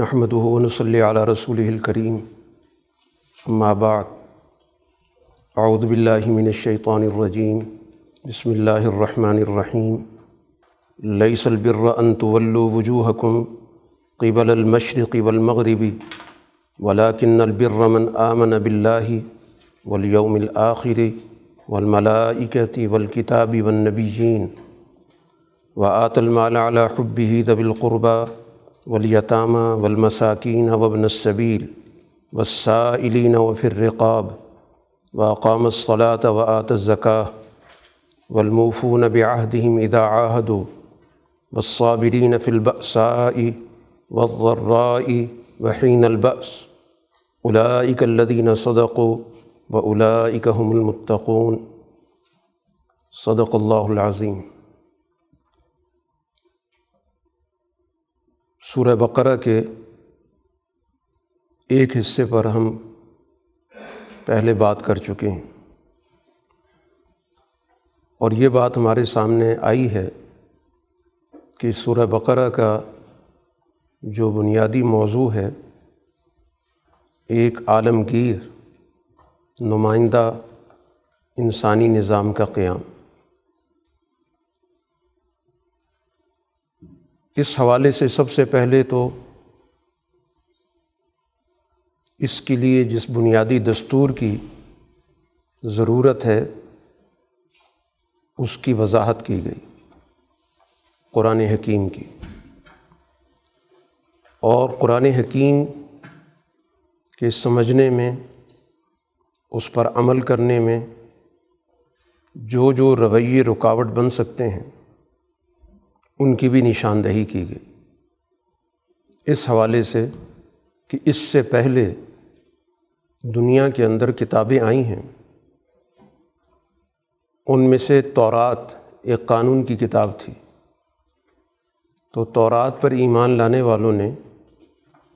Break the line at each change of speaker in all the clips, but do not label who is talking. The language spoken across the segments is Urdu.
نحمد ونصلی علی رسول الکریم اما بعد اعوذ باللہ من الشیطان الرجیم بسم اللہ الرحمن الرحیم لیس البر ان تولوا وجوہکم قبل المشرق والمغرب، ولكن البر من آمن باللہ والیوم الآخر والملائکة والکتاب والنبیین وآت المال على حبه ذوي القربى واليتامى والمساكين وابن السبيل والسائلين وفي الرقاب وأقام الصلاة وآت الزكاة والموفون بعهدهم إذا عاهدوا والصابرين في البأساء والضراء وحين البأس أولئك الذين صدقوا وأولئك هم المتقون صدق الله العظيم سورہ بقرہ کے ایک حصے پر ہم پہلے بات کر چکے ہیں۔ اور یہ بات ہمارے سامنے آئی ہے کہ سورہ بقرہ کا جو بنیادی موضوع ہے، ایک عالمگیر، نمائندہ انسانی نظام کا قیام۔ اس حوالے سے سب سے پہلے تو اس کے لیے جس بنیادی دستور کی ضرورت ہے، اس کی وضاحت کی گئی قرآن حکیم کی۔ اور قرآن حکیم کے سمجھنے میں، اس پر عمل کرنے میں جو جو رویے رکاوٹ بن سکتے ہیں ان کی بھی نشاندہی کی گئی۔ اس حوالے سے کہ اس سے پہلے دنیا کے اندر کتابیں آئی ہیں۔ ان میں سے تورات ایک قانون کی کتاب تھی۔ تو تورات پر ایمان لانے والوں نے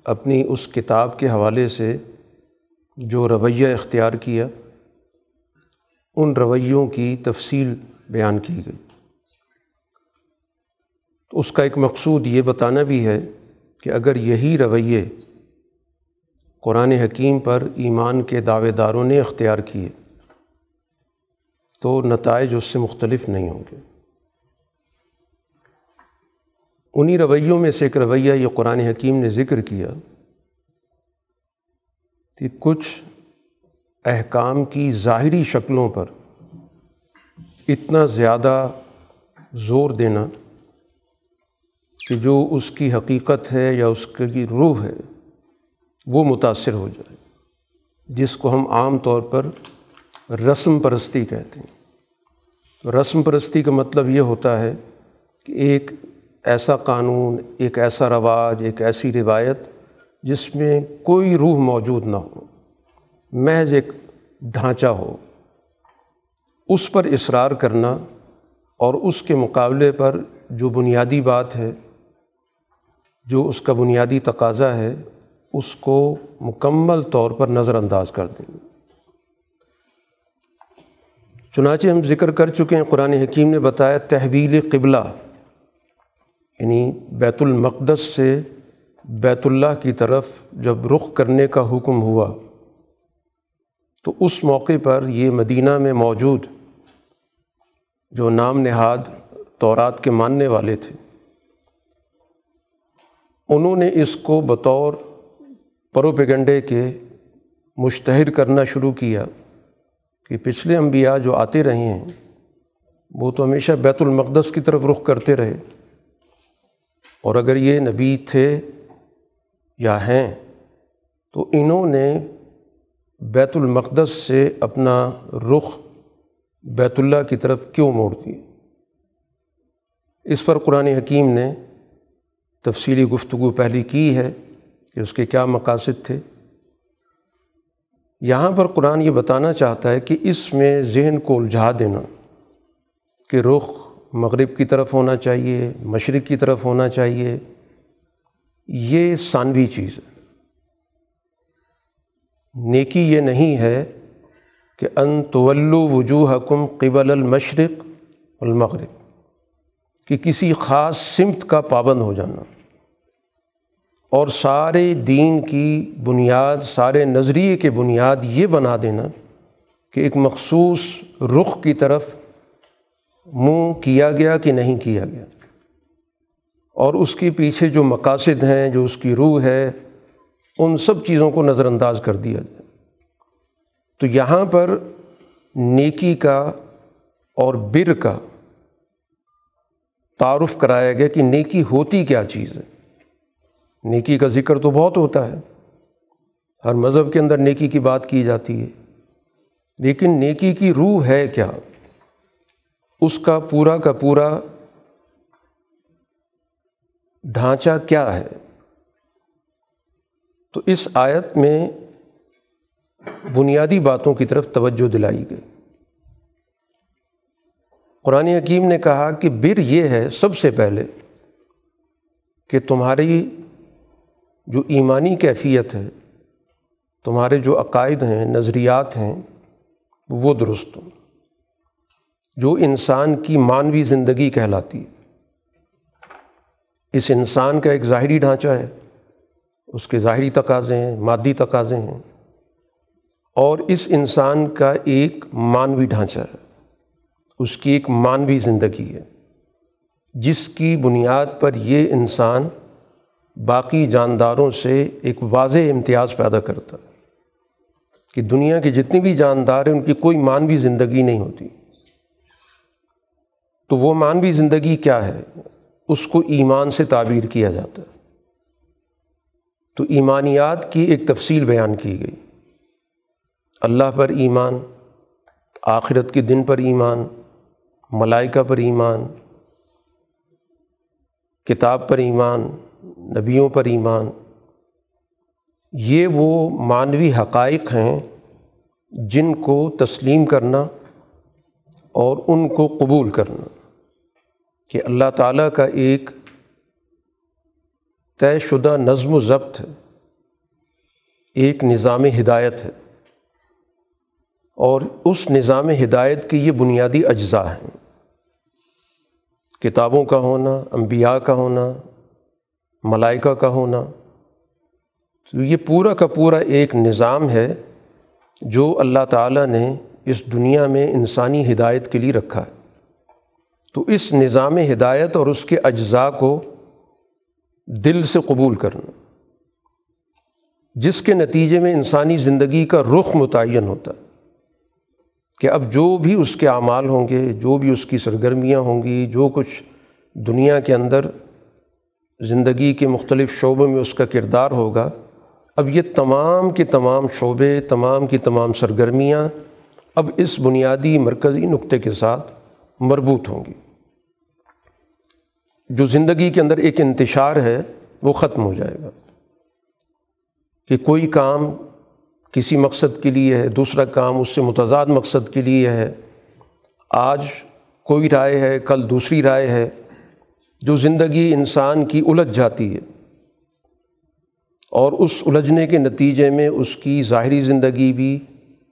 اپنی اس کتاب کے حوالے سے جو رویہ اختیار کیا، ان رویوں کی تفصیل بیان کی گئی۔ تو اس کا ایک مقصود یہ بتانا بھی ہے کہ اگر یہی رویے قرآن حکیم پر ایمان کے دعوے داروں نے اختیار کیے، تو نتائج اس سے مختلف نہیں ہوں گے۔ انہی رویوں میں سے ایک رویہ یہ قرآن حکیم نے ذکر کیا کہ کچھ احکام کی ظاہری شکلوں پر اتنا زیادہ زور دینا کہ جو اس کی حقیقت ہے یا اس کی روح ہے، وہ متاثر ہو جائے، جس کو ہم عام طور پر رسم پرستی کہتے ہیں۔ رسم پرستی کا مطلب یہ ہوتا ہے کہ ایک ایسا قانون، ایک ایسا رواج، ایک ایسی روایت جس میں کوئی روح موجود نہ ہو، محض ایک ڈھانچہ ہو، اس پر اصرار کرنا اور اس کے مقابلے پر جو بنیادی بات ہے جو اس کا بنیادی تقاضا ہے، اس کو مکمل طور پر نظر انداز کر دیں۔ چنانچہ ہم ذکر کر چکے ہیں، قرآن حکیم نے بتایا تحویل قبلہ یعنی بیت المقدس سے بیت اللہ کی طرف جب رخ کرنے کا حکم ہوا، تو اس موقع پر یہ مدینہ میں موجود جو نام نہاد تورات کے ماننے والے تھے۔ انہوں نے اس کو بطور پروپیگنڈے کے مشتہر کرنا شروع کیا کہ پچھلے انبیاء جو آتے رہے ہیں، وہ تو ہمیشہ بیت المقدس کی طرف رخ کرتے رہے۔ اور اگر یہ نبی تھے یا ہیں، تو انہوں نے بیت المقدس سے اپنا رخ بیت اللہ کی طرف کیوں موڑ دی اس پر قرآن حکیم نے تفصیلی گفتگو پہلی کی ہے کہ اس کے کیا مقاصد تھے۔ یہاں پر قرآن یہ بتانا چاہتا ہے کہ اس میں ذہن کو الجھا دینا، کہ رخ مغرب کی طرف ہونا چاہیے، مشرق کی طرف ہونا چاہیے، یہ ثانوی چیز ہے۔ نیکی یہ نہیں ہے کہ ان طولو وجوہ حکم قبل المشرق المغرب کہ کسی خاص سمت کا پابند ہو جانا۔ اور سارے دین کی بنیاد، سارے نظریے کے بنیاد یہ بنا دینا کہ ایک مخصوص رخ کی طرف منہ کیا گیا کہ نہیں کیا گیا۔ اور اس کے پیچھے جو مقاصد ہیں، جو اس کی روح ہے، ان سب چیزوں کو نظر انداز کر دیا جائے۔ تو یہاں پر نیکی کا اور بر کا تعارف کرایا گیا کہ نیکی ہوتی کیا چیز ہے؟ نیکی کا ذکر تو بہت ہوتا ہے۔ ہر مذہب کے اندر نیکی کی بات کی جاتی ہے۔ لیکن نیکی کی روح ہے کیا؟ اس کا پورا کا پورا ڈھانچہ کیا ہے؟ تو اس آیت میں بنیادی باتوں کی طرف توجہ دلائی گئی۔ قرآن حکیم نے کہا کہ بر یہ ہے سب سے پہلے کہ تمہاری جو ایمانی کیفیت ہے، تمہارے جو عقائد ہیں، نظریات ہیں، وہ درست ہوں۔ جو انسان کی مانوی زندگی کہلاتی ہے۔ اس انسان کا ایک ظاہری ڈھانچہ ہے۔ اس کے ظاہری تقاضے ہیں، مادی تقاضے ہیں۔ اور اس انسان کا ایک مانوی ڈھانچہ ہے۔ اس کی ایک مانوی زندگی ہے، جس کی بنیاد پر یہ انسان باقی جانداروں سے ایک واضح امتیاز پیدا کرتا ہے کہ دنیا کے جتنے بھی جاندار ہیں، ان کی کوئی مانوی زندگی نہیں ہوتی۔ تو وہ مانوی زندگی کیا ہے؟ اس کو ایمان سے تعبیر کیا جاتا ہے۔ تو ایمانیات کی ایک تفصیل بیان کی گئی۔ اللہ پر ایمان، آخرت کے دن پر ایمان ملائکہ پر ایمان، کتاب پر ایمان، نبیوں پر ایمان، یہ وہ معنوی حقائق ہیں جن کو تسلیم کرنا اور ان کو قبول کرنا کہ اللہ تعالیٰ کا ایک طے شدہ نظم و ضبط ہے، ایک نظام ہدایت ہے۔ اور اس نظام ہدایت کی یہ بنیادی اجزاء ہیں۔ کتابوں کا ہونا، انبیاء کا ہونا، ملائکہ کا ہونا۔ تو یہ پورا کا پورا ایک نظام ہے جو اللہ تعالیٰ نے اس دنیا میں انسانی ہدایت کے لیے رکھا ہے۔ تو اس نظام ہدایت اور اس کے اجزاء کو دل سے قبول کرنا، جس کے نتیجے میں انسانی زندگی کا رخ متعین ہوتا ہے۔ کہ اب جو بھی اس کے اعمال ہوں گے، جو بھی اس کی سرگرمیاں ہوں گی، جو کچھ دنیا کے اندر زندگی کے مختلف شعبوں میں اس کا کردار ہوگا، اب یہ تمام کے تمام شعبے، تمام کی تمام سرگرمیاں اب اس بنیادی مرکزی نقطے کے ساتھ مربوط ہوں گی۔ جو زندگی کے اندر ایک انتشار ہے، وہ ختم ہو جائے گا۔ کہ کوئی کام کسی مقصد کے لیے ہے، دوسرا کام اس سے متضاد مقصد کے لیے ہے۔ آج کوئی رائے ہے، کل دوسری رائے ہے۔ جو زندگی انسان کی الجھ جاتی ہے۔ اور اس الجھنے کے نتیجے میں اس کی ظاہری زندگی بھی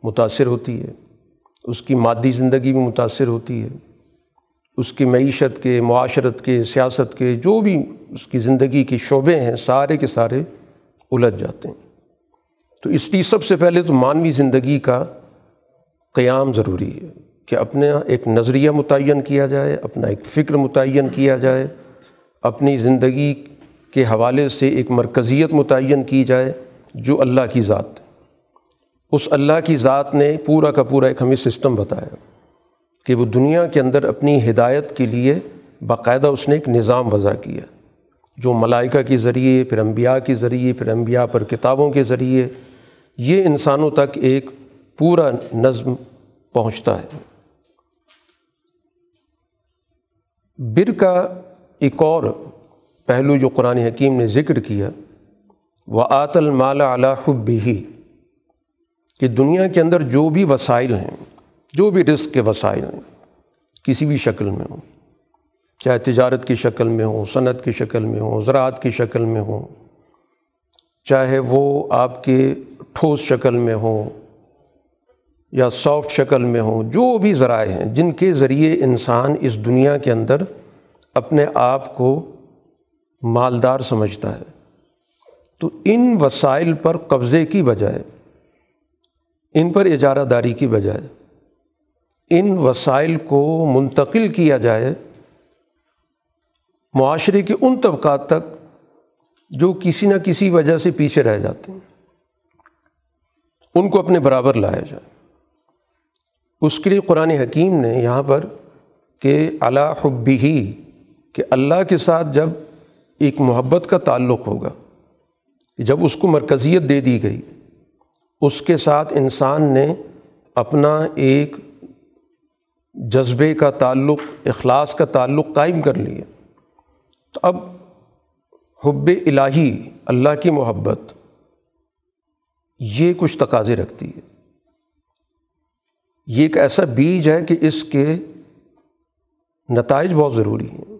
متاثر ہوتی ہے۔ اس کی مادی زندگی بھی متاثر ہوتی ہے۔ اس کی معیشت کے، معاشرت کے، سیاست کے، جو بھی اس کی زندگی کے شعبے ہیں، سارے کے سارے الجھ جاتے ہیں۔ تو اس لیے سب سے پہلے تو مانوی زندگی کا قیام ضروری ہے کہ اپنا ایک نظریہ متعین کیا جائے، اپنا ایک فکر متعین کیا جائے، اپنی زندگی کے حوالے سے ایک مرکزیت متعین کی جائے جو اللہ کی ذات ہے۔ اس اللہ کی ذات نے پورا کا پورا ایک ہمیں سسٹم بتایا کہ وہ دنیا کے اندر اپنی ہدایت کے لیے باقاعدہ اس نے ایک نظام وضع کیا، جو ملائکہ کے ذریعے، پھر انبیاء کے ذریعے، پھر انبیاء پر کتابوں کے ذریعے یہ انسانوں تک ایک پورا نظم پہنچتا ہے۔ بر کا ایک اور پہلو جو قرآن حکیم نے ذکر کیا وہ آت المال اعلیٰ خب ہی کہ دنیا کے اندر جو بھی وسائل ہیں، جو بھی رزق کے وسائل ہیں، کسی بھی شکل میں ہوں، چاہے تجارت کی شکل میں ہوں، صنعت کی شکل میں ہوں، زراعت کی شکل میں ہوں، چاہے وہ آپ کے ٹھوس شکل میں ہوں یا سافٹ شکل میں ہوں، جو بھی ذرائع ہیں، جن کے ذریعے انسان اس دنیا کے اندر اپنے آپ کو مالدار سمجھتا ہے۔ تو ان وسائل پر قبضے کی بجائے، ان پر اجارہ داری کی بجائے، ان وسائل کو منتقل کیا جائے، معاشرے کے ان طبقات تک جو کسی نہ کسی وجہ سے پیچھے رہ جاتے ہیں۔ ان کو اپنے برابر لایا جائے۔ اس کے لیے قرآن حکیم نے یہاں پر کہ اللہ حبی ہی کہ اللہ کے ساتھ جب ایک محبت کا تعلق ہوگا، جب اس کو مرکزیت دے دی گئی، اس کے ساتھ انسان نے اپنا ایک جذبے کا تعلق، اخلاص کا تعلق قائم کر لیا۔ تو اب حب الہی، اللہ کی محبت یہ کچھ تقاضے رکھتی ہے۔ یہ ایک ایسا بیج ہے کہ اس کے نتائج بہت ضروری ہیں۔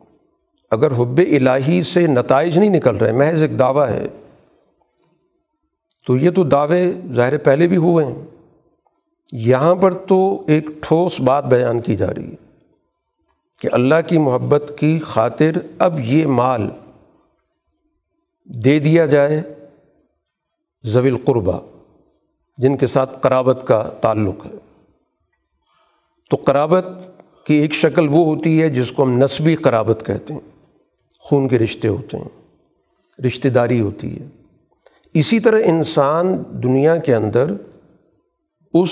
اگر حب الہی سے نتائج نہیں نکل رہے، محض ایک دعویٰ ہے، تو یہ تو دعوے ظاہر پہلے بھی ہوئے ہیں۔ یہاں پر تو ایک ٹھوس بات بیان کی جا رہی ہے کہ اللہ کی محبت کی خاطر اب یہ مال دے دیا جائے زویل قربہ جن کے ساتھ قرابت کا تعلق ہے۔ تو قرابت کی ایک شکل وہ ہوتی ہے جس کو ہم نسبی قرابت کہتے ہیں، خون کے رشتے ہوتے ہیں رشتہ داری ہوتی ہے۔ اسی طرح انسان دنیا کے اندر اس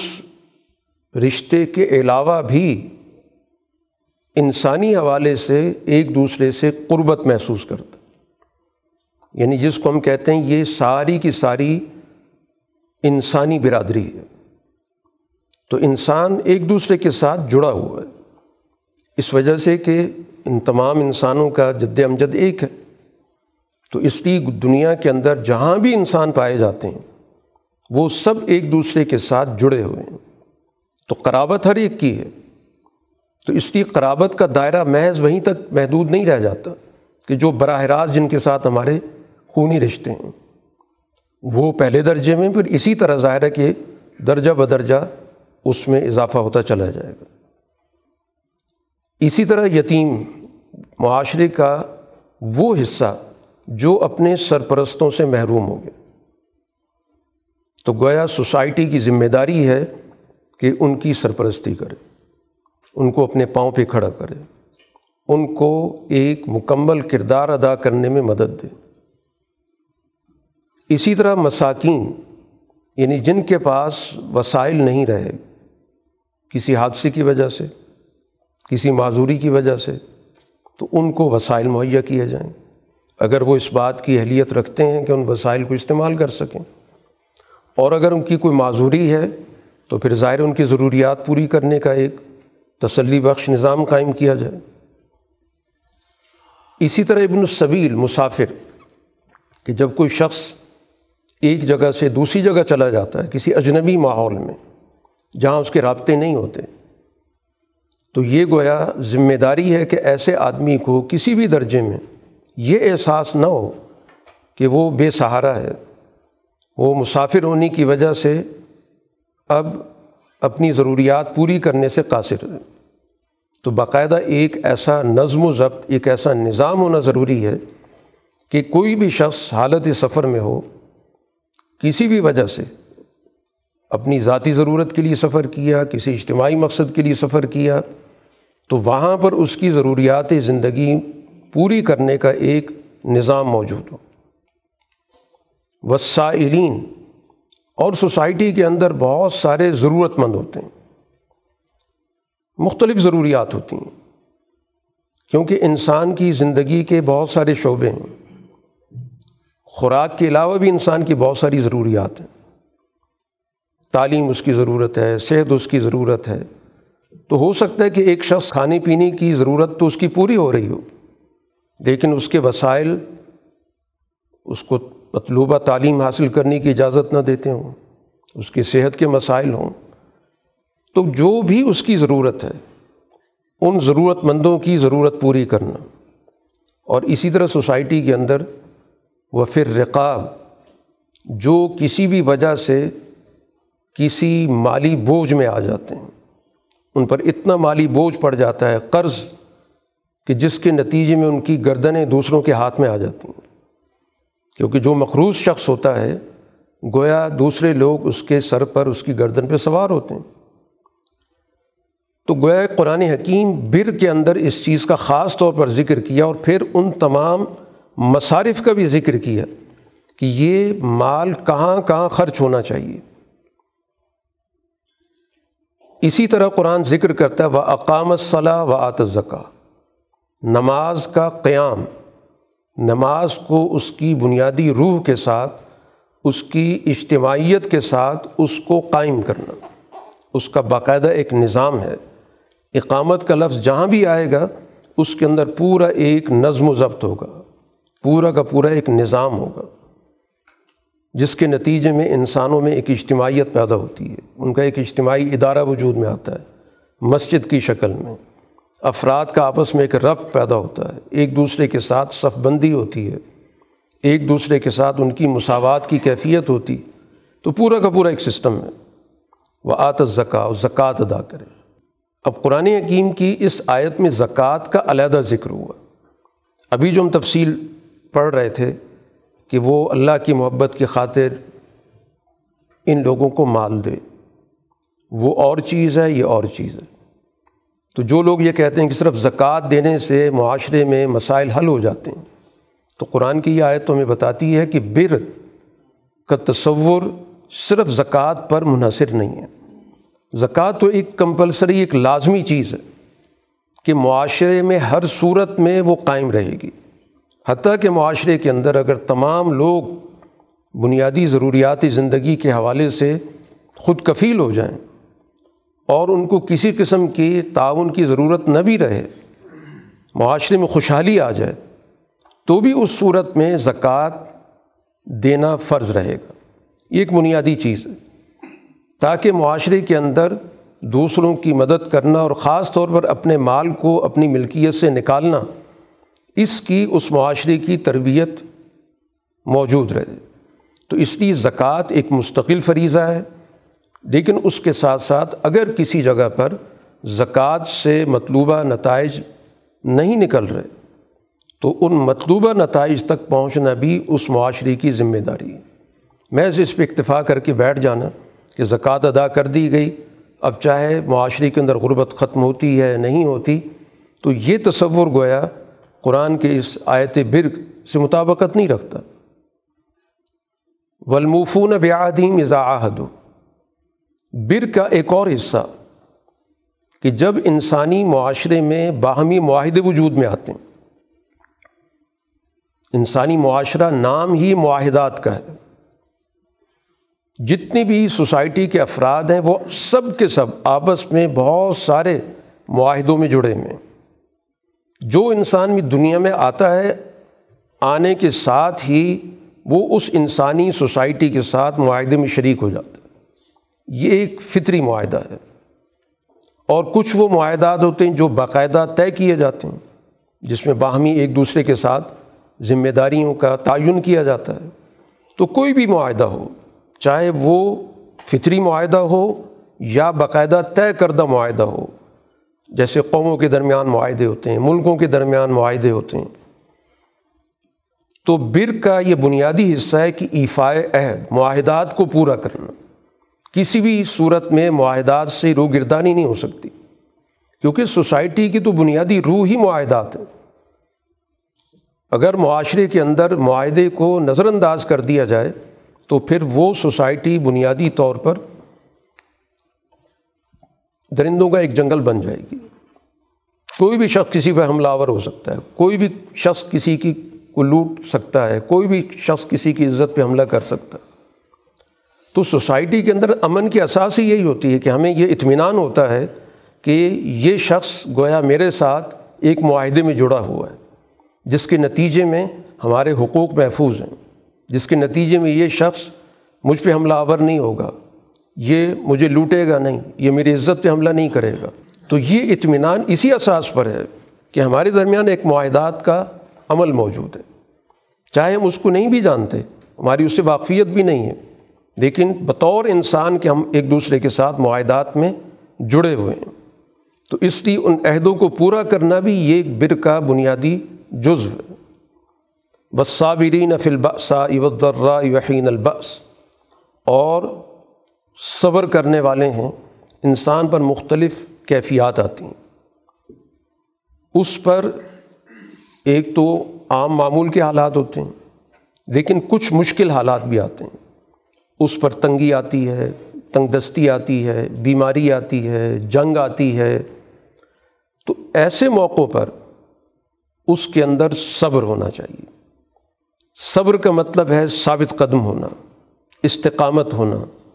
رشتے کے علاوہ بھی انسانی حوالے سے ایک دوسرے سے قربت محسوس کرتا یعنی جس کو ہم کہتے ہیں یہ ساری کی ساری انسانی برادری ہے۔ تو انسان ایک دوسرے کے ساتھ جڑا ہوا ہے۔ اس وجہ سے کہ ان تمام انسانوں کا جد امجد ایک ہے۔ تو اس لیے دنیا کے اندر جہاں بھی انسان پائے جاتے ہیں، وہ سب ایک دوسرے کے ساتھ جڑے ہوئے ہیں۔ تو قرابت ہر ایک کی ہے۔ تو اس لیے قرابت کا دائرہ محض وہیں تک محدود نہیں رہ جاتا کہ جو براہ راست جن کے ساتھ ہمارے خونی رشتے ہیں۔ وہ پہلے درجے میں پھر اسی طرح ظاہر ہے کہ درجہ بدرجہ اس میں اضافہ ہوتا چلا جائے گا۔ اسی طرح یتیم معاشرے کا وہ حصہ جو اپنے سرپرستوں سے محروم ہو گیا۔ تو گویا سوسائٹی کی ذمہ داری ہے کہ ان کی سرپرستی کرے، ان کو اپنے پاؤں پہ کھڑا کرے، ان کو ایک مکمل کردار ادا کرنے میں مدد دے۔ اسی طرح مساکین یعنی جن کے پاس وسائل نہیں رہے کسی حادثے کی وجہ سے، کسی معذوری کی وجہ سے، تو ان کو وسائل مہیا کیے جائیں۔ اگر وہ اس بات کی اہلیت رکھتے ہیں کہ ان وسائل کو استعمال کر سکیں۔ اور اگر ان کی کوئی معذوری ہے، تو پھر ظاہر ان کی ضروریات پوری کرنے کا ایک تسلی بخش نظام قائم کیا جائے۔ اسی طرح ابن الصویل مسافر، کہ جب کوئی شخص ایک جگہ سے دوسری جگہ چلا جاتا ہے کسی اجنبی ماحول میں جہاں اس کے رابطے نہیں ہوتے۔ تو یہ گویا ذمہ داری ہے کہ ایسے آدمی کو کسی بھی درجے میں یہ احساس نہ ہو کہ وہ بے سہارا ہے۔ وہ مسافر ہونے کی وجہ سے اب اپنی ضروریات پوری کرنے سے قاصر ہے۔ تو باقاعدہ ایک ایسا نظم و ضبط، ایک ایسا نظام ہونا ضروری ہے کہ کوئی بھی شخص حالت سفر میں ہو کسی بھی وجہ سے اپنی ذاتی ضرورت کے لیے سفر کیا، کسی اجتماعی مقصد کے لیے سفر کیا، تو وہاں پر اس کی ضروریات زندگی پوری کرنے کا ایک نظام موجود ہو۔ وسائلین اور سوسائٹی کے اندر بہت سارے ضرورت مند ہوتے ہیں۔ مختلف ضروریات ہوتی ہیں۔ کیونکہ انسان کی زندگی کے بہت سارے شعبے ہیں۔ خوراک کے علاوہ بھی انسان کی بہت ساری ضروریات ہیں۔ تعلیم اس کی ضرورت ہے، صحت اس کی ضرورت ہے۔ تو ہو سکتا ہے کہ ایک شخص کھانے پینے کی ضرورت تو اس کی پوری ہو رہی ہو، لیکن اس کے وسائل اس کو مطلوبہ تعلیم حاصل کرنے کی اجازت نہ دیتے ہوں، اس کی صحت کے مسائل ہوں۔ تو جو بھی اس کی ضرورت ہے، ان ضرورت مندوں کی ضرورت پوری کرنا۔ اور اسی طرح سوسائٹی کے اندر وہ پھر رقاب جو کسی بھی وجہ سے کسی مالی بوجھ میں آ جاتے ہیں۔ ان پر اتنا مالی بوجھ پڑ جاتا ہے، قرض، کہ جس کے نتیجے میں ان کی گردنیں دوسروں کے ہاتھ میں آ جاتی ہیں۔ کیونکہ جو مخروص شخص ہوتا ہے، گویا دوسرے لوگ اس کے سر پر اس کی گردن پہ سوار ہوتے ہیں۔ تو گویا قرآن حکیم بر کے اندر اس چیز کا خاص طور پر ذکر کیا اور پھر ان تمام مصارف کا بھی ذکر کیا کہ یہ مال کہاں کہاں خرچ ہونا چاہیے۔ اسی طرح قرآن ذکر کرتا ہے وہ اقامت صلاح و آت زکا نماز کا قیام، نماز کو اس کی بنیادی روح کے ساتھ، اس کی اجتماعیت کے ساتھ اس کو قائم کرنا۔ اس کا باقاعدہ ایک نظام ہے۔ اقامت کا لفظ جہاں بھی آئے گا، اس کے اندر پورا ایک نظم و ضبط ہوگا۔ پورا کا پورا ایک نظام ہوگا، جس کے نتیجے میں انسانوں میں ایک اجتماعیت پیدا ہوتی ہے۔ ان کا ایک اجتماعی ادارہ وجود میں آتا ہے، مسجد کی شکل میں۔ افراد کا آپس میں ایک رب پیدا ہوتا ہے۔ ایک دوسرے کے ساتھ صف بندی ہوتی ہے۔ ایک دوسرے کے ساتھ ان کی مساوات کی کیفیت ہوتی تو پورا کا پورا ایک سسٹم ہے۔ وہ آت زکا زکوٰۃ ادا کرے اب قرآن حکیم کی اس آیت میں زکوٰۃ کا علیحدہ ذکر ہوا۔ ابھی جو ہم تفصیل پڑھ رہے تھے کہ وہ اللہ کی محبت کی خاطر ان لوگوں کو مال دے۔ وہ اور چیز ہے، یہ اور چیز ہے۔ تو جو لوگ یہ کہتے ہیں کہ صرف زکوٰۃ دینے سے معاشرے میں مسائل حل ہو جاتے ہیں، تو قرآن کی یہ آیت تو ہمیں بتاتی ہے کہ بر کا تصور صرف زکوٰۃ پر منحصر نہیں ہے۔ زکوٰۃ تو ایک کمپلسری، ایک لازمی چیز ہے کہ معاشرے میں ہر صورت میں وہ قائم رہے گی۔ حتیٰ کہ معاشرے کے اندر اگر تمام لوگ بنیادی ضروریاتی زندگی کے حوالے سے خود کفیل ہو جائیں اور ان کو کسی قسم کی تعاون کی ضرورت نہ بھی رہے، معاشرے میں خوشحالی آ جائے، تو بھی اس صورت میں زکوٰۃ دینا فرض رہے گا۔ یہ ایک بنیادی چیز ہے۔ تاکہ معاشرے کے اندر دوسروں کی مدد کرنا اور خاص طور پر اپنے مال کو اپنی ملکیت سے نکالنا اس کی اس معاشرے کی تربیت موجود رہے۔ تو اس لیے زکوٰۃ ایک مستقل فریضہ ہے۔ لیکن اس کے ساتھ ساتھ اگر کسی جگہ پر زکوٰۃ سے مطلوبہ نتائج نہیں نکل رہے، تو ان مطلوبہ نتائج تک پہنچنا بھی اس معاشرے کی ذمہ داری ہے۔ میں اس پہ اکتفا کر کے بیٹھ جانا کہ زکوٰۃ ادا کر دی گئی۔ اب چاہے معاشرے کے اندر غربت ختم ہوتی ہے نہیں ہوتی، تو یہ تصور گویا قرآن کے اس آیت برگ سے مطابقت نہیں رکھتا۔ ولمفون بیادیم عہد برگ کا ایک اور حصہ کہ جب انسانی معاشرے میں باہمی معاہدے وجود میں آتے ہیں۔ انسانی معاشرہ نام ہی معاہدات کا ہے۔ جتنی بھی سوسائٹی کے افراد ہیں، وہ سب کے سب آپس میں بہت سارے معاہدوں میں جڑے ہوئے ہیں۔ جو انسان بھی دنیا میں آتا ہے، آنے کے ساتھ ہی وہ اس انسانی سوسائٹی کے ساتھ معاہدے میں شریک ہو جاتا ہے۔ یہ ایک فطری معاہدہ ہے۔ اور کچھ وہ معاہدات ہوتے ہیں جو باقاعدہ طے کیے جاتے ہیں، جس میں باہمی ایک دوسرے کے ساتھ ذمہ داریوں کا تعین کیا جاتا ہے۔ تو کوئی بھی معاہدہ ہو، چاہے وہ فطری معاہدہ ہو یا باقاعدہ طے کردہ معاہدہ ہو جیسے قوموں کے درمیان معاہدے ہوتے ہیں، ملکوں کے درمیان معاہدے ہوتے ہیں۔ تو بر کا یہ بنیادی حصہ ہے کہ ایفائے عہد، معاہدات کو پورا کرنا۔ کسی بھی صورت میں معاہدات سے روح گردانی نہیں ہو سکتی، کیونکہ سوسائٹی کی تو بنیادی روح ہی معاہدات ہیں۔ اگر معاشرے کے اندر معاہدے کو نظر انداز کر دیا جائے، تو پھر وہ سوسائٹی بنیادی طور پر درندوں کا ایک جنگل بن جائے گی۔ کوئی بھی شخص کسی پہ حملہ آور ہو سکتا ہے۔ کوئی بھی شخص کسی کی کو لوٹ سکتا ہے۔ کوئی بھی شخص کسی کی عزت پہ حملہ کر سکتا ہے۔ تو سوسائٹی کے اندر امن کی اساس ہی یہی ہوتی ہے کہ ہمیں یہ اطمینان ہوتا ہے کہ یہ شخص گویا میرے ساتھ ایک معاہدے میں جڑا ہوا ہے۔ جس کے نتیجے میں ہمارے حقوق محفوظ ہیں۔ جس کے نتیجے میں یہ شخص مجھ پہ حملہ آور نہیں ہوگا۔ یہ مجھے لوٹے گا نہیں، یہ میری عزت پہ حملہ نہیں کرے گا۔ تو یہ اطمینان اسی اساس پر ہے کہ ہمارے درمیان ایک معاہدات کا عمل موجود ہے۔ چاہے ہم اس کو نہیں بھی جانتے، ہماری اس سے واقفیت بھی نہیں ہے، لیکن بطور انسان کے ہم ایک دوسرے کے ساتھ معاہدات میں جڑے ہوئے ہیں۔ تو اس لیے ان عہدوں کو پورا کرنا بھی یہ بر کا بنیادی جزو ہے۔ بصابرین فلبسا ابدرا وحین البس اور صبر کرنے والے ہیں، انسان پر مختلف کیفیات آتی ہیں۔ اس پر ایک تو عام معمول کے حالات ہوتے ہیں، لیکن کچھ مشکل حالات بھی آتے ہیں۔ اس پر تنگی آتی ہے، تنگ دستی آتی ہے، بیماری آتی ہے، جنگ آتی ہے۔ تو ایسے موقعوں پر اس کے اندر صبر ہونا چاہیے۔ صبر کا مطلب ہے ثابت قدم ہونا، استقامت ہونا۔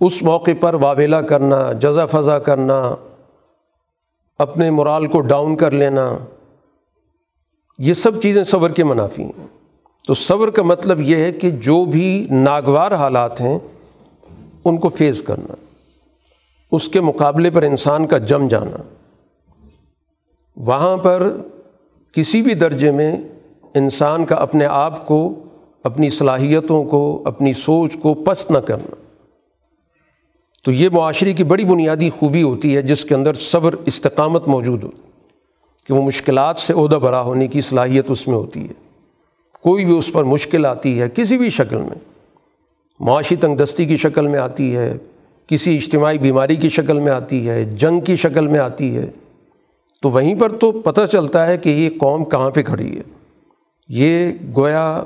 اس موقع پر واویلا کرنا، جزا فضا کرنا، اپنے مرال کو ڈاؤن کر لینا، یہ سب چیزیں صبر کے منافی ہیں۔ تو صبر کا مطلب یہ ہے کہ جو بھی ناگوار حالات ہیں، ان کو فیس کرنا، اس کے مقابلے پر انسان کا جم جانا۔ وہاں پر کسی بھی درجے میں انسان کا اپنے آپ کو، اپنی صلاحیتوں کو، اپنی سوچ کو پست نہ کرنا۔ تو یہ معاشرے کی بڑی بنیادی خوبی ہوتی ہے جس کے اندر صبر، استقامت موجود ہو کہ وہ مشکلات سے عہدہ برا ہونے کی صلاحیت اس میں ہوتی ہے۔ کوئی بھی اس پر مشکل آتی ہے، کسی بھی شکل میں، معاشی تنگ دستی کی شکل میں آتی ہے، کسی اجتماعی بیماری کی شکل میں آتی ہے، جنگ کی شکل میں آتی ہے، تو وہیں پر تو پتہ چلتا ہے کہ یہ قوم کہاں پہ کھڑی ہے۔ یہ گویا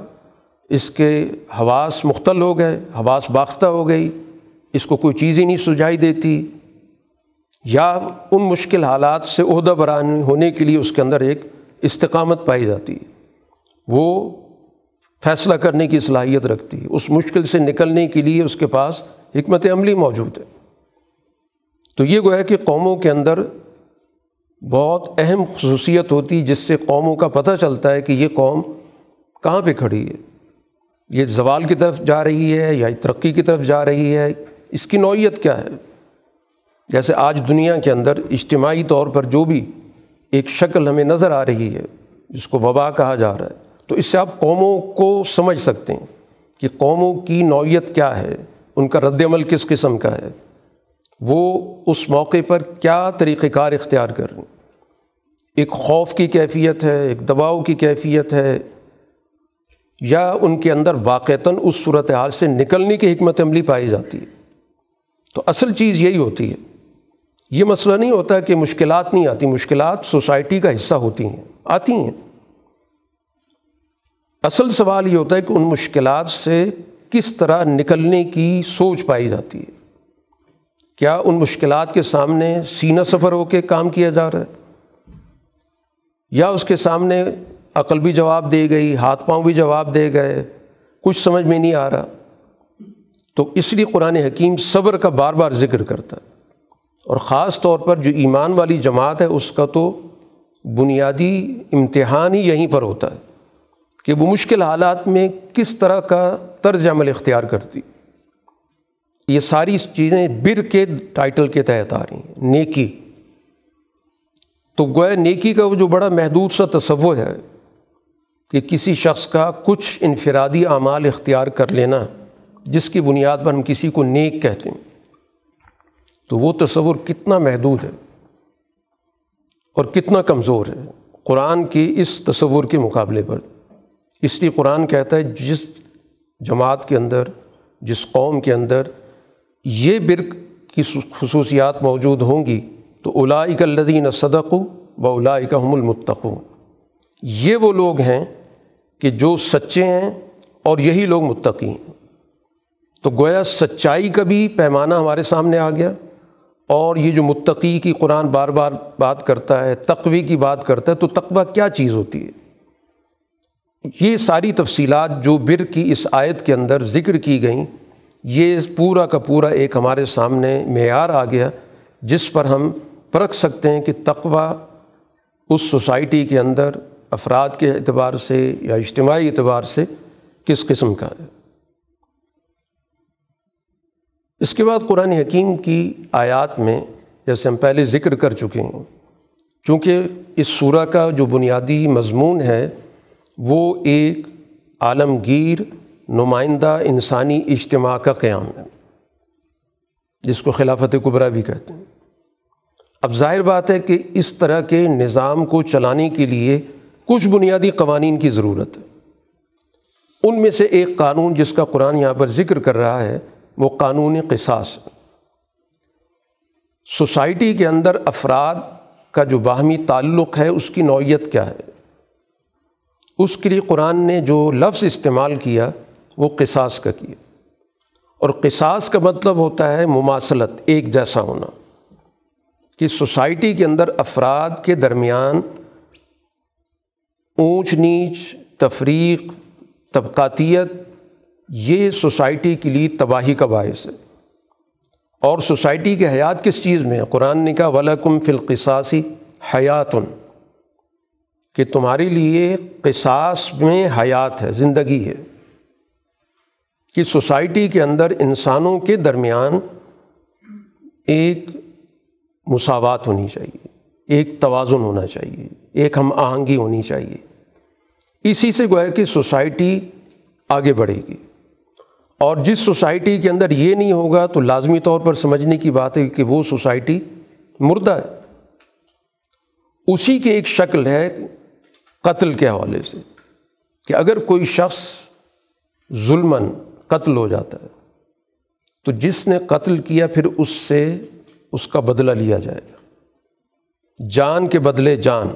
اس کے حواس مختل ہو گئے، حواس باختہ ہو گئی۔ اس کو کوئی چیز ہی نہیں سجائی دیتی، یا ان مشکل حالات سے عہدہ بران ہونے کے لیے اس کے اندر ایک استقامت پائی جاتی ہے وہ فیصلہ کرنے کی صلاحیت رکھتی ہے اس مشکل سے نکلنے کے لیے اس کے پاس حکمت عملی موجود ہے۔ تو یہ گویا کہ قوموں کے اندر بہت اہم خصوصیت ہوتی، جس سے قوموں کا پتہ چلتا ہے کہ یہ قوم کہاں پہ کھڑی ہے۔ یہ زوال کی طرف جا رہی ہے یا ترقی کی طرف جا رہی ہے اس کی نوعیت کیا ہے؟ جیسے آج دنیا کے اندر اجتماعی طور پر جو بھی ایک شکل ہمیں نظر آ رہی ہے، جس کو وبا کہا جا رہا ہے، تو اس سے آپ قوموں کو سمجھ سکتے ہیں کہ قوموں کی نوعیت کیا ہے، ان کا رد عمل کس قسم کا ہے۔ وہ اس موقع پر کیا طریقۂ کار اختیار کر رہے ہیں؟ ایک خوف کی کیفیت ہے، ایک دباؤ کی کیفیت ہے، یا ان کے اندر واقعتاً اس صورت حال سے نکلنے کی حکمت عملی پائی جاتی ہے؟ تو اصل چیز یہی ہوتی ہے۔ یہ مسئلہ نہیں ہوتا کہ مشکلات نہیں آتی، مشکلات سوسائٹی کا حصہ ہوتی ہیں، آتی ہیں۔ اصل سوال یہ ہوتا ہے کہ ان مشکلات سے کس طرح نکلنے کی سوچ پائی جاتی ہے۔ کیا ان مشکلات کے سامنے سینہ سفر ہو کے کام کیا جا رہا ہے؟ یا اس کے سامنے عقل بھی جواب دے گئی، ہاتھ پاؤں بھی جواب دے گئے، کچھ سمجھ میں نہیں آ رہا۔ تو اس لیے قرآن حکیم صبر کا بار بار ذکر کرتا ہے۔ اور خاص طور پر جو ایمان والی جماعت ہے، اس کا تو بنیادی امتحان ہی یہیں پر ہوتا ہے کہ وہ مشکل حالات میں کس طرح کا طرز عمل اختیار کرتی۔ یہ ساری چیزیں بر کے ٹائٹل کے تحت آ رہی ہیں، نیکی۔ تو گویا نیکی کا وہ جو بڑا محدود سا تصور ہے کہ کسی شخص کا کچھ انفرادی اعمال اختیار کر لینا۔ جس کی بنیاد پر ہم کسی کو نیک کہتے ہیں، تو وہ تصور کتنا محدود ہے اور کتنا کمزور ہے۔ قرآن کے اس تصور کے مقابلے پر۔ اس لیے قرآن کہتا ہے، جس جماعت کے اندر، جس قوم کے اندر یہ برق کی خصوصیات موجود ہوں گی، تو اولائک الدین صدق و اولائک ہم المتقو یہ وہ لوگ ہیں کہ جو سچے ہیں اور یہی لوگ متقی ہیں۔ تو گویا سچائی کا بھی پیمانہ ہمارے سامنے آ گیا اور یہ جو متقی کی قرآن بار بار بات کرتا ہے، تقوی کی بات کرتا ہے، تو تقوی کیا چیز ہوتی ہے؟ یہ ساری تفصیلات جو بر کی اس آیت کے اندر ذکر کی گئیں، یہ پورا کا پورا ایک ہمارے سامنے معیار آ گیا، جس پر ہم پرکھ سکتے ہیں کہ تقوی اس سوسائٹی کے اندر، افراد کے اعتبار سے یا اجتماعی اعتبار سے کس قسم کا ہے۔ اس کے بعد قرآن حکیم کی آیات میں جیسے ہم پہلے ذکر کر چکے ہیں کیونکہ اس صورح کا جو بنیادی مضمون ہے، وہ ایک عالمگیر نمائندہ انسانی اجتماع کا قیام ہے، جس کو خلافت قبرا بھی کہتے ہیں۔ اب ظاہر بات ہے کہ اس طرح کے نظام کو چلانے کے لیے کچھ بنیادی قوانین کی ضرورت ہے۔ ان میں سے ایک قانون جس کا قرآن یہاں پر ذکر کر رہا ہے وہ قانون قصاص۔ سوسائٹی کے اندر افراد کا جو باہمی تعلق ہے، اس کی نوعیت کیا ہے؟ اس کے لیے قرآن نے جو لفظ استعمال کیا، وہ قصاص کا کیا۔ اور قصاص کا مطلب ہوتا ہے مماثلت، ایک جیسا ہونا۔ کہ سوسائٹی کے اندر افراد کے درمیان اونچ نیچ، تفریق، طبقاتیت یہ سوسائٹی کے لیے تباہی کا باعث ہے۔ اور سوسائٹی کے حیات کس چیز میں ہے؟ قرآن نے کہا ولاکم فلقصاصی حیاتن کہ تمہارے لیے قصاص میں حیات ہے، زندگی ہے۔ کہ سوسائٹی کے اندر انسانوں کے درمیان ایک مساوات ہونی چاہیے، ایک توازن ہونا چاہیے، ایک ہم آہنگی ہونی چاہیے۔ اسی سے گویا کہ سوسائٹی آگے بڑھے گی۔ اور جس سوسائٹی کے اندر یہ نہیں ہوگا تو لازمی طور پر سمجھنے کی بات ہے کہ وہ سوسائٹی مردہ ہے۔ اسی کی ایک شکل ہے قتل کے حوالے سے کہ اگر کوئی شخص ظلمن قتل ہو جاتا ہے تو جس نے قتل کیا پھر اس سے اس کا بدلہ لیا جائے گا۔ جان کے بدلے جان،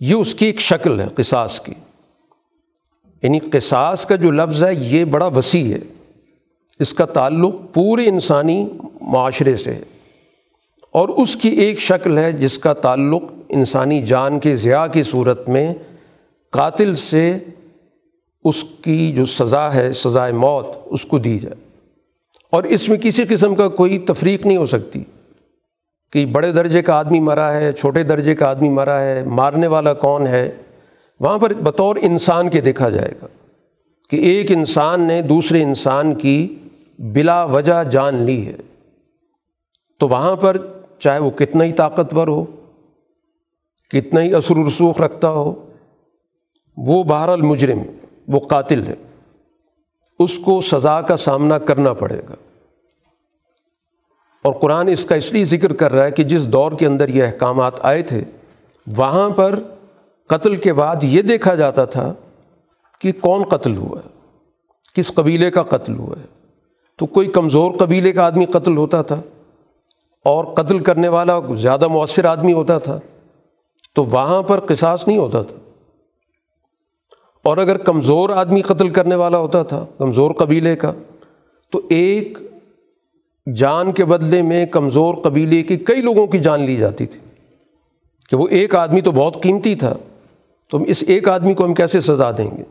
یہ اس کی ایک شکل ہے قصاص کی۔ یعنی قصاص کا جو لفظ ہے، یہ بڑا وسیع ہے۔ اس کا تعلق پورے انسانی معاشرے سے ہے۔ اور اس کی ایک شکل ہے جس کا تعلق انسانی جان کے ضیاء کی صورت میں قاتل سے اس کی جو سزا ہے سزائے موت، اس کو دی جائے۔ اور اس میں کسی قسم کا کوئی تفریق نہیں ہو سکتی کہ بڑے درجے کا آدمی مرا ہے، چھوٹے درجے کا آدمی مرا ہے، مارنے والا کون ہے۔ وہاں پر بطور انسان کے دیکھا جائے گا کہ ایک انسان نے دوسرے انسان کی بلا وجہ جان لی ہے۔ تو وہاں پر چاہے وہ کتنا ہی طاقتور ہو، کتنا ہی اثر و رسوخ رکھتا ہو، وہ بہر المجرم وہ قاتل ہے۔ اس کو سزا کا سامنا کرنا پڑے گا۔ اور قرآن اس کا اس لیے ذکر کر رہا ہے کہ جس دور کے اندر یہ احکامات آئے تھے، وہاں پر قتل کے بعد یہ دیکھا جاتا تھا کہ کون قتل ہوا ہے، کس قبیلے کا قتل ہوا ہے۔ تو کوئی کمزور قبیلے کا آدمی قتل ہوتا تھا اور قتل کرنے والا زیادہ مؤثر آدمی ہوتا تھا، تو وہاں پر قصاص نہیں ہوتا تھا۔ اور اگر کمزور آدمی قتل کرنے والا ہوتا تھا، کمزور قبیلے کا، تو ایک جان کے بدلے میں کمزور قبیلے کی کئی لوگوں کی جان لی جاتی تھی۔ کہ وہ ایک آدمی تو بہت قیمتی تھا۔ تو ہم اس ایک آدمی کو ہم کیسے سزا دیں گے؟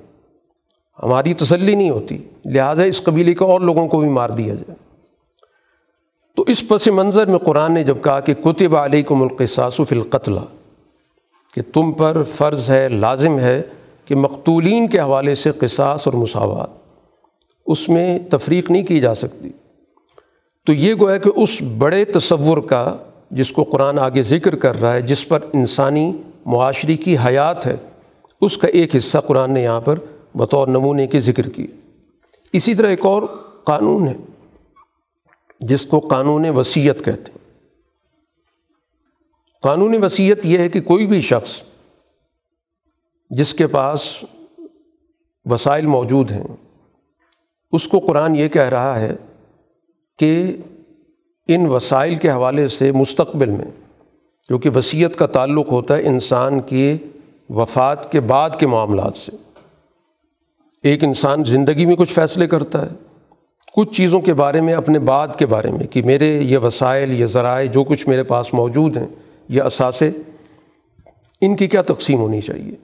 ہماری تسلی نہیں ہوتی، لہٰذا اس قبیلے کے اور لوگوں کو بھی مار دیا جائے۔ تو اس پس منظر میں قرآن نے جب کہا کہ کتب علیہ کو ملک القتل، کہ تم پر فرض ہے، لازم ہے کہ مقتولین کے حوالے سے قصاص اور مساوات، اس میں تفریق نہیں کی جا سکتی۔ تو یہ گویا کہ اس بڑے تصور کا جس کو قرآن آگے ذکر کر رہا ہے، جس پر انسانی معاشرے کی حیات ہے اس کا ایک حصہ قرآن نے یہاں پر بطور نمونے کے ذکر کی اسی طرح ایک اور قانون ہے، جس کو قانون وصیت کہتے ہیں۔ قانون وصیت یہ ہے کہ کوئی بھی شخص جس کے پاس وسائل موجود ہیں، اس کو قرآن یہ کہہ رہا ہے کہ ان وسائل کے حوالے سے مستقبل میں، کیونکہ وصیت کا تعلق ہوتا ہے انسان کی وفات کے بعد کے معاملات سے۔ ایک انسان زندگی میں کچھ فیصلے کرتا ہے، کچھ چیزوں کے بارے میں، اپنے بعد کے بارے میں، کہ میرے یہ وسائل، یہ ذرائع، جو کچھ میرے پاس موجود ہیں، یہ اثاثے ان کی کیا تقسیم ہونی چاہیے؟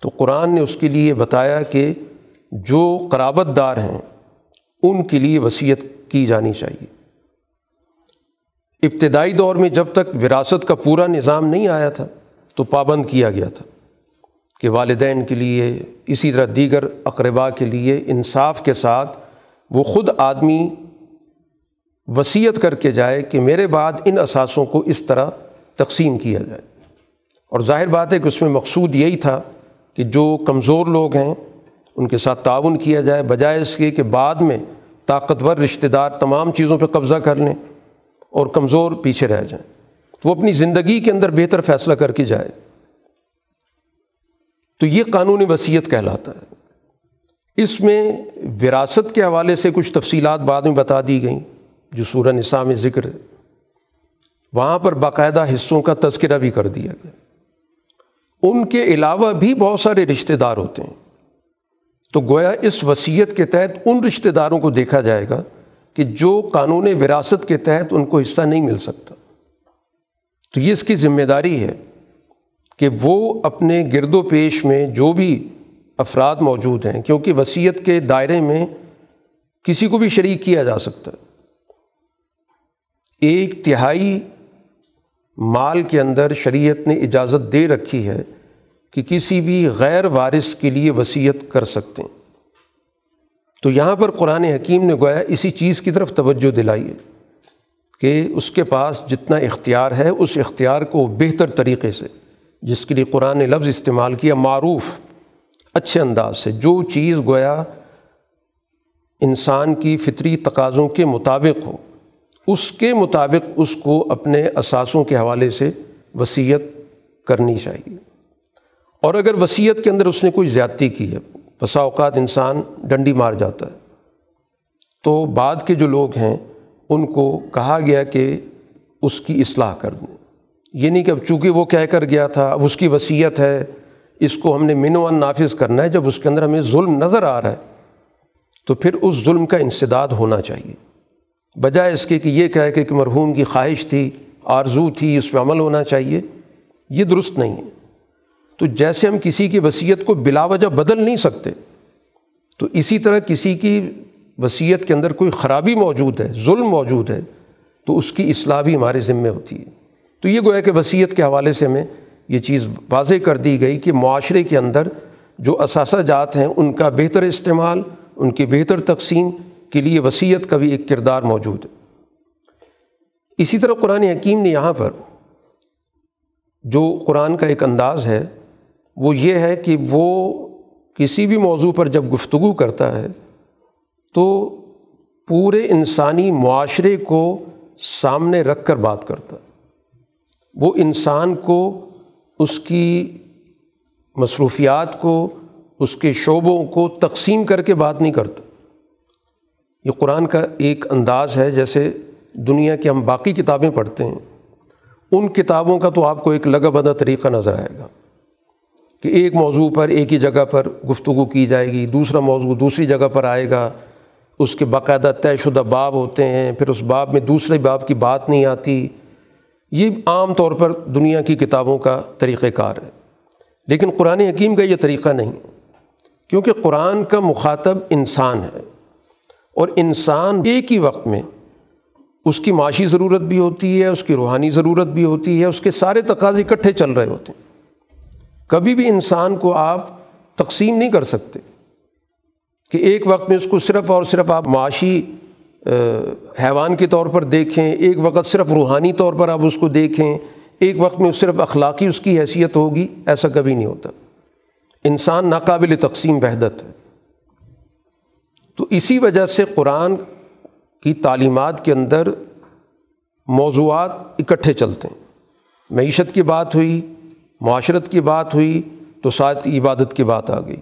تو قرآن نے اس کے لیے بتایا کہ جو قرابت دار ہیں، ان کے لیے وصیت کی جانی چاہیے۔ ابتدائی دور میں جب تک وراثت کا پورا نظام نہیں آیا تھا، تو پابند کیا گیا تھا۔ کہ والدین کے لیے، اسی طرح دیگر اقربا کے لیے انصاف کے ساتھ وہ خود آدمی وصیت کر کے جائے کہ میرے بعد ان اثاثوں کو اس طرح تقسیم کیا جائے۔ اور ظاہر بات ہے کہ اس میں مقصود یہی تھا کہ جو کمزور لوگ ہیں، ان کے ساتھ تعاون کیا جائے، بجائے اس کے کہ بعد میں طاقتور رشتہ دار تمام چیزوں پہ قبضہ کر لیں اور کمزور پیچھے رہ جائیں۔ وہ اپنی زندگی کے اندر بہتر فیصلہ کر کے جائے۔ تو یہ قانون وصیت کہلاتا ہے۔ اس میں وراثت کے حوالے سے کچھ تفصیلات بعد میں بتا دی گئیں، جو سورہ نساء میں ذکر ہے۔ وہاں پر باقاعدہ حصوں کا تذکرہ بھی کر دیا گیا۔ ان کے علاوہ بھی بہت سارے رشتہ دار ہوتے ہیں۔ تو گویا اس وصیت کے تحت ان رشتہ داروں کو دیکھا جائے گا کہ جو قانون وراثت کے تحت ان کو حصہ نہیں مل سکتا۔ تو یہ اس کی ذمہ داری ہے۔ کہ وہ اپنے گرد و پیش میں جو بھی افراد موجود ہیں، کیونکہ وصیت کے دائرے میں کسی کو بھی شریک کیا جا سکتا ہے۔ ایک تہائی مال کے اندر شریعت نے اجازت دے رکھی ہے کہ کسی بھی غیر وارث کے لیے وصیت کر سکتے ہیں۔ تو یہاں پر قرآن حکیم نے گویا اسی چیز کی طرف توجہ دلائی ہے کہ اس کے پاس جتنا اختیار ہے، اس اختیار کو بہتر طریقے سے جس کے لیے قرآن نے لفظ استعمال کیا، معروف، اچھے انداز سے۔ جو چیز گویا انسان کی فطری تقاضوں کے مطابق ہو، اس کے مطابق اس کو اپنے اثاثوں کے حوالے سے وصیت کرنی چاہیے۔ اور اگر وصیت کے اندر اس نے کوئی زیادتی کی ہے، بسا اوقات انسان ڈنڈی مار جاتا ہے، تو بعد کے جو لوگ ہیں، ان کو کہا گیا کہ اس کی اصلاح کر دیں۔ یہ نہیں کہ اب چونکہ وہ کہہ کر گیا تھا، اب اس کی وصیت ہے، اس کو ہم نے منو ان نافذ کرنا ہے، جب اس کے اندر ہمیں ظلم نظر آ رہا ہے، تو پھر اس ظلم کا انسداد ہونا چاہیے۔ بجائے اس کے کہ یہ کہہ کہ مرحوم کی خواہش تھی، آرزو تھی، اس پہ عمل ہونا چاہیے، یہ درست نہیں ہے۔ تو جیسے ہم کسی کی وصیت کو بلا وجہ بدل نہیں سکتے، تو اسی طرح کسی کی وصیت کے اندر کوئی خرابی موجود ہے، ظلم موجود ہے، تو اس کی اصلاح بھی ہمارے ذمے ہوتی ہے۔ تو یہ گویا کہ وصیت کے حوالے سے ہمیں یہ چیز واضح کر دی گئی کہ معاشرے کے اندر جو اثاثہ جات ہیں، ان کا بہتر استعمال، ان کی بہتر تقسیم کے لیے وصیت کا بھی ایک کردار موجود ہے۔ اسی طرح قرآن حکیم نے یہاں پر جو قرآن کا ایک انداز ہے، وہ یہ ہے کہ وہ کسی بھی موضوع پر جب گفتگو کرتا ہے، تو پورے انسانی معاشرے کو سامنے رکھ کر بات کرتا ہے۔ وہ انسان کو، اس کی مصروفیات کو، اس کے شعبوں کو تقسیم کر کے بات نہیں کرتا۔ یہ قرآن کا ایک انداز ہے، جیسے دنیا کی ہم باقی کتابیں پڑھتے ہیں۔ ان کتابوں کا تو آپ کو ایک لگا بدہ طریقہ نظر آئے گا کہ ایک موضوع پر ایک ہی جگہ پر گفتگو کی جائے گی، دوسرا موضوع دوسری جگہ پر آئے گا۔ اس کے باقاعدہ طے شدہ باب ہوتے ہیں، پھر اس باب میں دوسرے باب کی بات نہیں آتی۔ یہ عام طور پر دنیا کی کتابوں کا طریقہ کار ہے۔ لیکن قرآن حکیم کا یہ طریقہ نہیں، کیونکہ قرآن کا مخاطب انسان ہے۔ اور انسان ایک ہی وقت میں اس کی معاشی ضرورت بھی ہوتی ہے، اس کی روحانی ضرورت بھی ہوتی ہے، اس کے سارے تقاضے اکٹھے چل رہے ہوتے ہیں۔ کبھی بھی انسان کو آپ تقسیم نہیں کر سکتے کہ ایک وقت میں اس کو صرف اور صرف آپ معاشی حیوان کے طور پر دیکھیں، ایک وقت صرف روحانی طور پر آپ اس کو دیکھیں، ایک وقت میں صرف اخلاقی اس کی حیثیت ہوگی، ایسا کبھی نہیں ہوتا۔ انسان ناقابل تقسیم وحدت ہے۔ تو اسی وجہ سے قرآن کی تعلیمات کے اندر موضوعات اکٹھے چلتے ہیں۔ معیشت کی بات ہوئی، معاشرت کی بات ہوئی، تو ساتھ عبادت کی بات آ گئی۔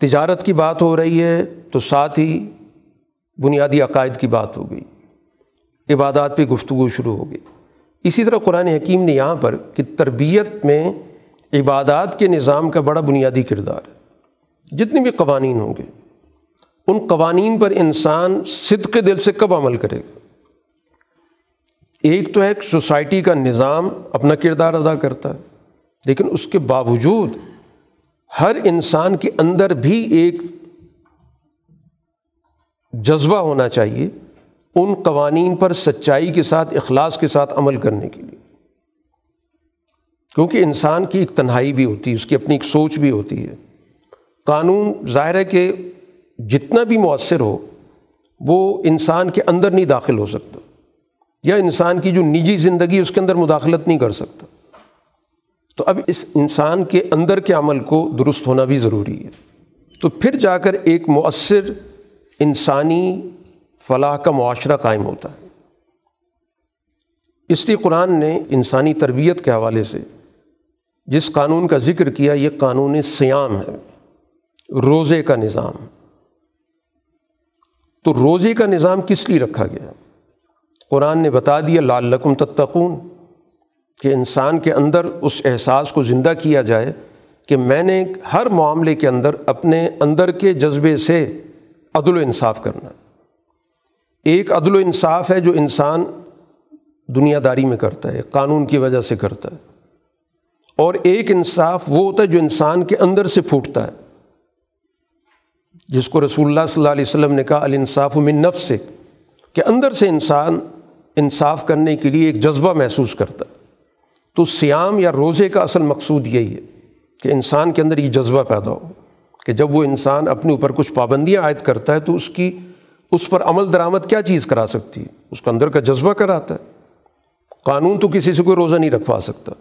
تجارت کی بات ہو رہی ہے، تو ساتھ ہی بنیادی عقائد کی بات ہو گئی، عبادات پہ گفتگو شروع ہو گئی۔ اسی طرح قرآن حکیم نے یہاں پر کہ تربیت میں عبادات کے نظام کا بڑا بنیادی کردار ہے۔ جتنے بھی قوانین ہوں گے، ان قوانین پر انسان صدق دل سے کب عمل کرے گا؟ ایک تو ہے سوسائٹی کا نظام اپنا کردار ادا کرتا ہے، لیکن اس کے باوجود ہر انسان کے اندر بھی ایک جذبہ ہونا چاہیے ان قوانین پر سچائی کے ساتھ، اخلاص کے ساتھ عمل کرنے کے لیے۔ کیونکہ انسان کی ایک تنہائی بھی ہوتی ہے، اس کی اپنی ایک سوچ بھی ہوتی ہے۔ قانون ظاہر ہے کہ جتنا بھی مؤثر ہو، وہ انسان کے اندر نہیں داخل ہو سکتا۔ یا انسان کی جو نجی زندگی اس کے اندر مداخلت نہیں کر سکتا۔ تو اب اس انسان کے اندر کے عمل کو درست ہونا بھی ضروری ہے۔ تو پھر جا کر ایک مؤثر انسانی فلاح کا معاشرہ قائم ہوتا ہے۔ اس لیے قرآن نے انسانی تربیت کے حوالے سے جس قانون کا ذکر کیا، یہ قانون سیام ہے۔ روزے کا نظام۔ تو روزے کا نظام کس لیے رکھا گیا؟ قرآن نے بتا دیا لال لقم تتقون، کہ انسان کے اندر اس احساس کو زندہ کیا جائے کہ میں نے ہر معاملے کے اندر اپنے اندر کے جذبے سے عدل و انصاف کرنا۔ ایک عدل و انصاف ہے جو انسان دنیا داری میں کرتا ہے، قانون کی وجہ سے کرتا ہے۔ اور ایک انصاف وہ ہوتا ہے جو انسان کے اندر سے پھوٹتا ہے۔ جس کو رسول اللہ صلی اللہ علیہ وسلم نے کہا، الانصاف من نفس سے کہ اندر سے انسان انصاف کرنے کے لیے ایک جذبہ محسوس کرتا ہے۔ تو سیام یا روزے کا اصل مقصود یہی ہے کہ انسان کے اندر یہ جذبہ پیدا ہو۔ کہ جب وہ انسان اپنے اوپر کچھ پابندیاں عائد کرتا ہے تو اس کی، اس پر عمل درآمد کیا چیز کرا سکتی ہے؟ اس کا اندر کا جذبہ کراتا ہے۔ قانون تو کسی سے کوئی روزہ نہیں رکھوا سکتا۔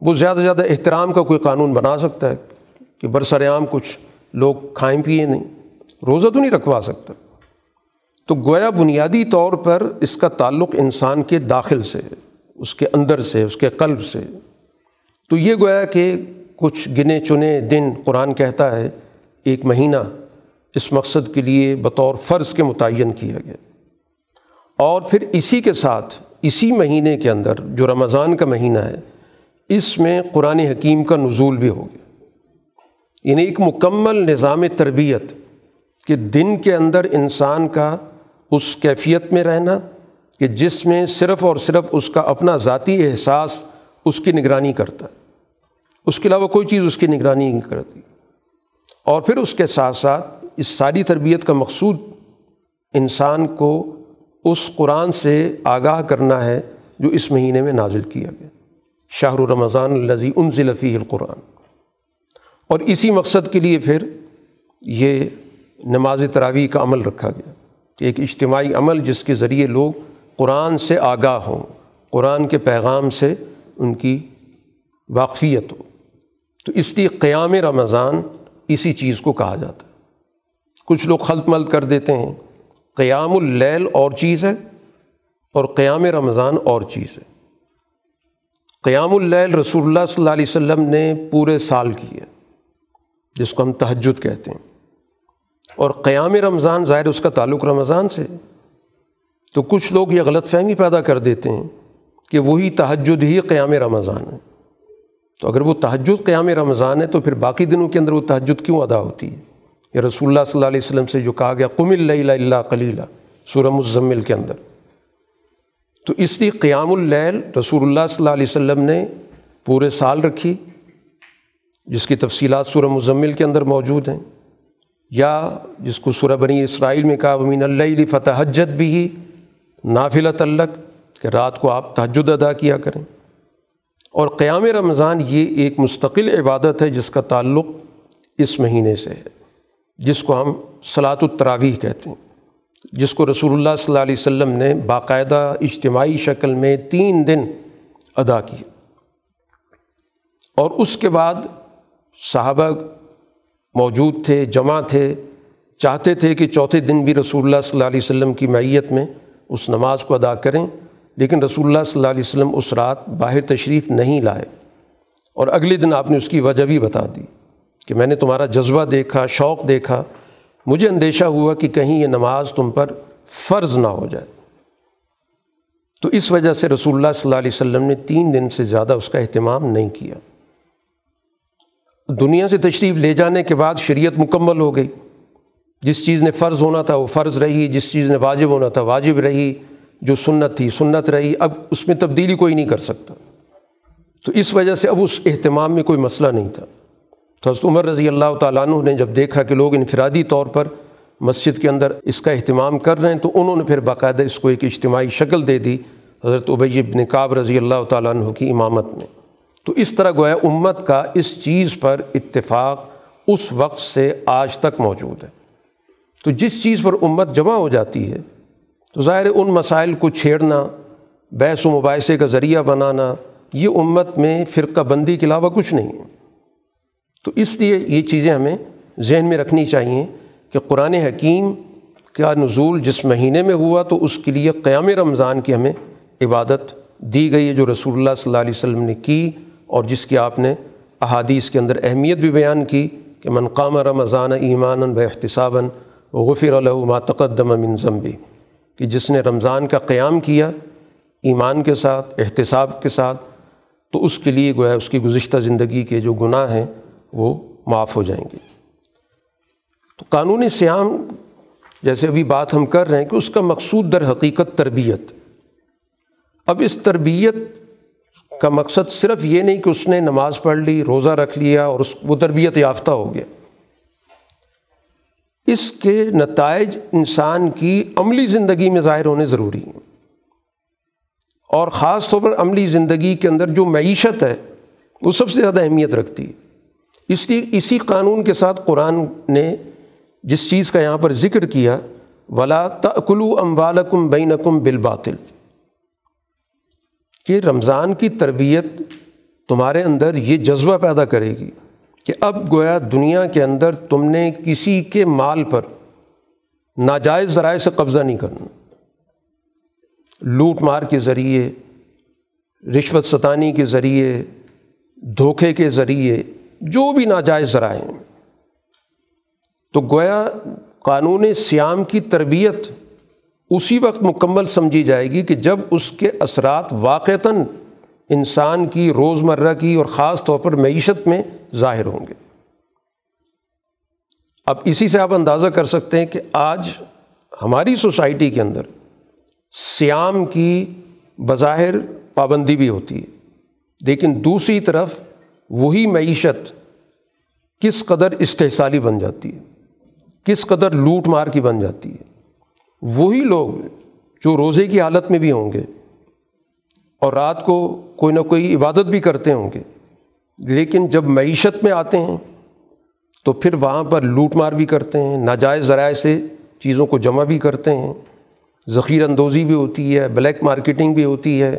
وہ زیادہ سے زیادہ احترام کا کوئی قانون بنا سکتا ہے کہ برسر عام کچھ لوگ کھائیں پیے نہیں۔ روزہ تو نہیں رکھوا سکتا۔ تو گویا بنیادی طور پر اس کا تعلق انسان کے داخل سے اس کے اندر سے، اس کے قلب سے۔ تو یہ گویا کہ کچھ گنے چنے دن قرآن کہتا ہے، ایک مہینہ اس مقصد کے لیے بطور فرض کے متعین کیا گیا۔ اور پھر اسی کے ساتھ، اسی مہینے کے اندر جو رمضان کا مہینہ ہے، اس میں قرآن حکیم کا نزول بھی ہو گیا۔ یعنی ایک مکمل نظام تربیت کہ دن کے اندر انسان کا اس کیفیت میں رہنا، کہ جس میں صرف اور صرف اس کا اپنا ذاتی احساس اس کی نگرانی کرتا ہے۔ اس کے علاوہ کوئی چیز اس کی نگرانی نہیں کرتی۔ اور پھر اس کے ساتھ ساتھ اس ساری تربیت کا مقصود انسان کو اس قرآن سے آگاہ کرنا ہے جو اس مہینے میں نازل کیا گیا۔ شاہ رمضان الزی ان ضلفی القرآن۔ اور اسی مقصد کے لیے پھر یہ نماز تراویح کا عمل رکھا گیا۔ کہ ایک اجتماعی عمل جس کے ذریعے لوگ قرآن سے آگاہ ہوں، قرآن کے پیغام سے ان کی واقفیت ہو۔ تو اس لیے قیام رمضان اسی چیز کو کہا جاتا ہے۔ کچھ لوگ خلط ملت کر دیتے ہیں۔ قیام اللیل اور چیز ہے اور قیام رمضان اور چیز ہے۔ قیام اللیل رسول اللہ صلی اللہ علیہ وسلم نے پورے سال کی ہے، جس کو ہم تہجد کہتے ہیں۔ اور قیام رمضان ظاہر اس کا تعلق رمضان سے۔ تو کچھ لوگ یہ غلط فہمی پیدا کر دیتے ہیں کہ وہی تہجد ہی قیام رمضان ہے۔ تو اگر وہ تہجد قیام رمضان ہے تو پھر باقی دنوں کے اندر وہ تہجد کیوں ادا ہوتی ہے؟ یا رسول اللہ صلی اللہ علیہ وسلم سے جو کہا گیا، قم اللہ اللہ کلیلہ سورہ مزمل کے اندر۔ تو اس لیے قیام اللیل رسول اللہ صلی اللہ علیہ وسلم نے پورے سال رکھی، جس کی تفصیلات سورہ مزمل کے اندر موجود ہیں۔ یا جس کو سورہ بنی اسرائیل میں کہا امین اللہ فتح حجت بھی ہی نافل کہ رات کو آپ تحجد ادا کیا کریں۔ اور قیام رمضان یہ ایک مستقل عبادت ہے جس کا تعلق اس مہینے سے ہے، جس کو ہم صلاۃ التراویح کہتے ہیں، جس کو رسول اللہ صلی اللہ علیہ وسلم نے باقاعدہ اجتماعی شکل میں تین دن ادا کی اور اس کے بعد صحابہ موجود تھے، جمع تھے، چاہتے تھے کہ چوتھے دن بھی رسول اللہ صلی اللہ علیہ وسلم کی معیت میں اس نماز کو ادا کریں۔ لیکن رسول اللہ صلی اللہ علیہ وسلم اس رات باہر تشریف نہیں لائے اور اگلے دن آپ نے اس کی وجہ بھی بتا دی کہ میں نے تمہارا جذبہ دیکھا، شوق دیکھا، مجھے اندیشہ ہوا کہ کہیں یہ نماز تم پر فرض نہ ہو جائے۔ تو اس وجہ سے رسول اللہ صلی اللہ علیہ وسلم نے تین دن سے زیادہ اس کا اہتمام نہیں کیا۔ دنیا سے تشریف لے جانے کے بعد شریعت مکمل ہو گئی۔ جس چیز نے فرض ہونا تھا وہ فرض رہی، جس چیز نے واجب ہونا تھا واجب رہی۔ جو سنت تھی، سنت رہی، اب اس میں تبدیلی کوئی نہیں کر سکتا۔ تو اس وجہ سے اب اس اہتمام میں کوئی مسئلہ نہیں تھا۔ تو حضرت عمر رضی اللہ تعالیٰ عنہ نے جب دیکھا کہ لوگ انفرادی طور پر مسجد کے اندر اس کا اہتمام کر رہے ہیں، تو انہوں نے پھر باقاعدہ اس کو ایک اجتماعی شکل دے دی حضرت ابی بن کعب رضی اللہ تعالیٰ عنہ کی امامت میں۔ تو اس طرح گویا امت کا اس چیز پر اتفاق اس وقت سے آج تک موجود ہے۔ تو جس چیز پر امت جمع ہو جاتی ہے تو ظاہر ان مسائل کو چھیڑنا، بحث و مباحثے کا ذریعہ بنانا، یہ امت میں فرقہ بندی کے علاوہ کچھ نہیں ہے۔ تو اس لیے یہ چیزیں ہمیں ذہن میں رکھنی چاہیے کہ قرآن حکیم کا نزول جس مہینے میں ہوا تو اس کے لیے قیام رمضان کی ہمیں عبادت دی گئی ہے، جو رسول اللہ صلی اللہ علیہ وسلم نے کی اور جس کی آپ نے احادیث کے اندر اہمیت بھی بیان کی کہ منقام رمضان ایمان ب غفر ما تقدم من ضمبی کہ جس نے رمضان کا قیام کیا ایمان کے ساتھ، احتساب کے ساتھ، تو اس کے لیے گویا اس کی گزشتہ زندگی کے جو گناہ ہیں وہ معاف ہو جائیں گے۔ تو قانون سیام جیسے ابھی بات ہم کر رہے ہیں کہ اس کا مقصود در حقیقت تربیت۔ اب اس تربیت کا مقصد صرف یہ نہیں کہ اس نے نماز پڑھ لی، روزہ رکھ لیا اور اس وہ تربیت یافتہ ہو گیا۔ اس کے نتائج انسان کی عملی زندگی میں ظاہر ہونے ضروری ہیں۔ اور خاص طور پر عملی زندگی کے اندر جو معیشت ہے، وہ سب سے زیادہ اہمیت رکھتی ہے۔ اس لیے اسی قانون کے ساتھ قرآن نے جس چیز کا یہاں پر ذکر کیا، ولا تکلو ام والم بینکم بالباطل۔ کہ رمضان کی تربیت تمہارے اندر یہ جذبہ پیدا کرے گی۔ کہ اب گویا دنیا کے اندر تم نے کسی کے مال پر ناجائز ذرائع سے قبضہ نہیں کرنا۔ لوٹ مار کے ذریعے، رشوت ستانی کے ذریعے، دھوکے کے ذریعے، جو بھی ناجائز ذرائع ہیں۔ تو گویا قانون سیام کی تربیت اسی وقت مکمل سمجھی جائے گی کہ جب اس کے اثرات واقعتاً انسان کی روز مرہ کی اور خاص طور پر معیشت میں ظاہر ہوں گے۔ اب اسی سے آپ اندازہ کر سکتے ہیں کہ آج ہماری سوسائٹی کے اندر سیام کی بظاہر پابندی بھی ہوتی ہے، لیکن دوسری طرف وہی معیشت کس قدر استحصالی بن جاتی ہے، کس قدر لوٹ مار کی بن جاتی ہے۔ وہی لوگ جو روزے کی حالت میں بھی ہوں گے اور رات کو کوئی نہ کوئی عبادت بھی کرتے ہوں گے۔ لیکن جب معیشت میں آتے ہیں، تو پھر وہاں پر لوٹ مار بھی کرتے ہیں، ناجائز ذرائع سے چیزوں کو جمع بھی کرتے ہیں۔ ذخیر اندوزی بھی ہوتی ہے، بلیک مارکیٹنگ بھی ہوتی ہے۔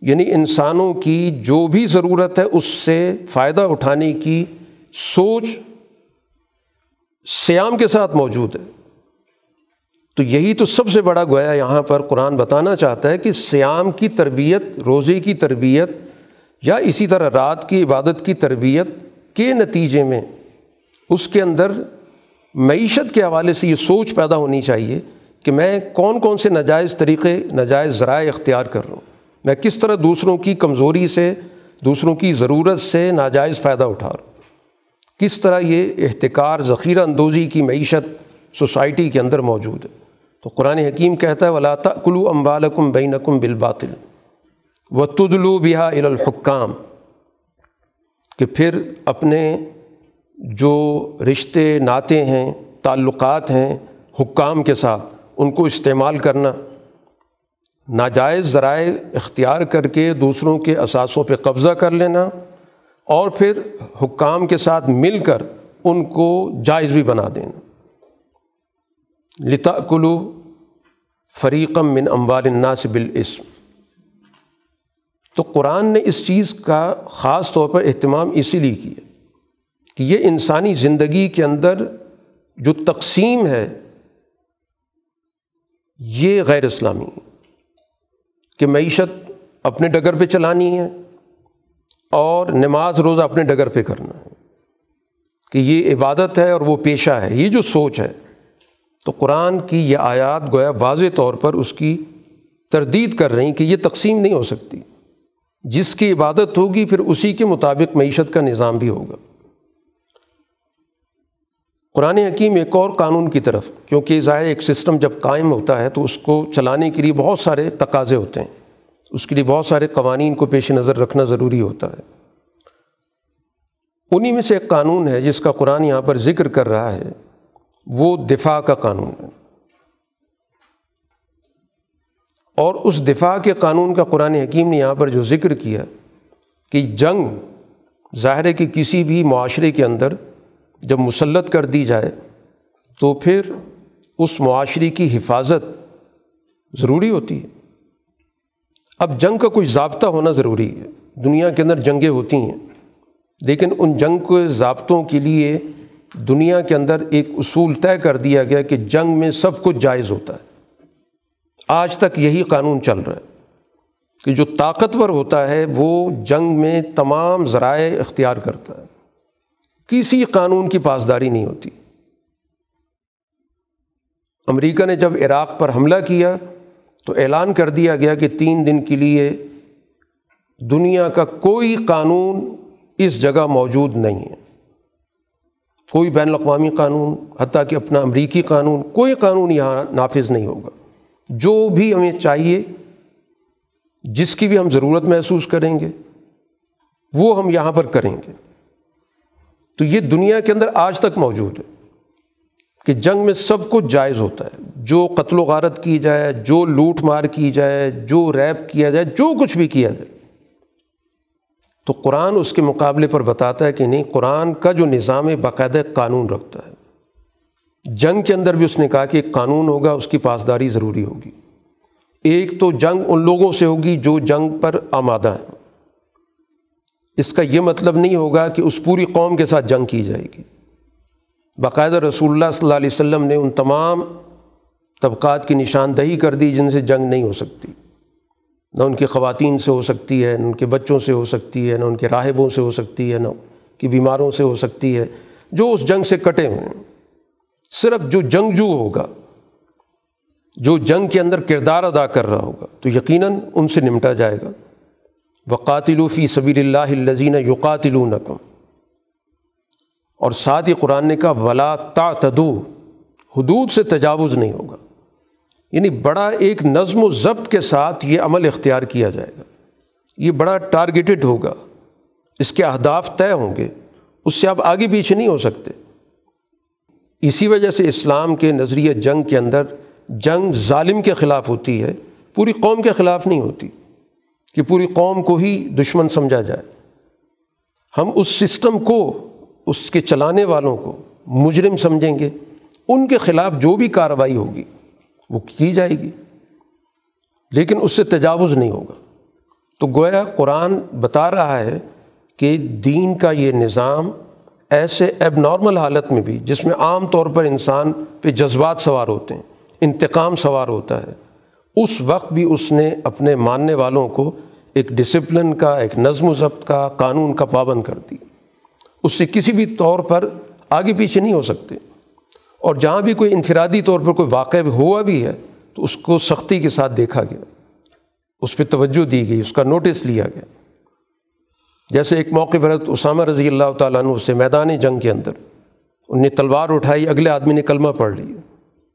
یعنی انسانوں کی جو بھی ضرورت ہے، اس سے فائدہ اٹھانے کی سوچ، سیام کے ساتھ موجود ہے۔ تو یہی تو سب سے بڑا گویا یہاں پر قرآن بتانا چاہتا ہے کہ سیام کی تربیت، روزے کی تربیت یا اسی طرح رات کی عبادت کی تربیت کے نتیجے میں اس کے اندر معیشت کے حوالے سے یہ سوچ پیدا ہونی چاہیے کہ میں کون کون سے ناجائز طریقے ناجائز ذرائع اختیار کر رہا ہوں۔ میں کس طرح دوسروں کی کمزوری سے، دوسروں کی ضرورت سے ناجائز فائدہ اٹھا رہا ہوں۔ کس طرح یہ احتکار، ذخیرہ اندوزی کی معیشت سوسائٹی کے اندر موجود ہے۔ تو قرآن حکیم کہتا ہے، ولا کلو امبالکم بینکم بالباطل و تدلو بہا الحکام کہ پھر اپنے جو رشتے ناطے ہیں، تعلقات ہیں حکام کے ساتھ، ان کو استعمال کرنا، ناجائز ذرائع اختیار کر کے دوسروں کے اثاثوں پہ قبضہ کر لینا اور پھر حکام کے ساتھ مل کر ان کو جائز بھی بنا دینا۔ لتا کلو فریقم من اموال الناس بالاسم۔ تو قرآن نے اس چیز کا خاص طور پر اہتمام اسی لیے کیا کہ یہ انسانی زندگی کے اندر جو تقسیم ہے، یہ غیر اسلامی کہ معیشت اپنے ڈگر پہ چلانی ہے اور نماز روزہ اپنے ڈگر پہ کرنا ہے کہ یہ عبادت ہے اور وہ پیشہ ہے، یہ جو سوچ ہے۔ تو قرآن کی یہ آیات گویا واضح طور پر اس کی تردید کر رہی کہ یہ تقسیم نہیں ہو سکتی۔ جس کی عبادت ہوگی پھر اسی کے مطابق معیشت کا نظام بھی ہوگا۔ قرآن حکیم ایک اور قانون کی طرف، کیونکہ ظاہر ایک سسٹم جب قائم ہوتا ہے تو اس کو چلانے کے لیے بہت سارے تقاضے ہوتے ہیں۔ اس کے لیے بہت سارے قوانین کو پیش نظر رکھنا ضروری ہوتا ہے۔ انہی میں سے ایک قانون ہے جس کا قرآن یہاں پر ذکر کر رہا ہے۔ وہ دفاع کا قانون ہے۔ اور اس دفاع کے قانون کا قرآن حکیم نے یہاں پر جو ذکر کیا کہ جنگ ظاہر ہے کہ کسی بھی معاشرے کے اندر جب مسلط کر دی جائے تو پھر اس معاشرے کی حفاظت ضروری ہوتی ہے۔ اب جنگ کا کوئی ضابطہ ہونا ضروری ہے۔ دنیا کے اندر جنگیں ہوتی ہیں، لیکن ان جنگ کے ضابطوں کے لیے دنیا کے اندر ایک اصول طے کر دیا گیا کہ جنگ میں سب کچھ جائز ہوتا ہے۔ آج تک یہی قانون چل رہا ہے کہ جو طاقتور ہوتا ہے وہ جنگ میں تمام ذرائع اختیار کرتا ہے۔ کسی قانون کی پاسداری نہیں ہوتی۔ امریکہ نے جب عراق پر حملہ کیا تو اعلان کر دیا گیا کہ تین دن کے لیے دنیا کا کوئی قانون اس جگہ موجود نہیں ہے۔ کوئی بین الاقوامی قانون، حتیٰ کہ اپنا امریکی قانون، کوئی قانون یہاں نافذ نہیں ہوگا۔ جو بھی ہمیں چاہیے، جس کی بھی ہم ضرورت محسوس کریں گے، وہ ہم یہاں پر کریں گے۔ تو یہ دنیا کے اندر آج تک موجود ہے کہ جنگ میں سب کچھ جائز ہوتا ہے۔ جو قتل و غارت کی جائے، جو لوٹ مار کی جائے، جو ریپ کیا جائے، جو کچھ بھی کیا جائے۔ تو قرآن اس کے مقابلے پر بتاتا ہے کہ نہیں، قرآن کا جو نظام باقاعدہ قانون رکھتا ہے۔ جنگ کے اندر بھی اس نے کہا کہ ایک قانون ہوگا، اس کی پاسداری ضروری ہوگی۔ ایک تو جنگ ان لوگوں سے ہوگی جو جنگ پر آمادہ ہیں۔ اس کا یہ مطلب نہیں ہوگا کہ اس پوری قوم کے ساتھ جنگ کی جائے گی۔ باقاعدہ رسول اللہ صلی اللہ علیہ وسلم نے ان تمام طبقات کی نشاندہی کر دی جن سے جنگ نہیں ہو سکتی۔ نہ ان کی خواتین سے ہو سکتی ہے، نہ ان کے بچوں سے ہو سکتی ہے، نہ ان کے راہبوں سے ہو سکتی ہے، نہ کہ بیماروں سے ہو سکتی ہے۔ جو اس جنگ سے کٹے ہوئے ہیں صرف جو جنگجو ہوگا، جو جنگ کے اندر کردار ادا کر رہا ہوگا، تو یقیناً ان سے نمٹا جائے گا۔ وقاتل فی صبیر اللہ الزین یقاتل اور ساتھ ہی قرآن نے کہا، ولا تا تدو حدود سے تجاوز نہیں ہوگا۔ یعنی بڑا ایک نظم و ضبط کے ساتھ یہ عمل اختیار کیا جائے گا۔ یہ بڑا ٹارگیٹڈ ہوگا۔ اس کے اہداف طے ہوں گے۔ اس سے آپ آگے پیچھے نہیں ہو سکتے۔ اسی وجہ سے اسلام کے نظریہ جنگ کے اندر جنگ ظالم کے خلاف ہوتی ہے، پوری قوم کے خلاف نہیں ہوتی۔ کہ پوری قوم کو ہی دشمن سمجھا جائے۔ ہم اس سسٹم کو، اس کے چلانے والوں کو مجرم سمجھیں گے۔ ان کے خلاف جو بھی کارروائی ہوگی وہ کی جائے گی۔ لیکن اس سے تجاوز نہیں ہوگا۔ تو گویا قرآن بتا رہا ہے کہ دین کا یہ نظام ایسے ایب نارمل حالت میں بھی، جس میں عام طور پر انسان پہ جذبات سوار ہوتے ہیں، انتقام سوار ہوتا ہے، اس وقت بھی اس نے اپنے ماننے والوں کو ایک ڈسپلن کا، ایک نظم و ضبط کا، قانون کا پابند کر دی اس سے کسی بھی طور پر آگے پیچھے نہیں ہو سکتے۔ اور جہاں بھی کوئی انفرادی طور پر کوئی واقع ہوا بھی ہے، تو اس کو سختی کے ساتھ دیکھا گیا۔ اس پہ توجہ دی گئی، اس کا نوٹس لیا گیا۔ جیسے ایک موقع پر اسامہ رضی اللہ تعالیٰ عنہ سے میدان جنگ کے اندر ان نے تلوار اٹھائی، اگلے آدمی نے کلمہ پڑھ لی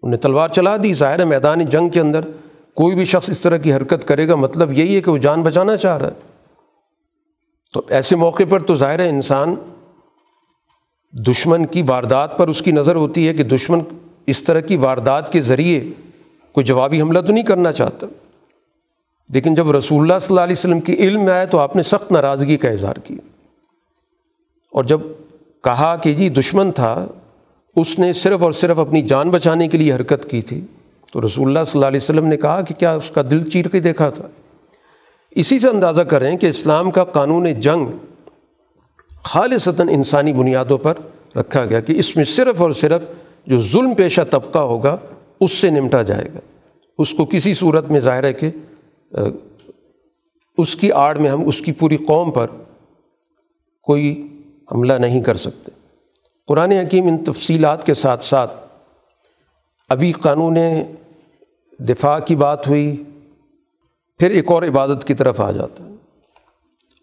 ان نے تلوار چلا دی، ظاہر ہے میدان جنگ کے اندر کوئی بھی شخص اس طرح کی حرکت کرے گا مطلب یہی ہے کہ وہ جان بچانا چاہ رہا ہے۔ تو ایسے موقع پر تو ظاہر ہے انسان دشمن کی واردات پر اس کی نظر ہوتی ہے کہ دشمن اس طرح کی واردات کے ذریعے کوئی جوابی حملہ تو نہیں کرنا چاہتا۔ لیکن جب رسول اللہ صلی اللہ علیہ وسلم کی علم میں آئے تو آپ نے سخت ناراضگی کا اظہار کیا اور جب کہا کہ جی دشمن تھا، اس نے صرف اور صرف اپنی جان بچانے کے لیے حرکت کی تھی۔ تو رسول اللہ صلی اللہ علیہ وسلم نے کہا کہ کیا اس کا دل چیر کے دیکھا تھا؟ اسی سے اندازہ کریں کہ اسلام کا قانون جنگ خالصتاً انسانی بنیادوں پر رکھا گیا کہ اس میں صرف اور صرف جو ظلم پیشہ طبقہ ہوگا، اس سے نمٹا جائے گا۔ اس کو کسی صورت میں ظاہر ہے کہ اس کی آڑ میں ہم، اس کی پوری قوم پر کوئی حملہ نہیں کر سکتے۔ قرآن حکیم ان تفصیلات کے ساتھ ساتھ ابھی قانون دفاع کی بات ہوئی، پھر ایک اور عبادت کی طرف آ جاتا ہے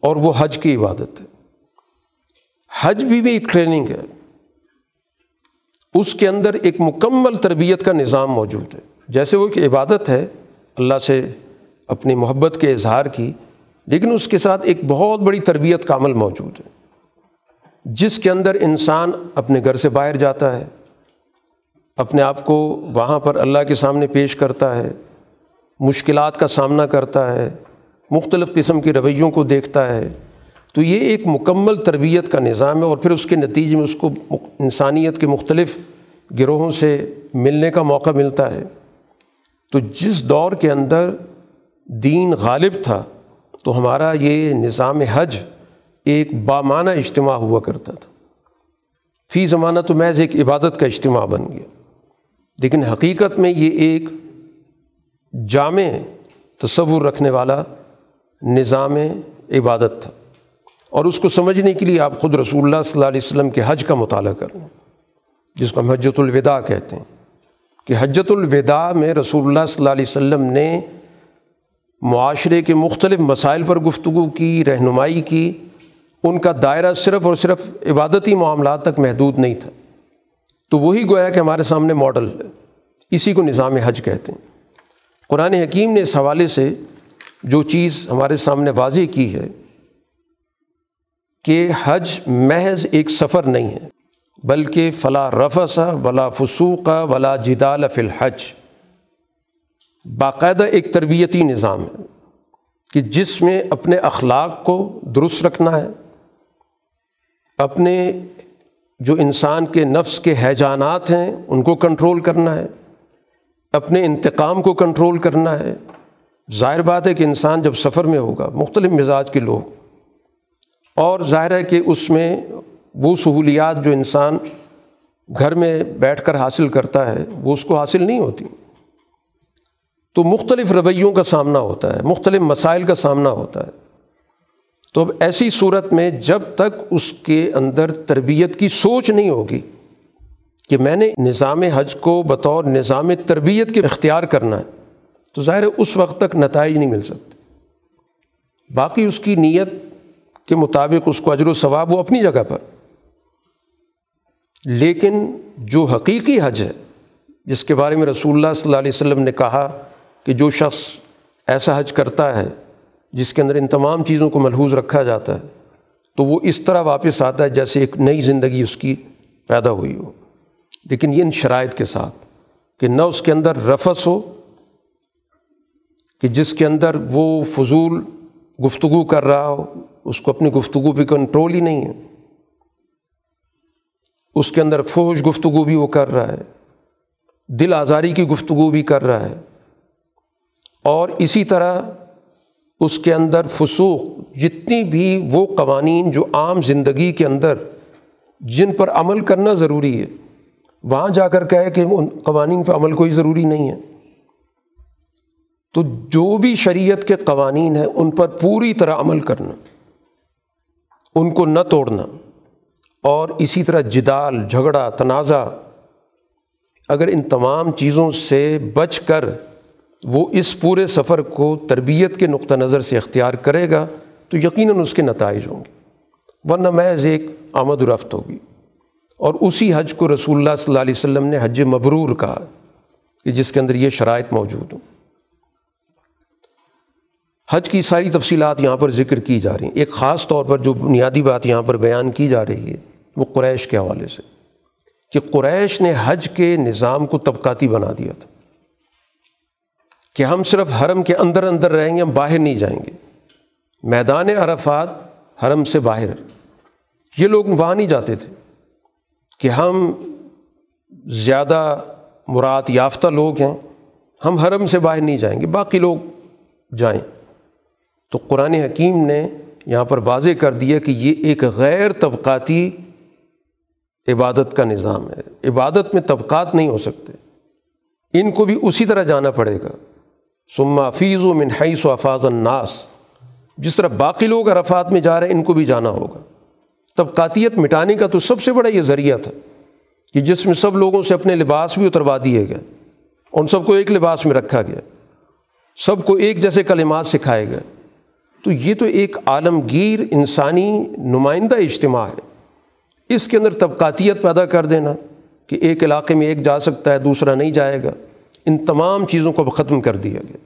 اور وہ حج کی عبادت ہے۔ حج بھی بھی ایک ٹریننگ ہے۔ اس کے اندر ایک مکمل تربیت کا نظام موجود ہے۔ جیسے وہ ایک عبادت ہے، اللہ سے اپنی محبت کے اظہار کی، لیکن اس کے ساتھ ایک بہت بڑی تربیت کا عمل موجود ہے۔ جس کے اندر انسان اپنے گھر سے باہر جاتا ہے، اپنے آپ کو وہاں پر اللہ کے سامنے پیش کرتا ہے، مشکلات کا سامنا کرتا ہے، مختلف قسم کے رویوں کو دیکھتا ہے۔ تو یہ ایک مکمل تربیت کا نظام ہے اور پھر اس کے نتیجے میں اس کو انسانیت کے مختلف گروہوں سے ملنے کا موقع ملتا ہے۔ تو جس دور کے اندر دین غالب تھا، تو ہمارا یہ نظام حج ایک بامانہ اجتماع ہوا کرتا تھا۔ فی زمانہ تو محض ایک عبادت کا اجتماع بن گیا۔ لیکن حقیقت میں یہ ایک جامع تصور رکھنے والا نظام عبادت تھا۔ اور اس کو سمجھنے کے لیے آپ خود رسول اللہ صلی اللہ علیہ وسلم کے حج کا مطالعہ کریں۔ جس کو ہم حجت الوداع کہتے ہیں۔ کہ حجت الوداع میں رسول اللہ صلی اللہ علیہ وسلم نے معاشرے کے مختلف مسائل پر گفتگو کی، رہنمائی کی۔ ان کا دائرہ صرف اور صرف عبادتی معاملات تک محدود نہیں تھا۔ تو وہی گویا کہ ہمارے سامنے ماڈل ہے۔ اسی کو نظام حج کہتے ہیں۔ قرآن حکیم نے اس حوالے سے جو چیز ہمارے سامنے واضح کی ہے کہ حج محض ایک سفر نہیں ہے، بلکہ فلا رفسا ولا فسوق، ولا جدال فی الحج۔ باقاعدہ ایک تربیتی نظام ہے کہ جس میں اپنے اخلاق کو درست رکھنا ہے، اپنے جو انسان کے نفس کے حیجانات ہیں، ان کو کنٹرول کرنا ہے، اپنے انتقام کو کنٹرول کرنا ہے۔ ظاہر بات ہے کہ انسان جب سفر میں ہوگا، مختلف مزاج کے لوگ اور ظاہر ہے کہ اس میں وہ سہولیات جو انسان گھر میں بیٹھ کر حاصل کرتا ہے، وہ اس کو حاصل نہیں ہوتی۔ تو مختلف رویوں کا سامنا ہوتا ہے، مختلف مسائل کا سامنا ہوتا ہے۔ تو اب ایسی صورت میں جب تک اس کے اندر تربیت کی سوچ نہیں ہوگی کہ میں نے نظام حج کو بطور نظام تربیت کے اختیار کرنا ہے، تو ظاہر ہے اس وقت تک نتائج نہیں مل سکتے۔ باقی اس کی نیت کے مطابق اس کو اجر و ثواب وہ اپنی جگہ پر۔ لیکن جو حقیقی حج ہے، جس کے بارے میں رسول اللہ صلی اللہ علیہ وسلم نے کہا کہ جو شخص ایسا حج کرتا ہے، جس کے اندر ان تمام چیزوں کو ملحوظ رکھا جاتا ہے، تو وہ اس طرح واپس آتا ہے جیسے ایک نئی زندگی اس کی پیدا ہوئی ہو۔ لیکن یہ ان شرائط کے ساتھ کہ نہ اس کے اندر رفس ہو، کہ جس کے اندر وہ فضول گفتگو کر رہا ہو اس کو اپنی گفتگو پہ کنٹرول ہی نہیں ہے۔ اس کے اندر فوج گفتگو بھی وہ کر رہا ہے۔ دل آزاری کی گفتگو بھی کر رہا ہے۔ اور اسی طرح اس کے اندر فسوق، جتنی بھی وہ قوانین جو عام زندگی کے اندر جن پر عمل کرنا ضروری ہے، وہاں جا کر کہے کہ ان قوانین پہ عمل کوئی ضروری نہیں ہے۔ تو جو بھی شریعت کے قوانین ہیں، ان پر پوری طرح عمل کرنا۔ ان کو نہ توڑنا۔ اور اسی طرح جدال، جھگڑا، تنازع، اگر ان تمام چیزوں سے بچ کر وہ اس پورے سفر کو تربیت کے نقطہ نظر سے اختیار کرے گا، تو یقیناً اس کے نتائج ہوں گے۔ ورنہ محض ایک آمد و رفت ہوگی۔ اور اسی حج کو رسول اللہ صلی اللہ علیہ وسلم نے حج مبرور کہا کہ جس کے اندر یہ شرائط موجود ہوں۔ حج کی ساری تفصیلات یہاں پر ذکر کی جا رہی ہیں۔ ایک خاص طور پر جو بنیادی بات یہاں پر بیان کی جا رہی ہے، وہ قریش کے حوالے سے۔ کہ قریش نے حج کے نظام کو طبقاتی بنا دیا تھا۔ کہ ہم صرف حرم کے اندر اندر رہیں گے، ہم باہر نہیں جائیں گے۔ میدان عرفات حرم سے باہر۔ یہ لوگ وہاں نہیں جاتے تھے۔ کہ ہم زیادہ مراد یافتہ لوگ ہیں، ہم حرم سے باہر نہیں جائیں گے، باقی لوگ جائیں۔ تو قرآن حکیم نے یہاں پر واضح کر دیا کہ یہ ایک غیر طبقاتی عبادت کا نظام ہے۔ عبادت میں طبقات نہیں ہو سکتے۔ ان کو بھی اسی طرح جانا پڑے گا۔ سما فیض و منحص و افاظ الناس۔ جس طرح باقی لوگ عرفات میں جا رہے ہیں، ان کو بھی جانا ہوگا۔ طبقاتیت مٹانے کا تو سب سے بڑا یہ ذریعہ تھا کہ جس میں سب لوگوں سے اپنے لباس بھی اتروا دیے گئے۔ ان سب کو ایک لباس میں رکھا گیا۔ سب کو ایک جیسے کلمات سکھائے گئے۔ تو یہ تو ایک عالمگیر انسانی نمائندہ اجتماع ہے۔ اس کے اندر طبقاتیت پیدا کر دینا کہ ایک علاقے میں ایک جا سکتا ہے، دوسرا نہیں جائے گا۔ ان تمام چیزوں کو ختم کر دیا گیا۔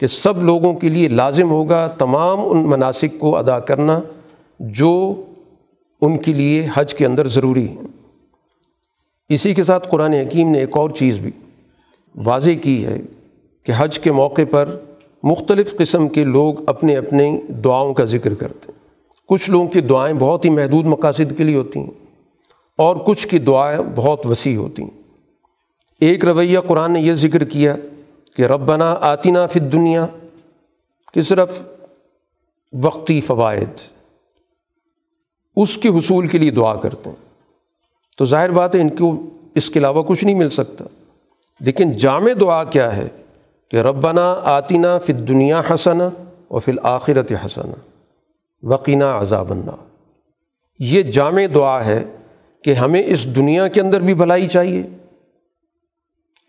کہ سب لوگوں کے لیے لازم ہوگا تمام ان مناسب کو ادا کرنا جو ان کے لیے حج کے اندر ضروری ہے اسی کے ساتھ قرآن حکیم نے ایک اور چیز بھی واضح کی ہے کہ حج کے موقع پر مختلف قسم کے لوگ اپنے اپنے دعاؤں کا ذکر کرتے ہیں۔ کچھ لوگوں کی دعائیں بہت ہی محدود مقاصد کے لیے ہوتی ہیں اور کچھ کی دعائیں بہت وسیع ہوتی ہیں۔ ایک رویہ قرآن نے یہ ذکر کیا کہ ربنا آتینہ فی دنیا کہ صرف وقتی فوائد، اس کے حصول کے لیے دعا کرتے ہیں۔ تو ظاہر بات ہے ان کو اس کے علاوہ کچھ نہیں مل سکتا۔ لیکن جامع دعا کیا ہے؟ کہ ربنا آتینہ فی دنیا حسنا اور فی الآخرت حسن وقینہ عذاب النار۔ یہ جامع دعا ہے کہ ہمیں اس دنیا کے اندر بھی بھلائی چاہیے،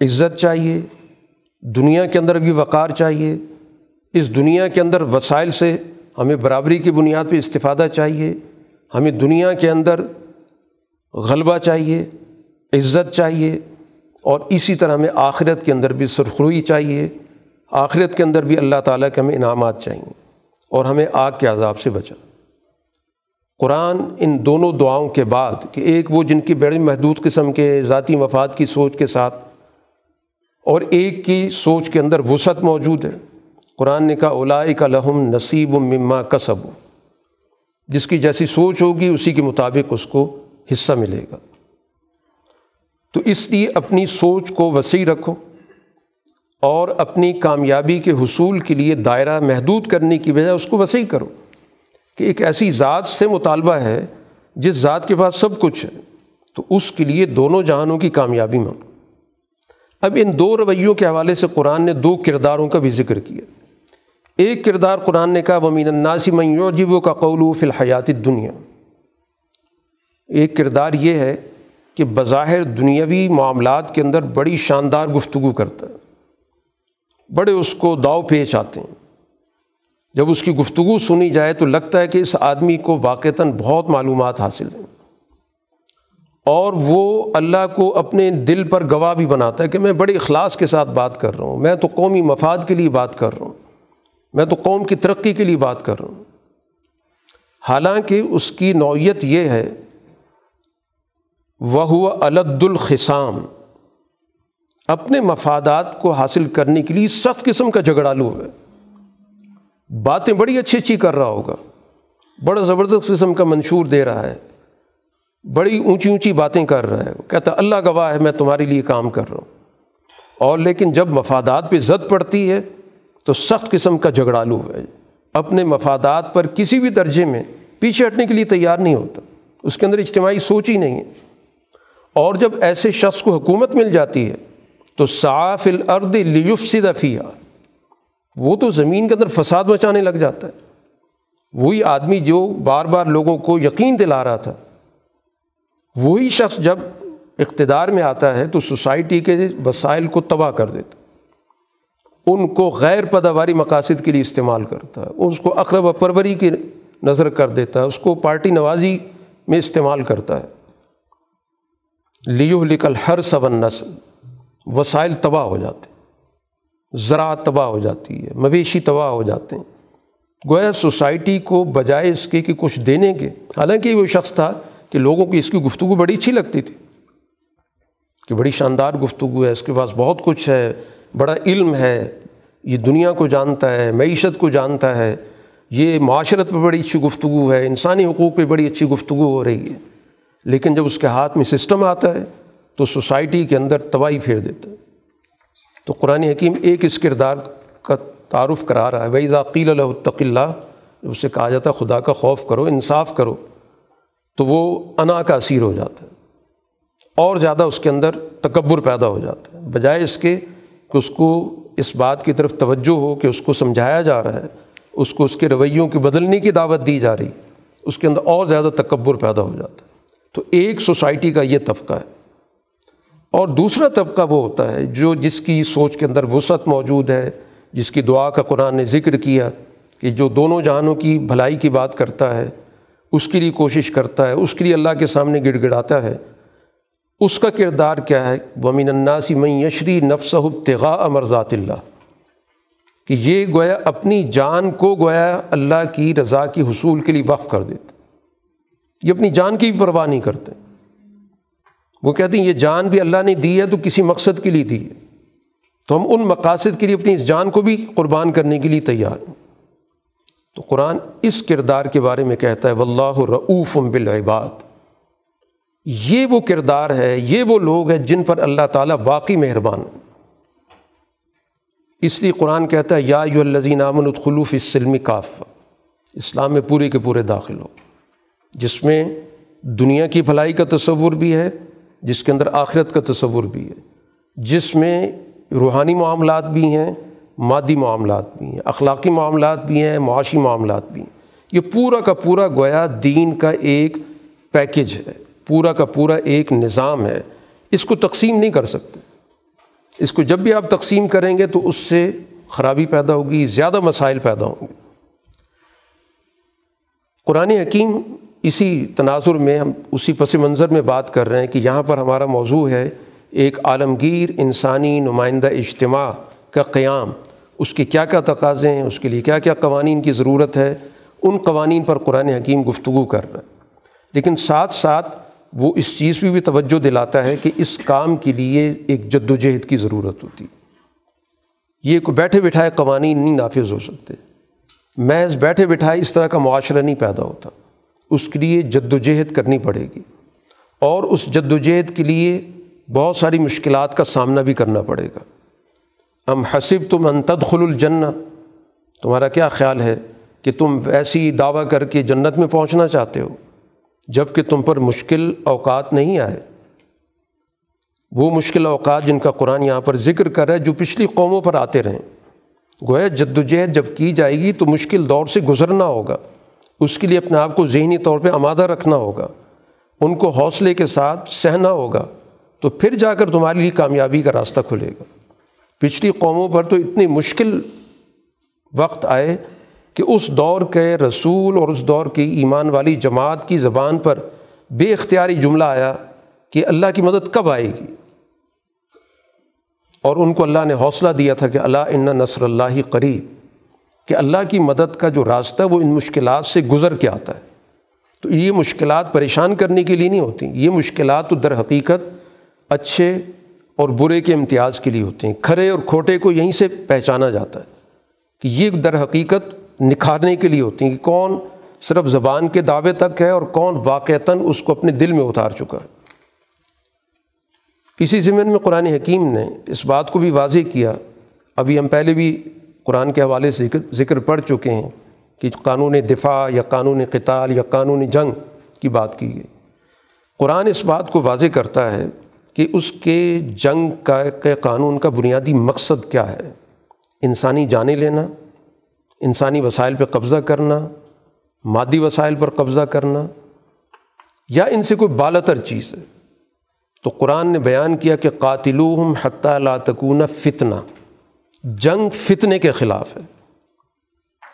عزت چاہیے، دنیا کے اندر بھی وقار چاہیے، اس دنیا کے اندر وسائل سے ہمیں برابری کی بنیاد پہ استفادہ چاہیے، ہمیں دنیا کے اندر غلبہ چاہیے، عزت چاہیے اور اسی طرح ہمیں آخرت کے اندر بھی سرخروئی چاہیے۔ آخرت کے اندر بھی اللہ تعالیٰ کے ہمیں انعامات چاہیے اور ہمیں آگ کے عذاب سے بچا قرآن ان دونوں دعاؤں کے بعد کہ ایک وہ جن کی بڑی محدود قسم کے ذاتی مفاد کی سوچ کے ساتھ اور ایک کی سوچ کے اندر وسعت موجود ہے۔ قرآن نے کہا اولا کا لہم نصیب و مما کسب جس کی جیسی سوچ ہوگی، اسی کے مطابق اس کو حصہ ملے گا۔ تو اس لیے اپنی سوچ کو وسیع رکھو اور اپنی کامیابی کے حصول کے لیے دائرہ محدود کرنے کی وجہ اس کو وسیع کرو کہ ایک ایسی ذات سے مطالبہ ہے جس ذات کے پاس سب کچھ ہے، تو اس کے لیے دونوں جہانوں کی کامیابی مانگو۔ اب ان دو رویوں کے حوالے سے قرآن نے دو کرداروں کا بھی ذکر کیا۔ ایک کردار قرآن نے کہا ومین الناسی میوجب کا قولو فی الحیات دنیا ایک کردار یہ ہے کہ بظاہر دنیاوی معاملات کے اندر بڑی شاندار گفتگو کرتا ہے۔ بڑے اس کو داؤ پیش آتے ہیں۔ جب اس کی گفتگو سنی جائے تو لگتا ہے کہ اس آدمی کو واقعتاً بہت معلومات حاصل ہیں۔ اور وہ اللہ کو اپنے دل پر گواہ بھی بناتا ہے کہ میں بڑے اخلاص کے ساتھ بات کر رہا ہوں، میں تو قومی مفاد کے لیے بات کر رہا ہوں، میں تو قوم کی ترقی کے لیے بات کر رہا ہوں۔ حالانکہ اس کی نوعیت یہ ہے وہ ہوا الد الخسام اپنے مفادات کو حاصل کرنے کے لیے سخت قسم کا جھگڑالو ہے۔ باتیں بڑی اچھی اچھی کر رہا ہوگا۔ بڑا زبردست قسم کا منشور دے رہا ہے۔ بڑی اونچی اونچی باتیں کر رہا ہے۔ کہتا اللہ گواہ ہے، میں تمہارے لیے کام کر رہا ہوں۔ اور لیکن جب مفادات پہ زد پڑتی ہے، تو سخت قسم کا جھگڑالو ہے۔ اپنے مفادات پر کسی بھی درجے میں پیچھے ہٹنے کے لیے تیار نہیں ہوتا۔ اس کے اندر اجتماعی سوچ ہی نہیں ہے۔ اور جب ایسے شخص کو حکومت مل جاتی ہے تو صاف الارض لیفسد فیہا وہ تو زمین کے اندر فساد مچانے لگ جاتا ہے۔ وہی آدمی جو بار بار لوگوں کو یقین دلا رہا تھا۔ وہی شخص جب اقتدار میں آتا ہے تو سوسائٹی کے وسائل کو تباہ کر دیتا ان کو غیر پیداواری مقاصد کے لیے استعمال کرتا ہے۔ اس کو اقرب و پروری کی نظر کر دیتا ہے۔ اس کو پارٹی نوازی میں استعمال کرتا ہے۔ لیو لکل ہر سبن نسل وسائل تباہ ہو جاتے زراعت تباہ ہو جاتی ہے، مویشی تباہ ہو جاتے ہیں۔ گویا سوسائٹی کو بجائے اس کے کہ کچھ دینے کے، حالانکہ وہ شخص تھا کہ لوگوں کی اس کی گفتگو بڑی اچھی لگتی تھی، کہ بڑی شاندار گفتگو ہے، اس کے پاس بہت کچھ ہے، بڑا علم ہے، یہ دنیا کو جانتا ہے، معیشت کو جانتا ہے۔ یہ معاشرت پہ بڑی اچھی گفتگو ہے، انسانی حقوق پہ بڑی اچھی گفتگو ہو رہی ہے۔ لیکن جب اس کے ہاتھ میں سسٹم آتا ہے تو سوسائٹی کے اندر تباہی پھیر دیتا ہے۔ تو قرآن حکیم ایک اس کردار کا تعارف کرا رہا ہے۔ بھائی ذاقیل التق اللہ اس سے کہا جاتا ہے خدا کا خوف کرو، انصاف کرو، تو وہ انا کا اسیر ہو جاتا ہے۔ اور زیادہ اس کے اندر تکبر پیدا ہو جاتا ہے۔ بجائے اس کے کہ اس کو اس بات کی طرف توجہ ہو کہ اس کو سمجھایا جا رہا ہے، اس کو اس کے رویوں کی بدلنے کی دعوت دی جا رہی، اس کے اندر اور زیادہ تکبر پیدا ہو جاتا ہے۔ تو ایک سوسائٹی کا یہ طبقہ ہے۔ اور دوسرا طبقہ وہ ہوتا ہے جو جس کی سوچ کے اندر وسعت موجود ہے، جس کی دعا کا قرآن نے ذکر کیا کہ جو دونوں جہانوں کی بھلائی کی بات کرتا ہے، اس کے لیے کوشش کرتا ہے، اس کے لیے اللہ کے سامنے گڑ گڑاتا ہے۔ اس کا کردار کیا ہے؟ ومین الناسی میں یشری نفس تغا امرضات اللہ۔ کہ یہ گویا اپنی جان کو گویا اللہ کی رضا کی حصول کے لیے وقف کر دیتے یہ اپنی جان کی بھی پرواہ نہیں کرتے۔ وہ کہتے ہیں، یہ جان بھی اللہ نے دی ہے تو کسی مقصد کے لیے دی ہے۔ تو ہم ان مقاصد کے لیے اپنی اس جان کو بھی قربان کرنے کے لیے تیار ہیں۔ تو قرآن اس کردار کے بارے میں کہتا ہے واللہ رعوف بالعباد۔ یہ وہ کردار ہے، یہ وہ لوگ ہیں جن پر اللہ تعالیٰ واقعی مہربان اس لیے قرآن کہتا ہے، یا یو الزین امن الخلوف اسلم کاف اسلام میں پورے کے پورے داخل ہو۔ جس میں دنیا کی بھلائی کا تصور بھی ہے، جس کے اندر آخرت کا تصور بھی ہے۔ جس میں روحانی معاملات بھی ہیں، مادی معاملات بھی ہیں، اخلاقی معاملات بھی ہیں، معاشی معاملات بھی ہیں۔ یہ پورا کا پورا گویا دین کا ایک پیکج ہے، پورا کا پورا ایک نظام ہے۔ اس کو تقسیم نہیں کر سکتے۔ اس کو جب بھی آپ تقسیم کریں گے تو اس سے خرابی پیدا ہوگی، زیادہ مسائل پیدا ہوں گے۔ قرآن حکیم اسی تناظر میں ہم اسی پس منظر میں بات کر رہے ہیں کہ یہاں پر ہمارا موضوع ہے ایک عالمگیر انسانی نمائندہ اجتماع کا قیام۔ اس کے کیا کیا تقاضے ہیں؟ اس کے لیے کیا کیا قوانین کی ضرورت ہے؟ ان قوانین پر قرآن حکیم گفتگو کر رہا ہے۔ لیکن ساتھ ساتھ وہ اس چیز پہ بھی توجہ دلاتا ہے کہ اس کام کے لیے ایک جد و جہد کی ضرورت ہوتی۔ یہ کوئی بیٹھے بٹھائے قوانین نہیں نافذ ہو سکتے۔ محض بیٹھے بٹھائے اس طرح کا معاشرہ نہیں پیدا ہوتا۔ اس کے لیے جد و جہد کرنی پڑے گی اور اس جد و جہد کے لیے بہت ساری مشکلات کا سامنا بھی کرنا پڑے گا۔ ہم حسب تم انتدخل الجنہ، تمہارا کیا خیال ہے کہ تم ایسی دعویٰ کر کے جنت میں پہنچنا چاہتے ہو جبکہ تم پر مشکل اوقات نہیں آئے؟ وہ مشکل اوقات جن کا قرآن یہاں پر ذکر کر رہا ہے جو پچھلی قوموں پر آتے رہیں۔ گویا جد و جہد جب کی جائے گی تو مشکل دور سے گزرنا ہوگا۔ اس کے لیے اپنے آپ کو ذہنی طور پہ آمادہ رکھنا ہوگا۔ ان کو حوصلے کے ساتھ سہنا ہوگا۔ تو پھر جا کر تمہارے لیے کامیابی کا راستہ کھلے گا۔ پچھلی قوموں پر تو اتنی مشکل وقت آئے کہ اس دور کے رسول اور اس دور کی ایمان والی جماعت کی زبان پر بے اختیاری جملہ آیا کہ اللہ کی مدد کب آئے گی۔ اور ان کو اللہ نے حوصلہ دیا تھا کہ اللہ ان نصر اللہ قریب۔ کہ اللہ کی مدد کا جو راستہ وہ ان مشکلات سے گزر کے آتا ہے۔ تو یہ مشکلات پریشان کرنے کے لیے نہیں ہوتی، یہ مشکلات تو در حقیقت اچھے اور برے کے امتیاز کے لیے ہوتے ہیں۔ کھرے اور کھوٹے کو یہیں سے پہچانا جاتا ہے کہ یہ در حقیقت نکھارنے کے لیے ہوتی ہیں کہ کون صرف زبان کے دعوے تک ہے اور کون واقعتاً اس کو اپنے دل میں اتار چکا ہے۔ اسی زمین میں قرآن حکیم نے اس بات کو بھی واضح کیا۔ ابھی ہم پہلے بھی قرآن کے حوالے سے ذکر پڑھ چکے ہیں کہ قانون دفاع یا قانون قتال یا قانون جنگ کی بات کی گئی۔ قرآن اس بات کو واضح کرتا ہے کہ اس کے جنگ کا کے قانون کا بنیادی مقصد کیا ہے۔ انسانی جانیں لینا، انسانی وسائل پہ قبضہ کرنا، مادی وسائل پر قبضہ کرنا، یا ان سے کوئی بالا تر چیز۔ ہے تو قرآن نے بیان کیا کہ قاتلوہم حتیٰ لا تکون فتنہ۔ جنگ فتنے کے خلاف ہے۔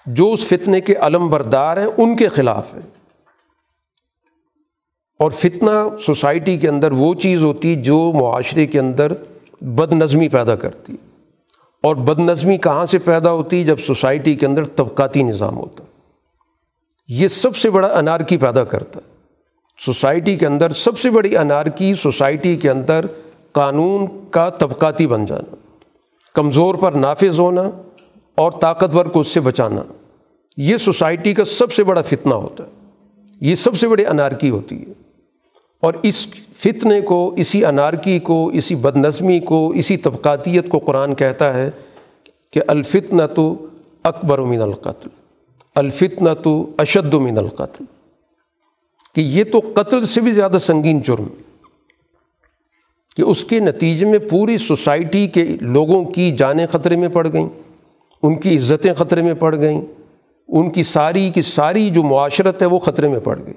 جو اس فتنے کے علم بردار ہیں، ان کے خلاف ہے۔ اور فتنہ سوسائٹی کے اندر وہ چیز ہوتی جو معاشرے کے اندر بد نظمی پیدا کرتی۔ اور بد نظمی کہاں سے پیدا ہوتی؟ جب سوسائٹی کے اندر طبقاتی نظام ہوتا۔ یہ سب سے بڑا انارکی پیدا کرتا۔ ہے سوسائٹی کے اندر سب سے بڑی انارکی سوسائٹی کے اندر قانون کا طبقاتی بن جانا۔ کمزور پر نافذ ہونا اور طاقتور کو اس سے بچانا، یہ سوسائٹی کا سب سے بڑا فتنہ ہوتا ہے۔ یہ سب سے بڑی انارکی ہوتی ہے۔ اور اس فتنے کو، اسی انارکی کو، اسی بد نظمی کو، اسی طبقاتیت کو قرآن کہتا ہے کہ الفتن تو اکبر من القتل الفتن تو اشد من القتل۔ کہ یہ تو قتل سے بھی زیادہ سنگین جرم کہ اس کے نتیجے میں پوری سوسائٹی کے لوگوں کی جانیں خطرے میں پڑ گئیں، ان کی عزتیں خطرے میں پڑ گئیں، ان کی ساری کی ساری جو معاشرت ہے وہ خطرے میں پڑ گئی۔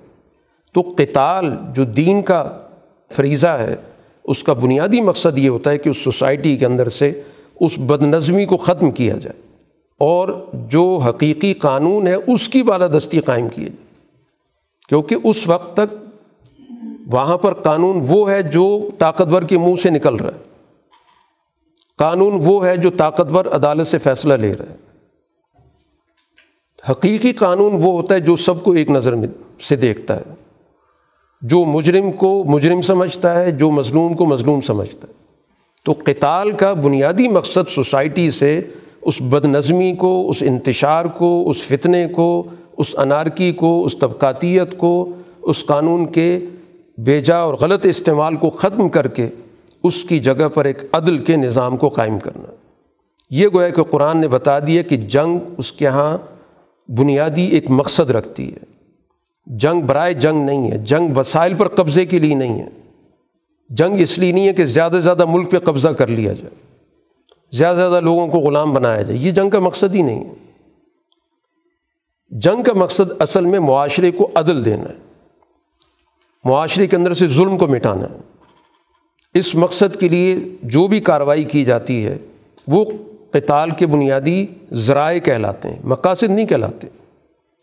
تو قتال جو دین کا فریضہ ہے، اس کا بنیادی مقصد یہ ہوتا ہے کہ اس سوسائٹی کے اندر سے اس بد نظمی کو ختم کیا جائے اور جو حقیقی قانون ہے، اس کی بالادستی قائم کی جائے۔ کیونکہ اس وقت تک وہاں پر قانون وہ ہے جو طاقتور کے منہ سے نکل رہا ہے۔ قانون وہ ہے جو طاقتور عدالت سے فیصلہ لے رہا ہے۔ حقیقی قانون وہ ہوتا ہے جو سب کو ایک نظر میں سے دیکھتا ہے۔ جو مجرم کو مجرم سمجھتا ہے، جو مظلوم کو مظلوم سمجھتا ہے۔ تو قتال کا بنیادی مقصد سوسائٹی سے اس بد نظمی کو، اس انتشار کو، اس فتنے کو، اس انارکی کو، اس طبقاتیت کو، اس قانون کے بیجا اور غلط استعمال کو ختم کر کے اس کی جگہ پر ایک عدل کے نظام کو قائم کرنا۔ یہ گویا کہ قرآن نے بتا دیا کہ جنگ اس کے یہاں بنیادی ایک مقصد رکھتی ہے۔ جنگ برائے جنگ نہیں ہے، جنگ وسائل پر قبضے کے لیے نہیں ہے۔ جنگ اس لیے نہیں ہے کہ زیادہ سے زیادہ ملک پہ قبضہ کر لیا جائے۔ زیادہ سے زیادہ لوگوں کو غلام بنایا جائے۔ یہ جنگ کا مقصد ہی نہیں ہے۔ جنگ کا مقصد اصل میں معاشرے کو عدل دینا ہے۔ معاشرے کے اندر سے ظلم کو مٹانا۔ ہے اس مقصد کے لیے جو بھی کارروائی کی جاتی ہے، وہ قتال کے بنیادی ذرائع کہلاتے ہیں، مقاصد نہیں کہلاتے۔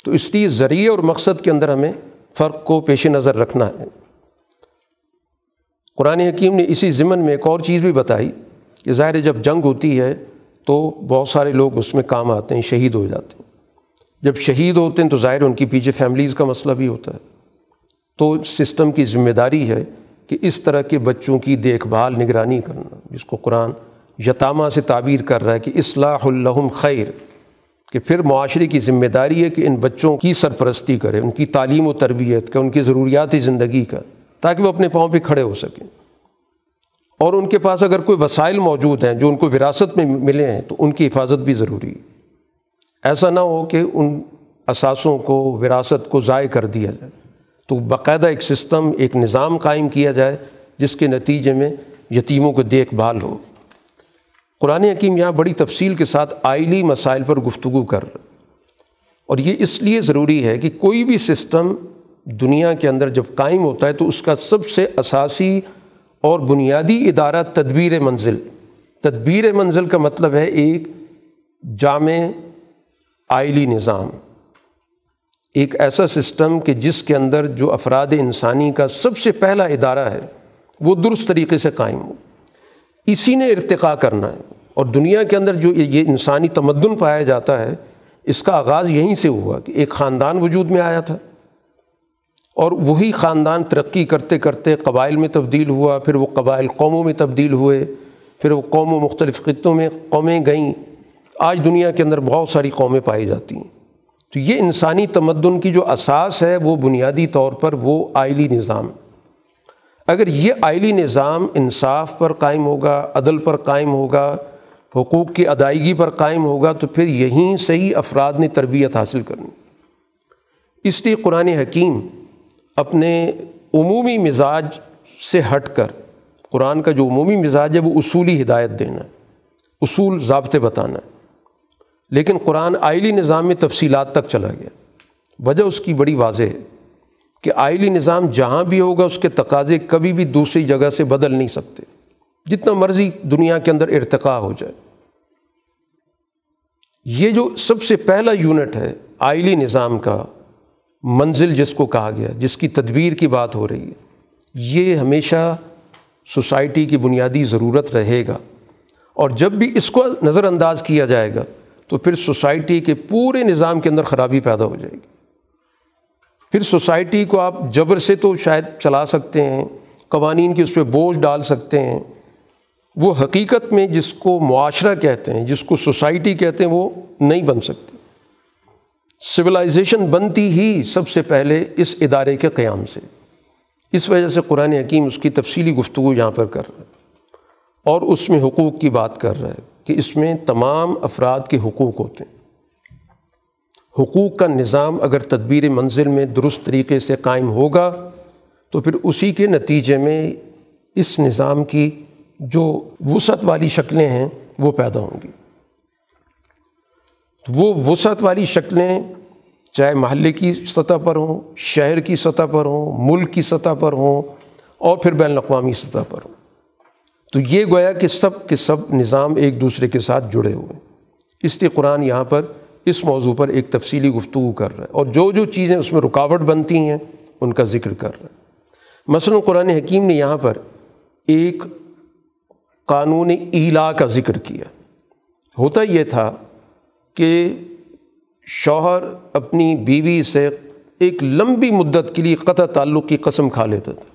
تو اس لیے ذریعے اور مقصد کے اندر ہمیں فرق کو پیش نظر رکھنا ہے۔ قرآن حکیم نے اسی ضمن میں ایک اور چیز بھی بتائی کہ ظاہر جب جنگ ہوتی ہے تو بہت سارے لوگ اس میں کام آتے ہیں، شہید ہو جاتے ہیں۔ جب شہید ہوتے ہیں تو ظاہر ان کی پیچھے فیملیز کا مسئلہ بھی ہوتا ہے۔ تو سسٹم کی ذمہ داری ہے کہ اس طرح کے بچوں کی دیکھ بھال نگرانی کرنا، جس کو قرآن یتامہ سے تعبیر کر رہا ہے کہ اصلاح الحم خیر، کہ پھر معاشرے کی ذمہ داری ہے کہ ان بچوں کی سرپرستی کرے، ان کی تعلیم و تربیت کا، ان کی ضروریاتی زندگی کا، تاکہ وہ اپنے پاؤں پہ کھڑے ہو سکیں۔ اور ان کے پاس اگر کوئی وسائل موجود ہیں جو ان کو وراثت میں ملے ہیں تو ان کی حفاظت بھی ضروری ہے۔ ایسا نہ ہو کہ ان اثاثوں کو، وراثت کو ضائع کر دیا جائے۔ تو باقاعدہ ایک سسٹم، ایک نظام قائم کیا جائے جس کے نتیجے میں یتیموں کو دیکھ بھال ہو۔ قرآن حکیم یہاں بڑی تفصیل کے ساتھ آئلی مسائل پر گفتگو کر اور یہ اس لیے ضروری ہے کہ کوئی بھی سسٹم دنیا کے اندر جب قائم ہوتا ہے تو اس کا سب سے اساسی اور بنیادی ادارہ تدبیر منزل۔ تدبیر منزل کا مطلب ہے ایک جامع آئلی نظام۔ ایک ایسا سسٹم کہ جس کے اندر جو افراد انسانی کا سب سے پہلا ادارہ ہے، وہ درست طریقے سے قائم ہو۔ اسی نے ارتقاء کرنا ہے۔ اور دنیا کے اندر جو یہ انسانی تمدن پایا جاتا ہے، اس کا آغاز یہیں سے ہوا کہ ایک خاندان وجود میں آیا تھا۔ اور وہی خاندان ترقی کرتے کرتے قبائل میں تبدیل ہوا، پھر وہ قبائل قوموں میں تبدیل ہوئے، پھر وہ قوموں مختلف خطوں میں قومیں گئیں۔ آج دنیا کے اندر بہت ساری قومیں پائی جاتی ہیں۔ تو یہ انسانی تمدن کی جو اساس ہے وہ بنیادی طور پر وہ آئلی نظام اگر یہ آئلی نظام انصاف پر قائم ہوگا، عدل پر قائم ہوگا، حقوق کی ادائیگی پر قائم ہوگا، تو پھر یہیں سے ہی افراد نے تربیت حاصل کرنی۔ اس لیے قرآن حکیم اپنے عمومی مزاج سے ہٹ کر، قرآن کا جو عمومی مزاج ہے، وہ اصولی ہدایت دینا اصول ضابطے بتانا ہے۔ لیکن قرآن آئلی نظام میں تفصیلات تک چلا گیا۔ وجہ اس کی بڑی واضح ہے کہ آئلی نظام جہاں بھی ہوگا اس کے تقاضے کبھی بھی دوسری جگہ سے بدل نہیں سکتے۔ جتنا مرضی دنیا کے اندر ارتقاء ہو جائے۔ یہ جو سب سے پہلا یونٹ ہے آئلی نظام کا، منزل جس کو کہا گیا، جس کی تدبیر کی بات ہو رہی ہے، یہ ہمیشہ سوسائٹی کی بنیادی ضرورت رہے گا۔ اور جب بھی اس کو نظر انداز کیا جائے گا تو پھر سوسائٹی کے پورے نظام کے اندر خرابی پیدا ہو جائے گی۔ پھر سوسائٹی کو آپ جبر سے تو شاید چلا سکتے ہیں، قوانین کی اس پہ بوجھ ڈال سکتے ہیں۔ وہ حقیقت میں جس کو معاشرہ کہتے ہیں، جس کو سوسائٹی کہتے ہیں، وہ نہیں بن سکتی سویلائزیشن بنتی ہی سب سے پہلے اس ادارے کے قیام سے۔ اس وجہ سے قرآن حکیم اس کی تفصیلی گفتگو یہاں پر کر رہا ہے اور اس میں حقوق کی بات کر رہا ہے۔ کہ اس میں تمام افراد کے حقوق ہوتے ہیں۔ حقوق کا نظام اگر تدبیر منزل میں درست طریقے سے قائم ہوگا، تو پھر اسی کے نتیجے میں اس نظام کی جو وسعت والی شکلیں ہیں، وہ پیدا ہوں گی۔ وہ وسعت والی شکلیں چاہے محلے کی سطح پر ہوں، شہر کی سطح پر ہوں، ملک کی سطح پر ہوں، اور پھر بین الاقوامی سطح پر ہوں۔ تو یہ گویا کہ سب کے سب نظام ایک دوسرے کے ساتھ جڑے ہوئے اس لیے قرآن یہاں پر اس موضوع پر ایک تفصیلی گفتگو کر رہا ہے اور جو جو چیزیں اس میں رکاوٹ بنتی ہیں، ان کا ذکر کر رہا ہے۔ مثلاً قرآن حکیم نے یہاں پر ایک قانون ایلا کا ذکر کیا۔ ہوتا یہ تھا کہ شوہر اپنی بیوی سے ایک لمبی مدت کے لیے قطع تعلق کی قسم کھا لیتا تھا۔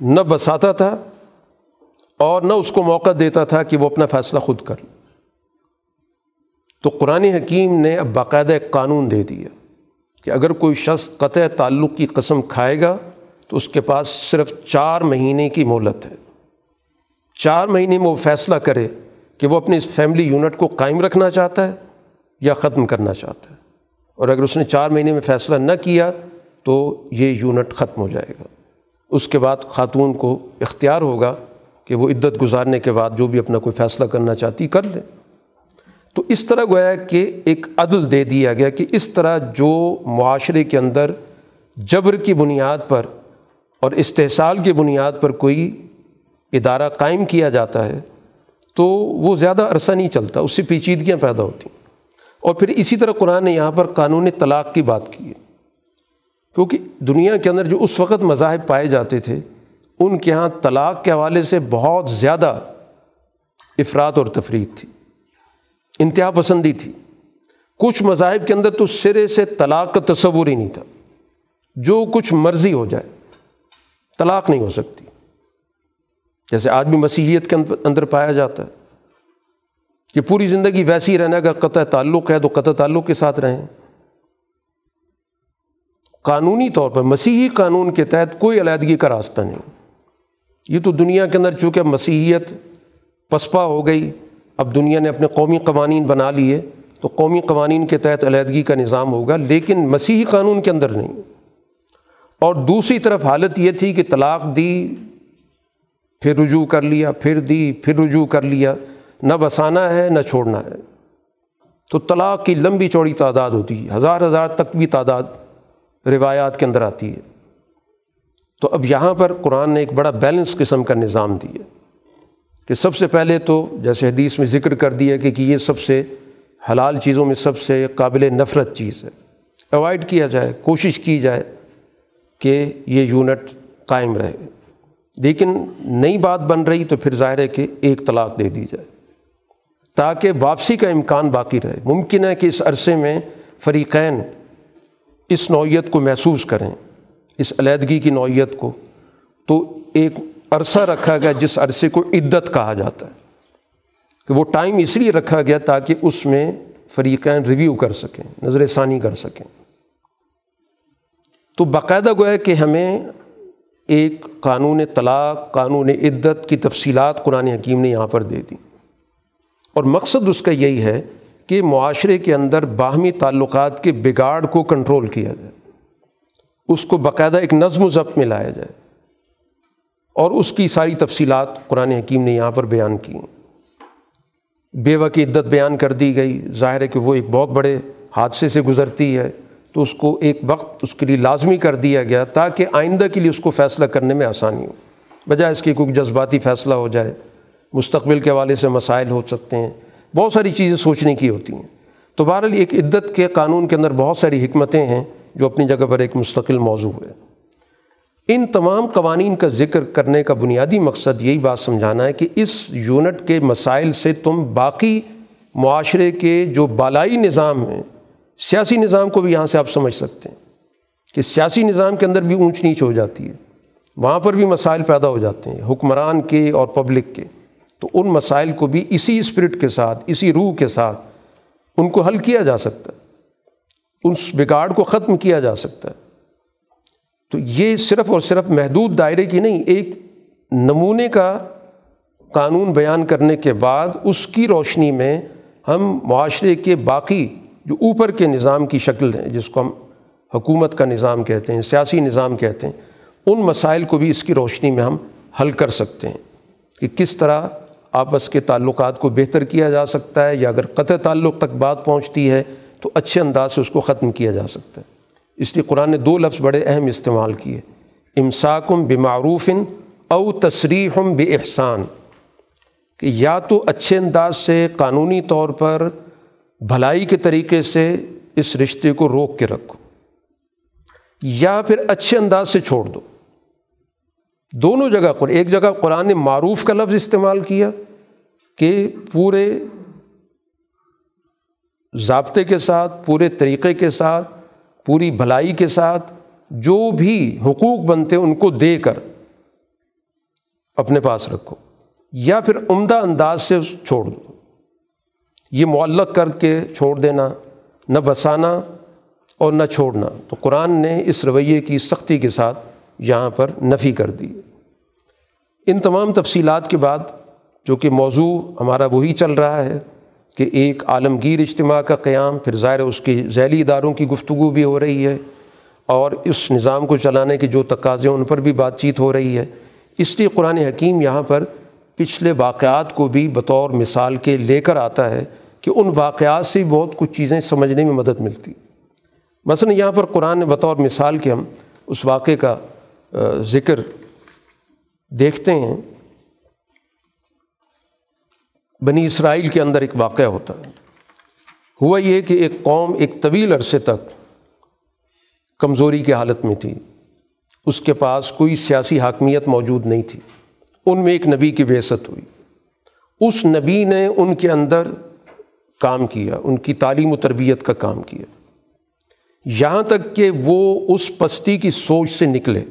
نہ بساتا تھا اور نہ اس کو موقع دیتا تھا کہ وہ اپنا فیصلہ خود کر تو قرآن حکیم نے اب باقاعدہ ایک قانون دے دیا کہ اگر کوئی شخص قطع تعلق کی قسم کھائے گا تو اس کے پاس صرف چار مہینے کی مہلت ہے۔ چار مہینے میں وہ فیصلہ کرے کہ وہ اپنے اس فیملی یونٹ کو قائم رکھنا چاہتا ہے یا ختم کرنا چاہتا ہے۔ اور اگر اس نے چار مہینے میں فیصلہ نہ کیا تو یہ یونٹ ختم ہو جائے گا۔ اس کے بعد خاتون کو اختیار ہوگا کہ وہ عدت گزارنے کے بعد جو بھی اپنا کوئی فیصلہ کرنا چاہتی کر لے۔ تو اس طرح گویا کہ ایک عدل دے دیا گیا کہ اس طرح جو معاشرے کے اندر جبر کی بنیاد پر اور استحصال کی بنیاد پر کوئی ادارہ قائم کیا جاتا ہے تو وہ زیادہ عرصہ نہیں چلتا، اس سے پیچیدگیاں پیدا ہوتی۔ ہیں اور پھر اسی طرح قرآن نے یہاں پر قانون طلاق کی بات کی ہے۔ کیونکہ دنیا کے اندر جو اس وقت مذاہب پائے جاتے تھے ان کے یہاں طلاق کے حوالے سے بہت زیادہ افراد اور تفریح تھی، انتہا پسندی تھی۔ کچھ مذاہب کے اندر تو سرے سے طلاق کا تصور ہی نہیں تھا۔ جو کچھ مرضی ہو جائے، طلاق نہیں ہو سکتی۔ جیسے آج بھی مسیحیت کے اندر پایا جاتا ہے کہ پوری زندگی ویسی ہی رہنا اگر قطع تعلق ہے تو قطع تعلق کے ساتھ رہیں۔ قانونی طور پر مسیحی قانون کے تحت کوئی علیحدگی کا راستہ نہیں۔ یہ تو دنیا کے اندر چونکہ مسیحیت پسپا ہو گئی، اب دنیا نے اپنے قومی قوانین بنا لیے، تو قومی قوانین کے تحت علیحدگی کا نظام ہوگا، لیکن مسیحی قانون کے اندر نہیں۔ اور دوسری طرف حالت یہ تھی کہ طلاق دی، پھر رجوع کر لیا، پھر دی، پھر رجوع کر لیا۔ نہ بسانا ہے، نہ چھوڑنا ہے۔ تو طلاق کی لمبی چوڑی تعداد ہوتی ہے ہزار ہزار تک بھی تعداد روایات کے اندر آتی ہے۔ تو اب یہاں پر قرآن نے ایک بڑا بیلنس قسم کا نظام دیا کہ سب سے پہلے تو جیسے حدیث میں ذکر کر دیا کہ یہ سب سے حلال چیزوں میں سب سے قابل نفرت چیز ہے۔ اوائڈ کیا جائے، کوشش کی جائے کہ یہ یونٹ قائم رہے۔ لیکن نئی بات بن رہی تو پھر ظاہر ہے کہ ایک طلاق دے دی جائے۔ تاکہ واپسی کا امکان باقی رہے۔ ممکن ہے کہ اس عرصے میں فریقین اس نوعیت کو محسوس کریں۔ اس علیحدگی کی نوعیت کو، تو ایک عرصہ رکھا گیا جس عرصے کو عدت کہا جاتا ہے، کہ وہ ٹائم اس لیے رکھا گیا تاکہ اس میں فریقین ریویو کر سکیں، نظر ثانی کر سکیں۔ تو باقاعدہ گویا کہ ہمیں ایک قانون طلاق، قانون عدت کی تفصیلات قرآن حکیم نے یہاں پر دے دی۔ اور مقصد اس کا یہی ہے کہ معاشرے کے اندر باہمی تعلقات کے بگاڑ کو کنٹرول کیا جائے۔ اس کو باقاعدہ ایک نظم و ضبط میں لایا جائے۔ اور اس کی ساری تفصیلات قرآن حکیم نے یہاں پر بیان کی۔ بیوہ کی عدت بیان کر دی گئی۔ ظاہر ہے کہ وہ ایک بہت بڑے حادثے سے گزرتی ہے۔ تو اس کو ایک وقت اس کے لیے لازمی کر دیا گیا تاکہ آئندہ کے لیے اس کو فیصلہ کرنے میں آسانی ہو۔ بجائے اس کی کوئی جذباتی فیصلہ ہو جائے، مستقبل کے حوالے سے مسائل ہو سکتے ہیں۔ بہت ساری چیزیں سوچنے کی ہوتی ہیں۔ تو بہرحال ایک عدت کے قانون کے اندر بہت ساری حکمتیں ہیں۔ جو اپنی جگہ پر ایک مستقل موضوع ہے۔ ان تمام قوانین کا ذکر کرنے کا بنیادی مقصد یہی بات سمجھانا ہے کہ اس یونٹ کے مسائل سے تم باقی معاشرے کے جو بالائی نظام ہیں، سیاسی نظام کو بھی یہاں سے آپ سمجھ سکتے ہیں کہ سیاسی نظام کے اندر بھی اونچ نیچ ہو جاتی ہے، وہاں پر بھی مسائل پیدا ہو جاتے ہیں، حکمران کے اور پبلک کے۔ تو ان مسائل کو بھی اسی اسپرٹ کے ساتھ، اسی روح کے ساتھ ان کو حل کیا جا سکتا ہے۔ اس بگاڑ کو ختم کیا جا سکتا ہے۔ تو یہ صرف اور صرف محدود دائرے کی نہیں، ایک نمونے کا قانون بیان کرنے کے بعد اس کی روشنی میں ہم معاشرے کے باقی جو اوپر کے نظام کی شکل ہیں، جس کو ہم حکومت کا نظام کہتے ہیں، سیاسی نظام کہتے ہیں، ان مسائل کو بھی اس کی روشنی میں ہم حل کر سکتے ہیں کہ کس طرح آپس کے تعلقات کو بہتر کیا جا سکتا ہے یا اگر قطع تعلق تک بات پہنچتی ہے تو اچھے انداز سے اس کو ختم کیا جا سکتا ہے۔ اس لیے قرآن نے دو لفظ بڑے اہم استعمال کیے۔ امساکم بمعروفن او تصریحم بے احسان کہ یا تو اچھے انداز سے قانونی طور پر بھلائی کے طریقے سے اس رشتے کو روک کے رکھو، یا پھر اچھے انداز سے چھوڑ دو۔ دونوں جگہ پر ایک جگہ قرآن نے معروف کا لفظ استعمال کیا کہ پورے ضابطے کے ساتھ، پورے طریقے کے ساتھ، پوری بھلائی کے ساتھ، جو بھی حقوق بنتے ان کو دے کر اپنے پاس رکھو، یا پھر عمدہ انداز سے چھوڑ دو۔ یہ معلق کر کے چھوڑ دینا، نہ بسانا اور نہ چھوڑنا۔ تو قرآن نے اس رویے کی سختی کے ساتھ یہاں پر نفی کر دی۔ ان تمام تفصیلات کے بعد جو کہ موضوع ہمارا وہی چل رہا ہے کہ ایک عالمگیر اجتماع کا قیام، پھر ظاہر اس کی ذیلی اداروں کی گفتگو بھی ہو رہی ہے اور اس نظام کو چلانے کے جو تقاضے ان پر بھی بات چیت ہو رہی ہے۔ اس لیے قرآن حکیم یہاں پر پچھلے واقعات کو بھی بطور مثال کے لے کر آتا ہے کہ ان واقعات سے بہت کچھ چیزیں سمجھنے میں مدد ملتی۔ مثلا یہاں پر قرآن نے بطور مثال کے ہم اس واقعے کا ذکر دیکھتے ہیں۔ بنی اسرائیل کے اندر ایک واقعہ ہوتا ہے۔ ہوا یہ کہ ایک قوم ایک طویل عرصے تک کمزوری کی حالت میں تھی۔ اس کے پاس کوئی سیاسی حاکمیت موجود نہیں تھی۔ ان میں ایک نبی کی بیست ہوئی۔ اس نبی نے ان کے اندر کام کیا، ان کی تعلیم و تربیت کا کام کیا۔ یہاں تک کہ وہ اس پستی کی سوچ سے نکلے۔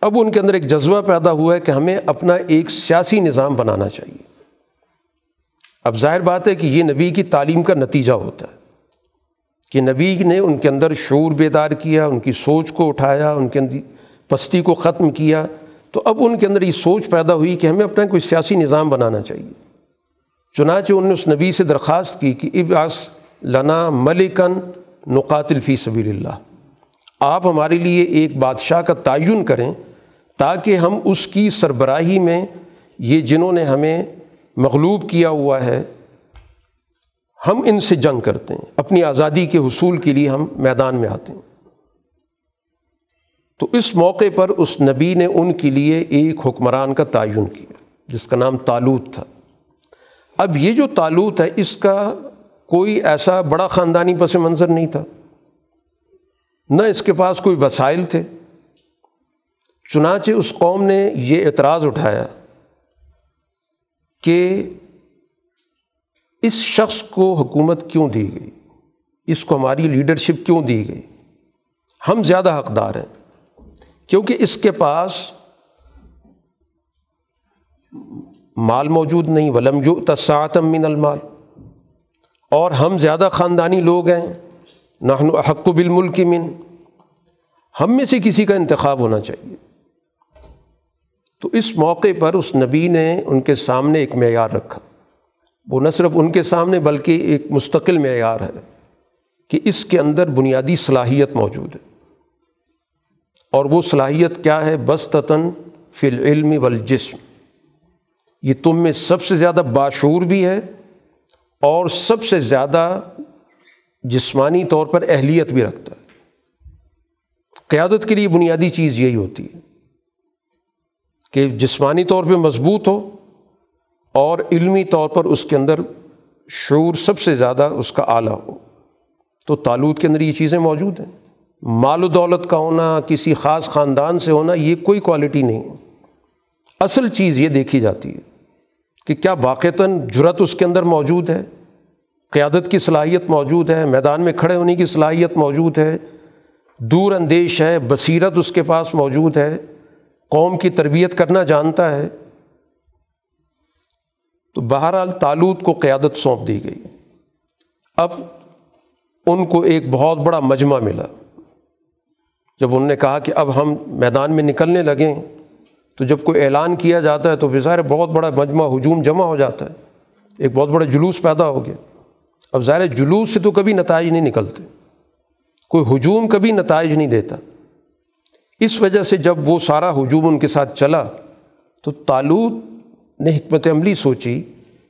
اب ان کے اندر ایک جذبہ پیدا ہوا ہے کہ ہمیں اپنا ایک سیاسی نظام بنانا چاہیے۔ اب ظاہر بات ہے کہ یہ نبی کی تعلیم کا نتیجہ ہوتا ہے کہ نبی نے ان کے اندر شعور بیدار کیا، ان کی سوچ کو اٹھایا، ان کے اندر پستی کو ختم کیا۔ تو اب ان کے اندر یہ سوچ پیدا ہوئی کہ ہمیں اپنا کوئی سیاسی نظام بنانا چاہیے۔ چنانچہ انہوں نے اس نبی سے درخواست کی کہ اباس لنا ملکن نقاتل فی سبیل اللہ آپ ہمارے لیے ایک بادشاہ کا تعین کریں تاکہ ہم اس کی سربراہی میں یہ جنہوں نے ہمیں مغلوب کیا ہوا ہے، ہم ان سے جنگ کرتے ہیں۔ اپنی آزادی کے حصول کے لیے ہم میدان میں آتے ہیں۔ تو اس موقع پر اس نبی نے ان کے لیے ایک حکمران کا تعین کیا، جس کا نام تالوت تھا۔ اب یہ جو تالوت ہے، اس کا کوئی ایسا بڑا خاندانی پس منظر نہیں تھا۔ نہ اس کے پاس کوئی وسائل تھے۔ چنانچہ اس قوم نے یہ اعتراض اٹھایا کہ اس شخص کو حکومت کیوں دی گئی؟ اس کو ہماری لیڈرشپ کیوں دی گئی؟ ہم زیادہ حقدار ہیں، کیونکہ اس کے پاس مال موجود نہیں، ولم جو تساعتم من المال۔ اور ہم زیادہ خاندانی لوگ ہیں، نحن حق بالملک من۔ ہم میں سے کسی کا انتخاب ہونا چاہیے۔ تو اس موقع پر اس نبی نے ان کے سامنے ایک معیار رکھا۔ وہ نہ صرف ان کے سامنے بلکہ ایک مستقل معیار ہے کہ اس کے اندر بنیادی صلاحیت موجود ہے۔ اور وہ صلاحیت کیا ہے؟ بس تتن فی العلم والجسم۔ یہ تم میں سب سے زیادہ باشعور بھی ہے اور سب سے زیادہ جسمانی طور پر اہلیت بھی رکھتا ہے۔ قیادت کے لیے بنیادی چیز یہی ہوتی ہے۔ کہ جسمانی طور پہ مضبوط ہو اور علمی طور پر اس کے اندر شعور سب سے زیادہ اس کا اعلیٰ ہو۔ تو تعلق کے اندر یہ چیزیں موجود ہیں۔ مال و دولت کا ہونا، کسی خاص خاندان سے ہونا، یہ کوئی کوالٹی نہیں اصل چیز یہ دیکھی جاتی ہے کہ کیا واقعتاً جرت اس کے اندر موجود ہے؟ قیادت کی صلاحیت موجود ہے، میدان میں کھڑے ہونے کی صلاحیت موجود ہے، دور اندیش ہے، بصیرت اس کے پاس موجود ہے۔ قوم کی تربیت کرنا جانتا ہے، تو بہرحال تالوت کو قیادت سونپ دی گئی۔ اب ان کو ایک بہت بڑا مجمع ملا۔ جب انہوں نے کہا کہ اب ہم میدان میں نکلنے لگیں، تو جب کوئی اعلان کیا جاتا ہے تو ظاہر بہت بڑا مجمع ہجوم جمع ہو جاتا ہے۔ ایک بہت بڑا جلوس پیدا ہو گیا۔ اب ظاہر جلوس سے تو کبھی نتائج نہیں نکلتے۔ کوئی ہجوم کبھی نتائج نہیں دیتا۔ اس وجہ سے جب وہ سارا ہجوم ان کے ساتھ چلا تو تالوت نے حکمت عملی سوچی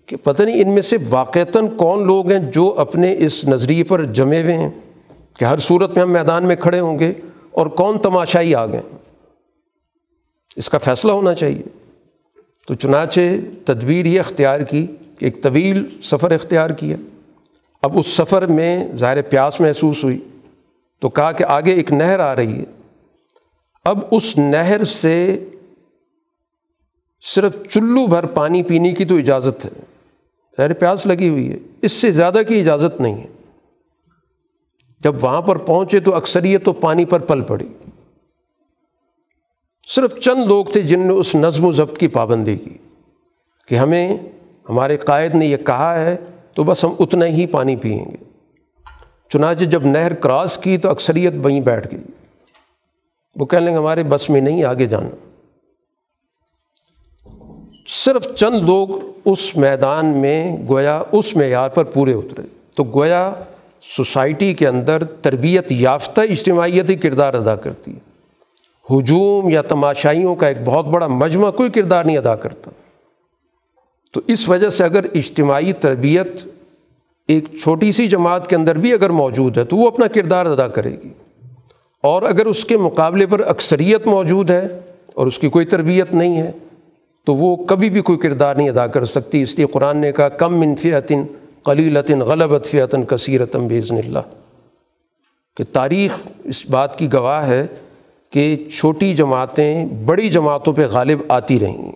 کہ پتہ نہیں ان میں سے واقعتاً کون لوگ ہیں جو اپنے اس نظریے پر جمے ہوئے ہیں کہ ہر صورت میں ہم میدان میں کھڑے ہوں گے اور کون تماشائی آ گئے اس کا فیصلہ ہونا چاہیے۔ تو چنانچہ تدبیر یہ اختیار کی کہ ایک طویل سفر اختیار کیا۔ اب اس سفر میں ظاہر پیاس محسوس ہوئی تو کہا کہ آگے ایک نہر آ رہی ہے۔ اب اس نہر سے صرف چلو بھر پانی پینے کی تو اجازت ہے۔ ظاہر پیاس لگی ہوئی ہے۔ اس سے زیادہ کی اجازت نہیں ہے۔ جب وہاں پر پہنچے تو اکثریت تو پانی پر پل پڑی۔ صرف چند لوگ تھے جن نے اس نظم و ضبط کی پابندی کی کہ ہمیں، ہمارے قائد نے یہ کہا ہے، تو بس ہم اتنا ہی پانی پئیں گے۔ چنانچہ جب نہر کراس کی تو اکثریت وہیں بیٹھ گئی۔ وہ کہنے لیں ہمارے بس میں نہیں آگے جانا۔ صرف چند لوگ اس میدان میں گویا اس معیار پر پورے اترے۔ تو گویا سوسائٹی کے اندر تربیت یافتہ اجتماعیتی کردار ادا کرتی ہے۔ ہجوم یا تماشائیوں کا ایک بہت بڑا مجمع کوئی کردار نہیں ادا کرتا۔ تو اس وجہ سے اگر اجتماعی تربیت ایک چھوٹی سی جماعت کے اندر بھی اگر موجود ہے، تو وہ اپنا کردار ادا کرے گی۔ اور اگر اس کے مقابلے پر اکثریت موجود ہے اور اس کی کوئی تربیت نہیں ہے، تو وہ کبھی بھی کوئی کردار نہیں ادا کر سکتی۔ اس لیے قرآن نے کہا، کم منفیتن قلیلتن غلبت فیتن کثیرتم بزن اللہ. کہ تاریخ اس بات کی گواہ ہے کہ چھوٹی جماعتیں بڑی جماعتوں پہ غالب آتی رہیں۔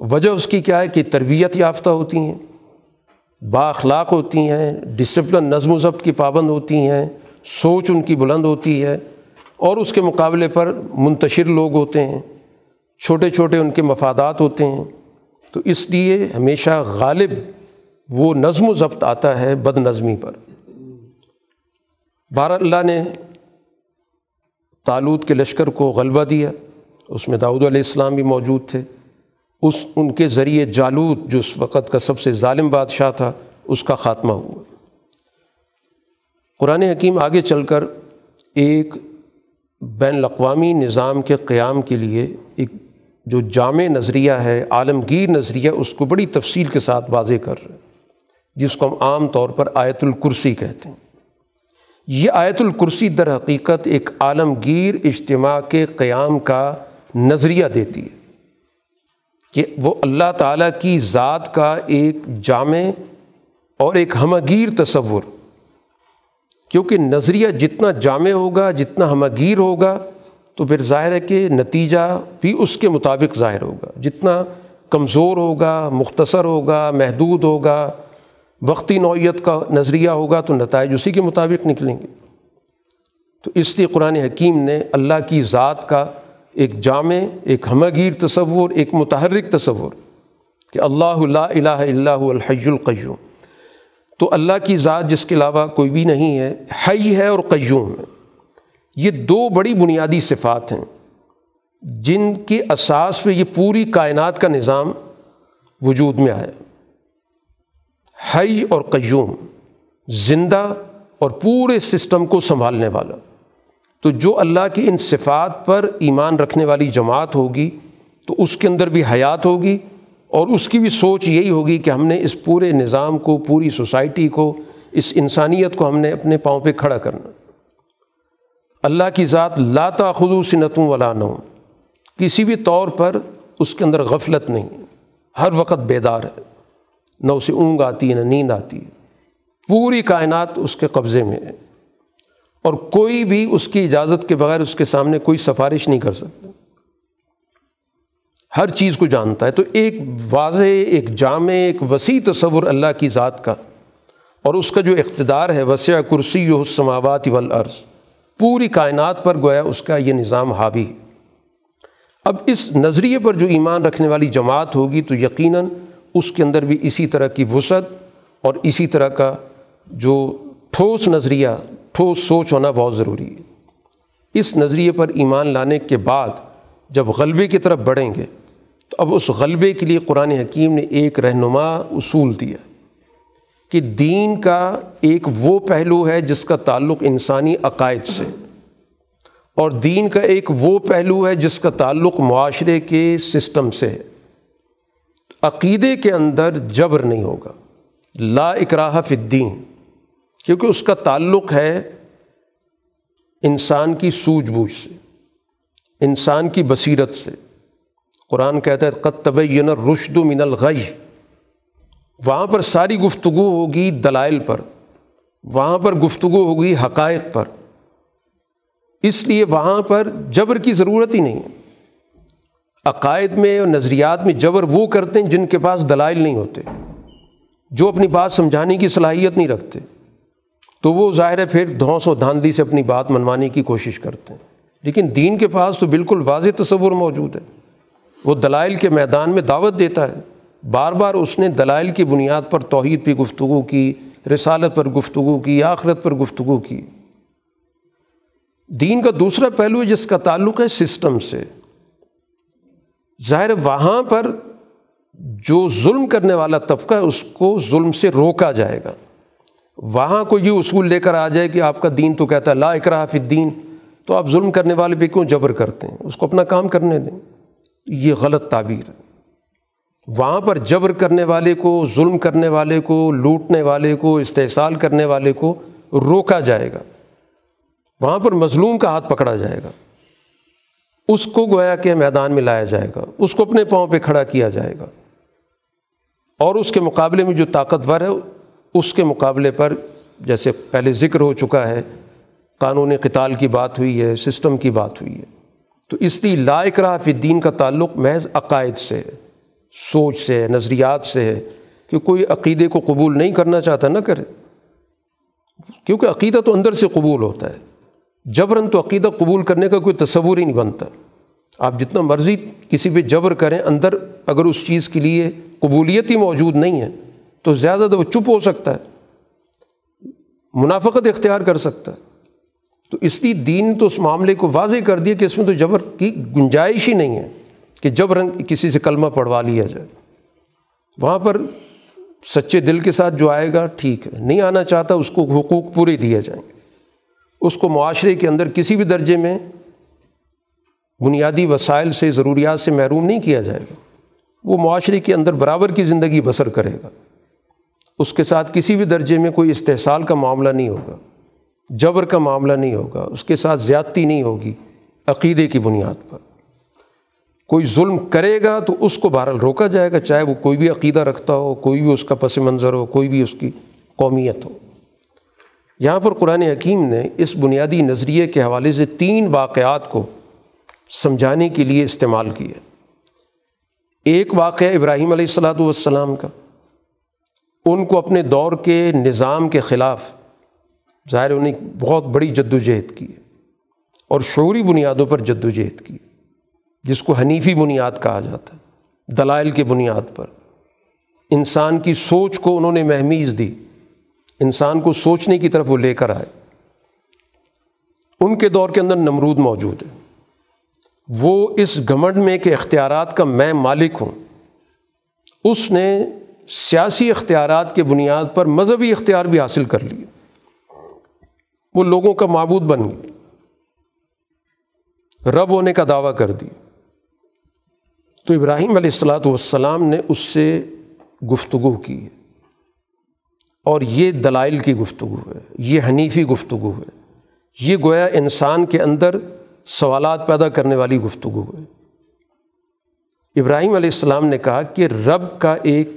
وجہ اس کی کیا ہے؟ کہ تربیت یافتہ ہوتی ہیں، با اخلاق ہوتی ہیں ڈسپلن نظم و ضبط کی پابند ہوتی ہیں سوچ ان کی بلند ہوتی ہے اور اس کے مقابلے پر منتشر لوگ ہوتے ہیں، چھوٹے چھوٹے ان کے مفادات ہوتے ہیں۔ تو اس لیے ہمیشہ غالب وہ نظم و ضبط آتا ہے بد نظمی پر۔ بار اللہ نے تالود کے لشکر کو غلبہ دیا، اس میں داؤد علیہ السلام بھی موجود تھے۔ اس ان کے ذریعے جالود جو اس وقت کا سب سے ظالم بادشاہ تھا، اس کا خاتمہ ہوا۔ قرآن حکیم آگے چل کر ایک بین الاقوامی نظام کے قیام کے لیے ایک جو جامع نظریہ ہے، عالمگیر نظریہ، اس کو بڑی تفصیل کے ساتھ واضح کر رہے ہیں، جس کو ہم عام طور پر آیت الکرسی کہتے ہیں۔ یہ آیت الکرسی در حقیقت ایک عالمگیر اجتماع کے قیام کا نظریہ دیتی ہے کہ وہ اللہ تعالیٰ کی ذات کا ایک جامع اور ایک ہمگیر تصور کیونکہ نظریہ جتنا جامع ہوگا، جتنا ہمگیر ہوگا، تو پھر ظاہر ہے کہ نتیجہ بھی اس کے مطابق ظاہر ہوگا۔ جتنا کمزور ہوگا، مختصر ہوگا، محدود ہوگا، وقتی نوعیت کا نظریہ ہوگا، تو نتائج اسی کے مطابق نکلیں گے۔ تو اس لیے قرآن حکیم نے اللہ کی ذات کا ایک جامع، ایک ہمگیر تصور، ایک متحرک تصور کہ اللہ لا الہ اللہ الحی القیوم۔ تو اللہ کی ذات جس کے علاوہ کوئی بھی نہیں ہے، حی ہے اور قیوم ہے۔ یہ دو بڑی بنیادی صفات ہیں۔ جن کے اساس پہ یہ پوری کائنات کا نظام وجود میں آیا۔ حی اور قیوم، زندہ اور پورے سسٹم کو سنبھالنے والا۔ تو جو اللہ کی ان صفات پر ایمان رکھنے والی جماعت ہوگی، تو اس کے اندر بھی حیات ہوگی۔ اور اس کی بھی سوچ یہی ہوگی کہ ہم نے اس پورے نظام کو، پوری سوسائٹی کو، اس انسانیت کو ہم نے اپنے پاؤں پہ کھڑا کرنا۔ اللہ کی ذات لاتا خدو سنتوں ولا نو کسی بھی طور پر اس کے اندر غفلت نہیں۔ ہر وقت بیدار ہے۔ نہ اسے اونگ آتی ہے، نہ نیند آتی ہے۔ پوری کائنات اس کے قبضے میں ہے۔ اور کوئی بھی اس کی اجازت کے بغیر اس کے سامنے کوئی سفارش نہیں کر سکتا۔ ہر چیز کو جانتا ہے تو ایک واضح، ایک جامع، ایک وسیع تصور اللہ کی ذات کا اور اس کا جو اقتدار ہے، وسیع کرسی و حسمآباد والارض، پوری کائنات پر گویا اس کا یہ نظام حاوی اب اس نظریے پر جو ایمان رکھنے والی جماعت ہوگی تو یقیناً اس کے اندر بھی اسی طرح کی وسعت اور اسی طرح کا جو ٹھوس نظریہ، ٹھوس سوچ ہونا بہت ضروری ہے۔ اس نظریے پر ایمان لانے کے بعد جب غلبے کی طرف بڑھیں گے تو اب اس غلبے کے لیے قرآن حکیم نے ایک رہنما اصول دیا کہ دین کا ایک وہ پہلو ہے جس کا تعلق انسانی عقائد سے اور دین کا ایک وہ پہلو ہے جس کا تعلق معاشرے کے سسٹم سے ہے۔ عقیدے کے اندر جبر نہیں ہوگا، لا اکراہ فی الدین، کیونکہ اس کا تعلق ہے انسان کی سوجھ بوجھ سے، انسان کی بصیرت سے۔ قرآن کہتا ہے قط طبعین رشد من الغی. وہاں پر ساری گفتگو ہوگی دلائل پر، وہاں پر گفتگو ہوگی حقائق پر. اس لیے وہاں پر جبر کی ضرورت ہی نہیں ہے. عقائد میں اور نظریات میں جبر وہ کرتے ہیں جن کے پاس دلائل نہیں ہوتے، جو اپنی بات سمجھانے کی صلاحیت نہیں رکھتے. تو وہ ظاہر ہے پھر دھونس و دھاندلی سے اپنی بات منوانے کی کوشش کرتے ہیں. لیکن دین کے پاس تو بالکل واضح تصور موجود ہے. وہ دلائل کے میدان میں دعوت دیتا ہے۔ بار بار اس نے دلائل کی بنیاد پر توحید پہ گفتگو کی، رسالت پر گفتگو کی، آخرت پر گفتگو کی۔ دین کا دوسرا پہلو ہے جس کا تعلق ہے سسٹم سے۔ ظاہر وہاں پر جو ظلم کرنے والا طبقہ ہے، اس کو ظلم سے روکا جائے گا۔ وہاں کو یہ اصول لے کر آ جائے کہ آپ کا دین تو کہتا ہے لا اکراہ فی الدین، تو آپ ظلم کرنے والے پہ کیوں جبر کرتے ہیں؟ اس کو اپنا کام کرنے دیں۔ یہ غلط تعبیر ہے۔ وہاں پر جبر کرنے والے کو، ظلم کرنے والے کو، لوٹنے والے کو، استحصال کرنے والے کو روکا جائے گا۔ وہاں پر مظلوم کا ہاتھ پکڑا جائے گا۔ اس کو گویا کہ میدان میں لایا جائے گا۔ اس کو اپنے پاؤں پہ کھڑا کیا جائے گا۔ اور اس کے مقابلے میں جو طاقتور ہے، اس کے مقابلے پر جیسے پہلے ذکر ہو چکا ہے، قانون قتال کی بات ہوئی ہے، سسٹم کی بات ہوئی ہے۔ تو اس لیے لا اکراہ فی الدین کا تعلق محض عقائد سے ہے، سوچ سے ہے، نظریات سے ہے کہ کوئی عقیدے کو قبول نہیں کرنا چاہتا نہ کرے۔ کیونکہ عقیدہ تو اندر سے قبول ہوتا ہے۔ جبرن تو عقیدہ قبول کرنے کا کوئی تصور ہی نہیں بنتا۔ آپ جتنا مرضی کسی پہ جبر کریں، اندر اگر اس چیز کے لیے قبولیت ہی موجود نہیں ہے، تو زیادہ تو وہ چپ ہو سکتا ہے۔ منافقت اختیار کر سکتا ہے۔ تو اس لیے دین تو اس معاملے کو واضح کر دیا کہ اس میں تو جبر کی گنجائش ہی نہیں ہے کہ جب رنگ کسی سے کلمہ پڑھوا لیا جائے۔ وہاں پر سچے دل کے ساتھ جو آئے گا، ٹھیک ہے۔ نہیں آنا چاہتا، اس کو حقوق پورے دیے جائیں گے۔ اس کو معاشرے کے اندر کسی بھی درجے میں بنیادی وسائل سے، ضروریات سے محروم نہیں کیا جائے گا۔ وہ معاشرے کے اندر برابر کی زندگی بسر کرے گا۔ اس کے ساتھ کسی بھی درجے میں کوئی استحصال کا معاملہ نہیں ہوگا۔ جبر کا معاملہ نہیں ہوگا، اس کے ساتھ زیادتی نہیں ہوگی عقیدے کی بنیاد پر۔ کوئی ظلم کرے گا تو اس کو بہرحال روکا جائے گا، چاہے وہ کوئی بھی عقیدہ رکھتا ہو، کوئی بھی اس کا پس منظر ہو، کوئی بھی اس کی قومیت ہو۔ یہاں پر قرآن حکیم نے اس بنیادی نظریے کے حوالے سے تین واقعات کو سمجھانے کے لیے استعمال کیا۔ ایک واقعہ ابراہیم علیہ السلاۃ والسلام کا۔ ان کو اپنے دور کے نظام کے خلاف ظاہر انہیں بہت بڑی جد و جہد کی اور شعوری بنیادوں پر جد و جہد کی جس کو حنیفی بنیاد کہا جاتا ہے، دلائل کے بنیاد پر۔ انسان کی سوچ کو انہوں نے مہمیز دی، انسان کو سوچنے کی طرف وہ لے کر آئے۔ ان کے دور کے اندر نمرود موجود ہے وہ اس گھمنڈ میں کہ اختیارات کا میں مالک ہوں۔ اس نے سیاسی اختیارات کے بنیاد پر مذہبی اختیار بھی حاصل کر لیے۔ وہ لوگوں کا معبود بن گئی رب ہونے کا دعویٰ کر دی تو ابراہیم علیہ السلاۃ والسلام نے اس سے گفتگو کی۔ اور یہ دلائل کی گفتگو ہے، یہ حنیفی گفتگو ہے۔ یہ گویا انسان کے اندر سوالات پیدا کرنے والی گفتگو ہے۔ ابراہیم علیہ السلام نے کہا کہ رب کا ایک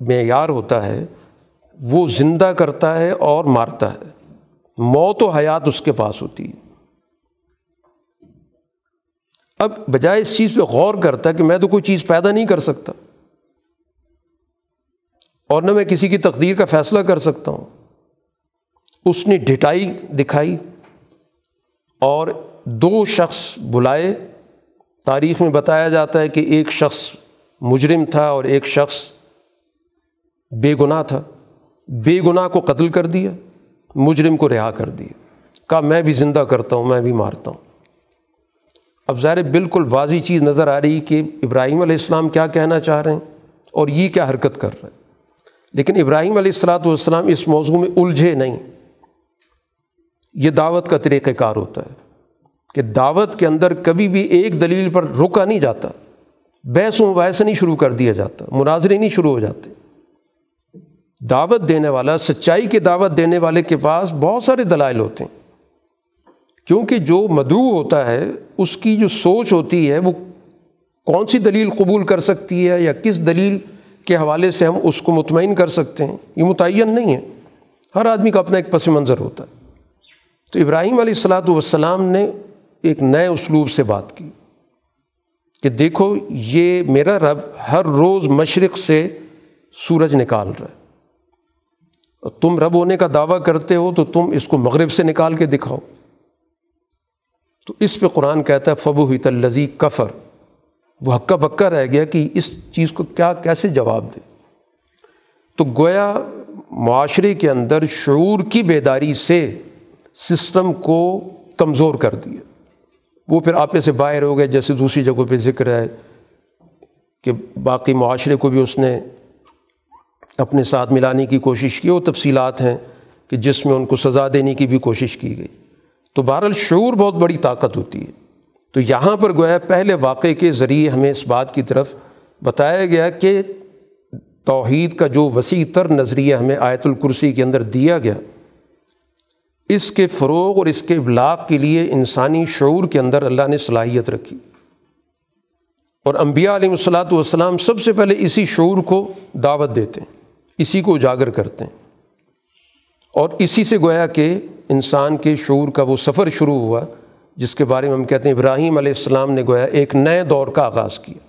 معیار ہوتا ہے، وہ زندہ کرتا ہے اور مارتا ہے۔ موت و حیات اس کے پاس ہوتی ہے۔ اب بجائے اس چیز پہ غور کرتا کہ میں تو کوئی چیز پیدا نہیں کر سکتا۔ اور نہ میں کسی کی تقدیر کا فیصلہ کر سکتا ہوں۔ اس نے ڈٹائی دکھائی اور دو شخص بلائے۔ تاریخ میں بتایا جاتا ہے کہ ایک شخص مجرم تھا اور ایک شخص بے گناہ تھا۔ بے گناہ کو قتل کر دیا۔ مجرم کو رہا کر دیا کہا، میں بھی زندہ کرتا ہوں، میں بھی مارتا ہوں۔ اب ظاہر بالکل واضح چیز نظر آ رہی کہ ابراہیم علیہ السلام کیا کہنا چاہ رہے ہیں اور یہ کیا حرکت کر رہے ہیں۔ لیکن ابراہیم علیہ السلاۃ والسلام اس موضوع میں الجھے نہیں۔ یہ دعوت کا طریقہ کار ہوتا ہے کہ دعوت کے اندر کبھی بھی ایک دلیل پر رکا نہیں جاتا۔ بحث و مباحث نہیں شروع کر دیا جاتا، مناظرے نہیں شروع ہو جاتے۔ دعوت دینے والا، سچائی کی دعوت دینے والے کے پاس بہت سارے دلائل ہوتے ہیں۔ کیونکہ جو مدعو ہوتا ہے، اس کی جو سوچ ہوتی ہے، وہ کون سی دلیل قبول کر سکتی ہے یا کس دلیل کے حوالے سے ہم اس کو مطمئن کر سکتے ہیں، یہ متعین نہیں ہے۔ ہر آدمی کا اپنا ایک پس منظر ہوتا ہے۔ تو ابراہیم علیہ السلاۃ والسلام نے ایک نئے اسلوب سے بات کی کہ دیکھو، یہ میرا رب ہر روز مشرق سے سورج نکال رہا ہے۔ تم رب ہونے کا دعویٰ کرتے ہو تو تم اس کو مغرب سے نکال کے دکھاؤ۔ تو اس پہ قرآن کہتا ہے فبو ہی تلزی کفر۔ وہ ہکا بکا رہ گیا کہ اس چیز کو کیا، کیسے جواب دے۔ تو گویا معاشرے کے اندر شعور کی بیداری سے سسٹم کو کمزور کر دیا۔ وہ پھر آپے سے باہر ہو گئے، جیسے دوسری جگہوں پہ ذکر ہے کہ باقی معاشرے کو بھی اس نے اپنے ساتھ ملانے کی کوشش کی، وہ تفصیلات ہیں کہ جس میں ان کو سزا دینے کی بھی کوشش کی گئی۔ تو بہرحال شعور بہت بڑی طاقت ہوتی ہے۔ تو یہاں پر گویا پہلے واقعے کے ذریعے ہمیں اس بات کی طرف بتایا گیا کہ توحید کا جو وسیع تر نظریہ ہمیں آیت الکرسی کے اندر دیا گیا، اس کے فروغ اور اس کے ابلاغ کے لیے انسانی شعور کے اندر اللہ نے صلاحیت رکھی۔ اور انبیاء علیہ الصلاۃ والسلام سب سے پہلے اسی شعور کو دعوت دیتے ہیں۔ اسی کو اجاگر کرتے ہیں۔ اور اسی سے گویا کہ انسان کے شعور کا وہ سفر شروع ہوا، جس کے بارے میں ہم کہتے ہیں ابراہیم علیہ السلام نے گویا ایک نئے دور کا آغاز کیا۔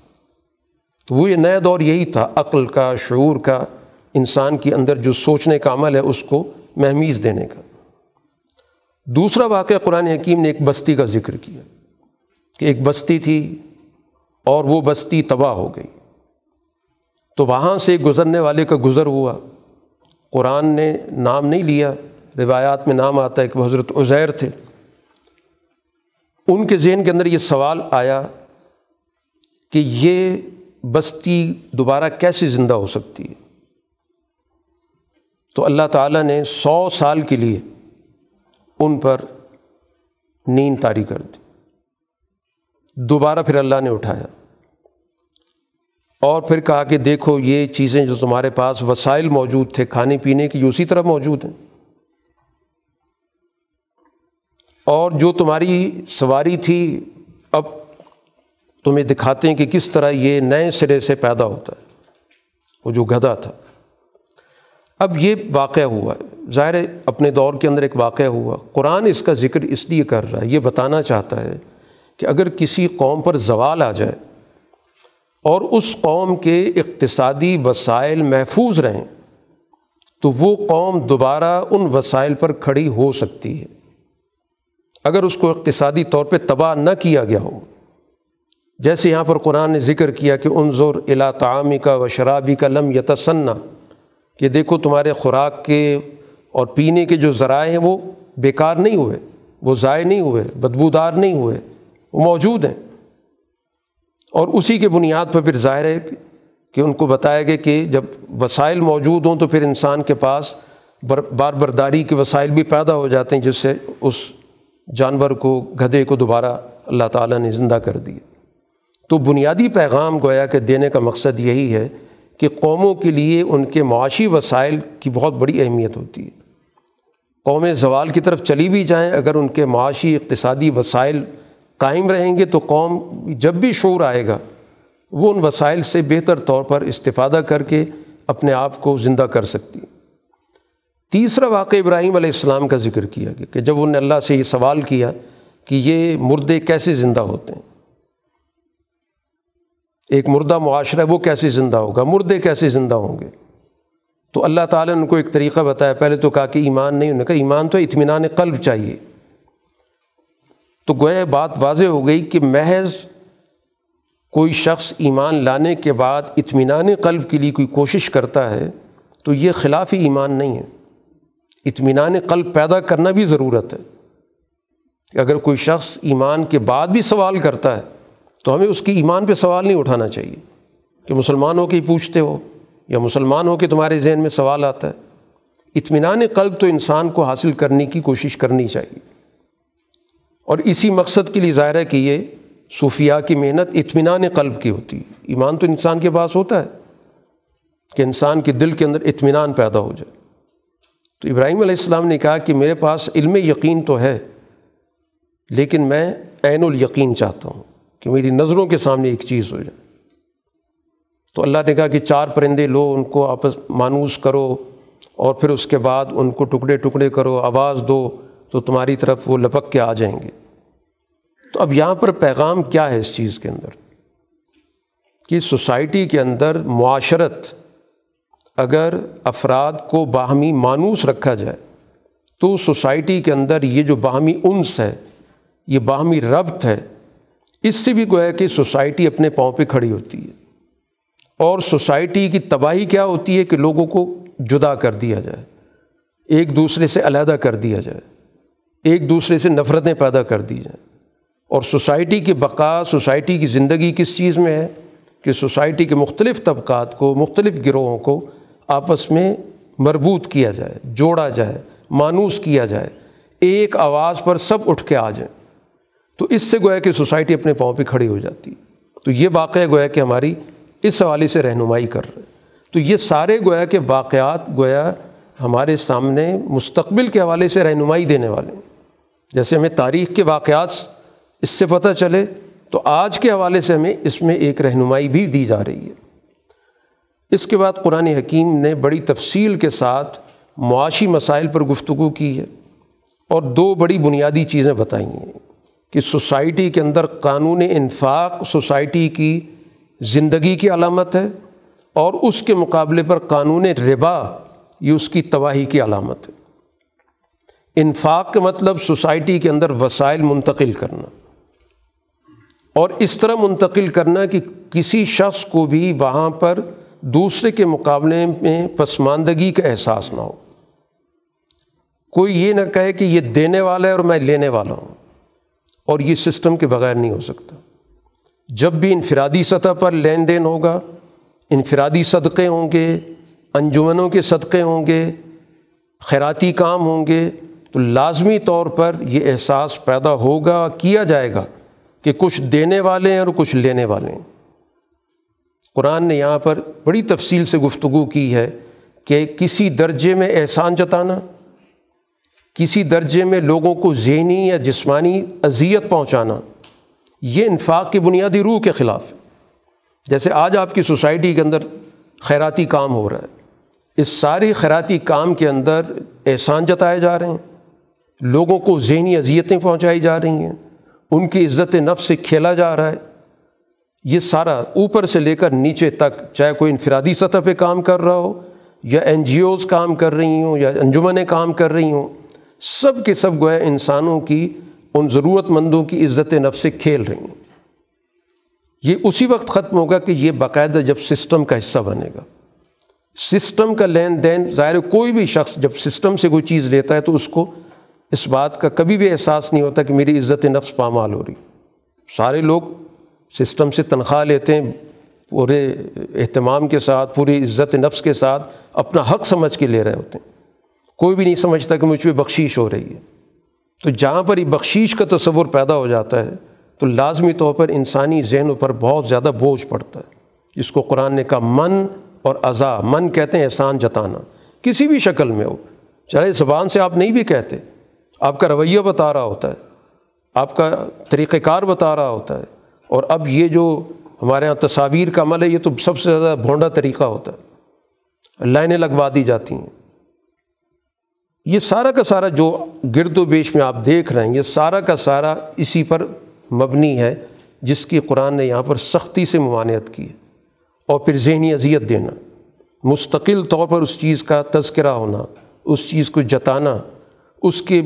تو وہ یہ نیا دور یہی تھا، عقل کا، شعور کا، انسان کے اندر جو سوچنے کا عمل ہے اس کو مہمیز دینے کا۔ دوسرا واقعہ قرآن حکیم نے ایک بستی کا ذکر کیا کہ ایک بستی تھی اور وہ بستی تباہ ہو گئی۔ تو وہاں سے گزرنے والے کا گزر ہوا۔ قرآن نے نام نہیں لیا، روایات میں نام آتا ہے کہ وہ حضرت عزیر تھے۔ ان کے ذہن کے اندر یہ سوال آیا کہ یہ بستی دوبارہ کیسے زندہ ہو سکتی ہے؟ تو اللہ تعالیٰ نے سو سال کے لیے ان پر نیند تاری کر دی۔ دوبارہ پھر اللہ نے اٹھایا۔ اور پھر کہا کہ دیکھو یہ چیزیں جو تمہارے پاس وسائل موجود تھے، کھانے پینے کی اسی طرح موجود ہیں۔ اور جو تمہاری سواری تھی، اب تمہیں دکھاتے ہیں کہ کس طرح یہ نئے سرے سے پیدا ہوتا ہے۔ وہ جو گدھا تھا۔ اب یہ واقعہ ہوا۔ ظاہر اپنے دور کے اندر ایک واقعہ ہوا۔ قرآن اس کا ذکر اس لیے کر رہا ہے، یہ بتانا چاہتا ہے کہ اگر کسی قوم پر زوال آ جائے اور اس قوم کے اقتصادی وسائل محفوظ رہیں، تو وہ قوم دوبارہ ان وسائل پر کھڑی ہو سکتی ہے۔ اگر اس کو اقتصادی طور پہ تباہ نہ کیا گیا ہو، جیسے یہاں پر قرآن نے ذکر کیا کہ انظر الا تعامی کا و شرابی کا لم یتسنا کہ دیکھو تمہارے خوراک کے اور پینے کے جو ذرائع ہیں وہ بیکار نہیں ہوئے، وہ ضائع نہیں ہوئے، بدبودار نہیں ہوئے، وہ موجود ہیں۔ اور اسی کے بنیاد پر پھر ظاہر ہے کہ ان کو بتایا گیا کہ جب وسائل موجود ہوں تو پھر انسان کے پاس بار برداری کے وسائل بھی پیدا ہو جاتے ہیں، جس سے اس جانور کو، گدھے کو دوبارہ اللہ تعالیٰ نے زندہ کر دیا۔ تو بنیادی پیغام گویا کہ دینے کا مقصد یہی ہے کہ قوموں کے لیے ان کے معاشی وسائل کی بہت بڑی اہمیت ہوتی ہے۔ قومیں زوال کی طرف چلی بھی جائیں، اگر ان کے معاشی اقتصادی وسائل قائم رہیں گے تو قوم جب بھی شعور آئے گا، وہ ان وسائل سے بہتر طور پر استفادہ کر کے اپنے آپ کو زندہ کر سکتی۔ تیسرا واقع ابراہیم علیہ السلام کا ذکر کیا گیا کہ جب انہوں نے اللہ سے یہ سوال کیا کہ یہ مردے کیسے زندہ ہوتے ہیں؟ ایک مردہ معاشرہ وہ کیسے زندہ ہوگا؟ مردے کیسے زندہ ہوں گے؟ تو اللہ تعالیٰ نے ان کو ایک طریقہ بتایا، پہلے تو کہا کہ ایمان نہیں، انہوں نے کہا ایمان تو اطمینان قلب چاہیے۔ تو گویا بات واضح ہو گئی کہ محض کوئی شخص ایمان لانے کے بعد اطمینان قلب کے لیے کوئی کوشش کرتا ہے تو یہ خلاف ایمان نہیں ہے۔ اطمینان قلب پیدا کرنا بھی ضرورت ہے۔ اگر کوئی شخص ایمان کے بعد بھی سوال کرتا ہے تو ہمیں اس کی ایمان پہ سوال نہیں اٹھانا چاہیے کہ مسلمان ہو کے ہی پوچھتے ہو یا مسلمان ہو کے تمہارے ذہن میں سوال آتا ہے۔ اطمینان قلب تو انسان کو حاصل کرنے کی کوشش کرنی چاہیے۔ اور اسی مقصد کے لیے ظاہر ہے کہ یہ صوفیہ کی محنت اطمینان قلب کی ہوتی ہے۔ ایمان تو انسان کے پاس ہوتا ہے کہ انسان کے دل کے اندر اطمینان پیدا ہو جائے۔ تو ابراہیم علیہ السلام نے کہا کہ میرے پاس علم یقین تو ہے، لیکن میں عین الیقین چاہتا ہوں کہ میری نظروں کے سامنے ایک چیز ہو جائے۔ تو اللہ نے کہا کہ چار پرندے لو، ان کو آپس مانوس کرو اور پھر اس کے بعد ان کو ٹکڑے ٹکڑے کرو، آواز دو۔ تو تمہاری طرف وہ لپک کے آ جائیں گے۔ تو اب یہاں پر پیغام کیا ہے اس چیز کے اندر؟ کہ سوسائٹی کے اندر معاشرت اگر افراد کو باہمی مانوس رکھا جائے، تو سوسائٹی کے اندر یہ جو باہمی انس ہے، یہ باہمی ربط ہے، اس سے بھی گویا کہ سوسائٹی اپنے پاؤں پہ کھڑی ہوتی ہے۔ اور سوسائٹی کی تباہی کیا ہوتی ہے کہ لوگوں کو جدا کر دیا جائے، ایک دوسرے سے علیحدہ کر دیا جائے۔ ایک دوسرے سے نفرتیں پیدا کر دی جائیں۔ اور سوسائٹی کی بقا، سوسائٹی کی زندگی کس چیز میں ہے؟ کہ سوسائٹی کے مختلف طبقات کو، مختلف گروہوں کو آپس میں مربوط کیا جائے، جوڑا جائے، مانوس کیا جائے۔ ایک آواز پر سب اٹھ کے آ جائیں۔ تو اس سے گویا کہ سوسائٹی اپنے پاؤں پہ کھڑی ہو جاتی۔ تو یہ واقعہ گویا کہ ہماری اس حوالے سے رہنمائی کر رہے تو یہ سارے گویا کہ واقعات گویا ہمارے سامنے مستقبل کے حوالے سے رہنمائی دینے والے ہیں۔ جیسے ہمیں تاریخ کے واقعات اس سے پتہ چلے تو آج کے حوالے سے ہمیں اس میں ایک رہنمائی بھی دی جا رہی ہے۔ اس کے بعد قرآن حکیم نے بڑی تفصیل کے ساتھ معاشی مسائل پر گفتگو کی ہے اور دو بڑی بنیادی چیزیں بتائی ہیں کہ سوسائٹی کے اندر قانون انفاق سوسائٹی کی زندگی کی علامت ہے اور اس کے مقابلے پر قانون ربا یہ اس کی تباہی کی علامت ہے۔ انفاق کا مطلب سوسائٹی کے اندر وسائل منتقل کرنا اور اس طرح منتقل کرنا کہ کسی شخص کو بھی وہاں پر دوسرے کے مقابلے میں پسماندگی کا احساس نہ ہو۔ کوئی یہ نہ کہے کہ یہ دینے والا ہے اور میں لینے والا ہوں اور یہ سسٹم کے بغیر نہیں ہو سکتا۔ جب بھی انفرادی سطح پر لین دین ہوگا، انفرادی صدقے ہوں گے، انجمنوں کے صدقے ہوں گے، خیراتی کام ہوں گے تو لازمی طور پر یہ احساس پیدا ہوگا، کیا جائے گا کہ کچھ دینے والے ہیں اور کچھ لینے والے ہیں۔ قرآن نے یہاں پر بڑی تفصیل سے گفتگو کی ہے کہ کسی درجے میں احسان جتانا، کسی درجے میں لوگوں کو ذہنی یا جسمانی اذیت پہنچانا، یہ انفاق کی بنیادی روح کے خلاف ہے۔ جیسے آج آپ کی سوسائٹی کے اندر خیراتی کام ہو رہا ہے۔ اس ساری خیراتی کام کے اندر احسان جتائے جا رہے ہیں۔ لوگوں کو ذہنی اذیتیں پہنچائی جا رہی ہیں، ان کی عزت نفس سے کھیلا جا رہا ہے۔ یہ سارا اوپر سے لے کر نیچے تک، چاہے کوئی انفرادی سطح پہ کام کر رہا ہو یا این جی اوز کام کر رہی ہوں یا انجمنیں کام کر رہی ہوں، سب کے سب گویا انسانوں کی، ان ضرورت مندوں کی عزت نفس سے کھیل رہی ہیں۔ یہ اسی وقت ختم ہوگا کہ یہ باقاعدہ جب سسٹم کا حصہ بنے گا۔ سسٹم کا لین دین، ظاہر کوئی بھی شخص جب سسٹم سے کوئی چیز لیتا ہے تو اس کو اس بات کا کبھی بھی احساس نہیں ہوتا کہ میری عزت نفس پامال ہو رہی۔ سارے لوگ سسٹم سے تنخواہ لیتے ہیں، پورے اہتمام کے ساتھ، پوری عزت نفس کے ساتھ اپنا حق سمجھ کے لے رہے ہوتے ہیں۔ کوئی بھی نہیں سمجھتا کہ مجھ پہ بخشیش ہو رہی ہے۔ تو جہاں پر یہ بخشیش کا تصور پیدا ہو جاتا ہے، تو لازمی طور پر انسانی ذہنوں پر بہت زیادہ بوجھ پڑتا ہے۔ جس کو قرآن نے کہا، من اور ازا من کہتے ہیں احسان جتانا۔ کسی بھی شکل میں ہو، چاہے زبان سے آپ نہیں بھی کہتے آپ کا رویہ بتا رہا ہوتا ہے، آپ کا طریقۂ کار بتا رہا ہوتا ہے۔ اور اب یہ جو ہمارے یہاں تصاویر کا عمل ہے، یہ تو سب سے زیادہ بھونڈا طریقہ ہوتا ہے۔ لائنیں لگوا دی جاتی ہیں۔ یہ سارا کا سارا جو گرد و بیش میں آپ دیکھ رہے ہیں، یہ سارا کا سارا اسی پر مبنی ہے، جس کی قرآن نے یہاں پر سختی سے ممانعت کی ہے۔ اور پھر ذہنی اذیت دینا، مستقل طور پر اس چیز کا تذکرہ ہونا، اس چیز کو جتانا، اس کے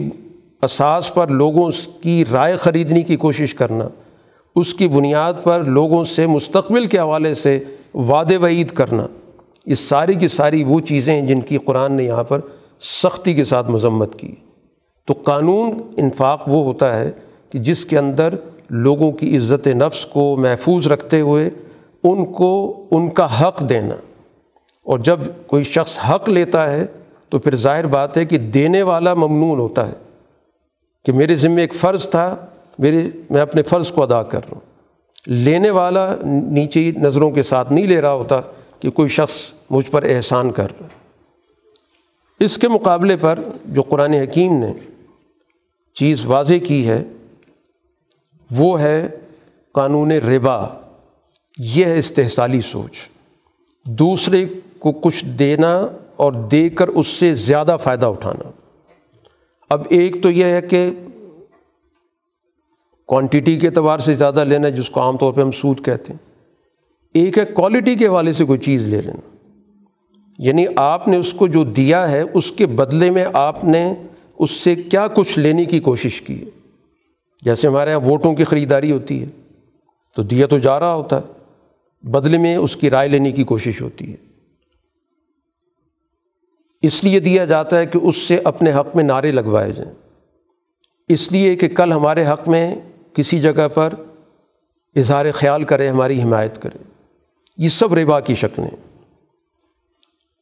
اساس پر لوگوں کی رائے خریدنے کی کوشش کرنا، اس کی بنیاد پر لوگوں سے مستقبل کے حوالے سے وعد وعید کرنا، یہ ساری کی ساری وہ چیزیں ہیں جن کی قرآن نے یہاں پر سختی کے ساتھ مذمت کی۔ تو قانون انفاق وہ ہوتا ہے کہ جس کے اندر لوگوں کی عزت نفس کو محفوظ رکھتے ہوئے ان کو ان کا حق دینا۔ اور جب کوئی شخص حق لیتا ہے تو پھر ظاہر بات ہے کہ دینے والا ممنون ہوتا ہے۔ کہ میرے ذمے ایک فرض تھا، میرے، میں اپنے فرض کو ادا کر رہا ہوں۔ لینے والا نیچے نظروں کے ساتھ نہیں لے رہا ہوتا کہ کوئی شخص مجھ پر احسان کر رہا اس کے مقابلے پر جو قرآن حکیم نے چیز واضح کی ہے، وہ ہے قانون ربا۔ یہ ہے استحصالی سوچ۔ دوسرے کو کچھ دینا اور دے کر اس سے زیادہ فائدہ اٹھانا۔ اب ایک تو یہ ہے کہ کوانٹٹی کے اعتبار سے زیادہ لینا جس کو عام طور پہ ہم سود کہتے ہیں۔ ایک ہے کوالٹی کے حوالے سے کوئی چیز لے لینا۔ یعنی آپ نے اس کو جو دیا ہے، اس کے بدلے میں آپ نے اس سے کیا کچھ لینے کی کوشش کی ہے۔ جیسے ہمارے یہاں ووٹوں کی خریداری ہوتی ہے، تو دیا تو جا رہا ہوتا ہے، بدلے میں اس کی رائے لینے کی کوشش ہوتی ہے۔ اس لیے دیا جاتا ہے کہ اس سے اپنے حق میں نعرے لگوائے جائیں۔ اس لیے کہ کل ہمارے حق میں کسی جگہ پر اظہار خیال کرے، ہماری حمایت کرے۔ یہ سب ربا کی شکلیں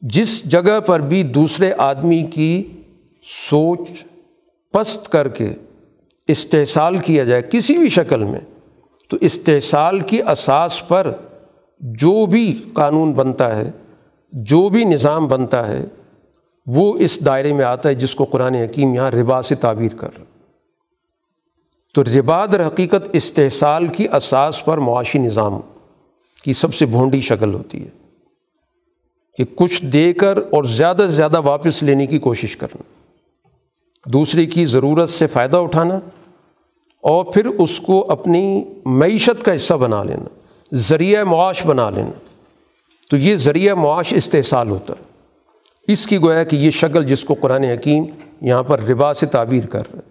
جس جگہ پر بھی دوسرے آدمی کی سوچ پست کر کے استحصال کیا جائے کسی بھی شکل میں، تو استحصال کی اساس پر جو بھی قانون بنتا ہے، جو بھی نظام بنتا ہے وہ اس دائرے میں آتا ہے جس کو قرآن حکیم یہاں ربا سے تعبیر کر رہا تو ربا در حقیقت استحصال کی اساس پر معاشی نظام کی سب سے بھونڈی شکل ہوتی ہے کہ کچھ دے کر اور زیادہ سے زیادہ واپس لینے کی کوشش کرنا، دوسرے کی ضرورت سے فائدہ اٹھانا اور پھر اس کو اپنی معیشت کا حصہ بنا لینا، ذریعہ معاش بنا لینا۔ تو یہ ذریعہ معاش استحصال ہوتا ہے۔ اس کی گویا کہ یہ شکل جس کو قرآن حکیم یہاں پر ربا سے تعبیر کر رہا ہے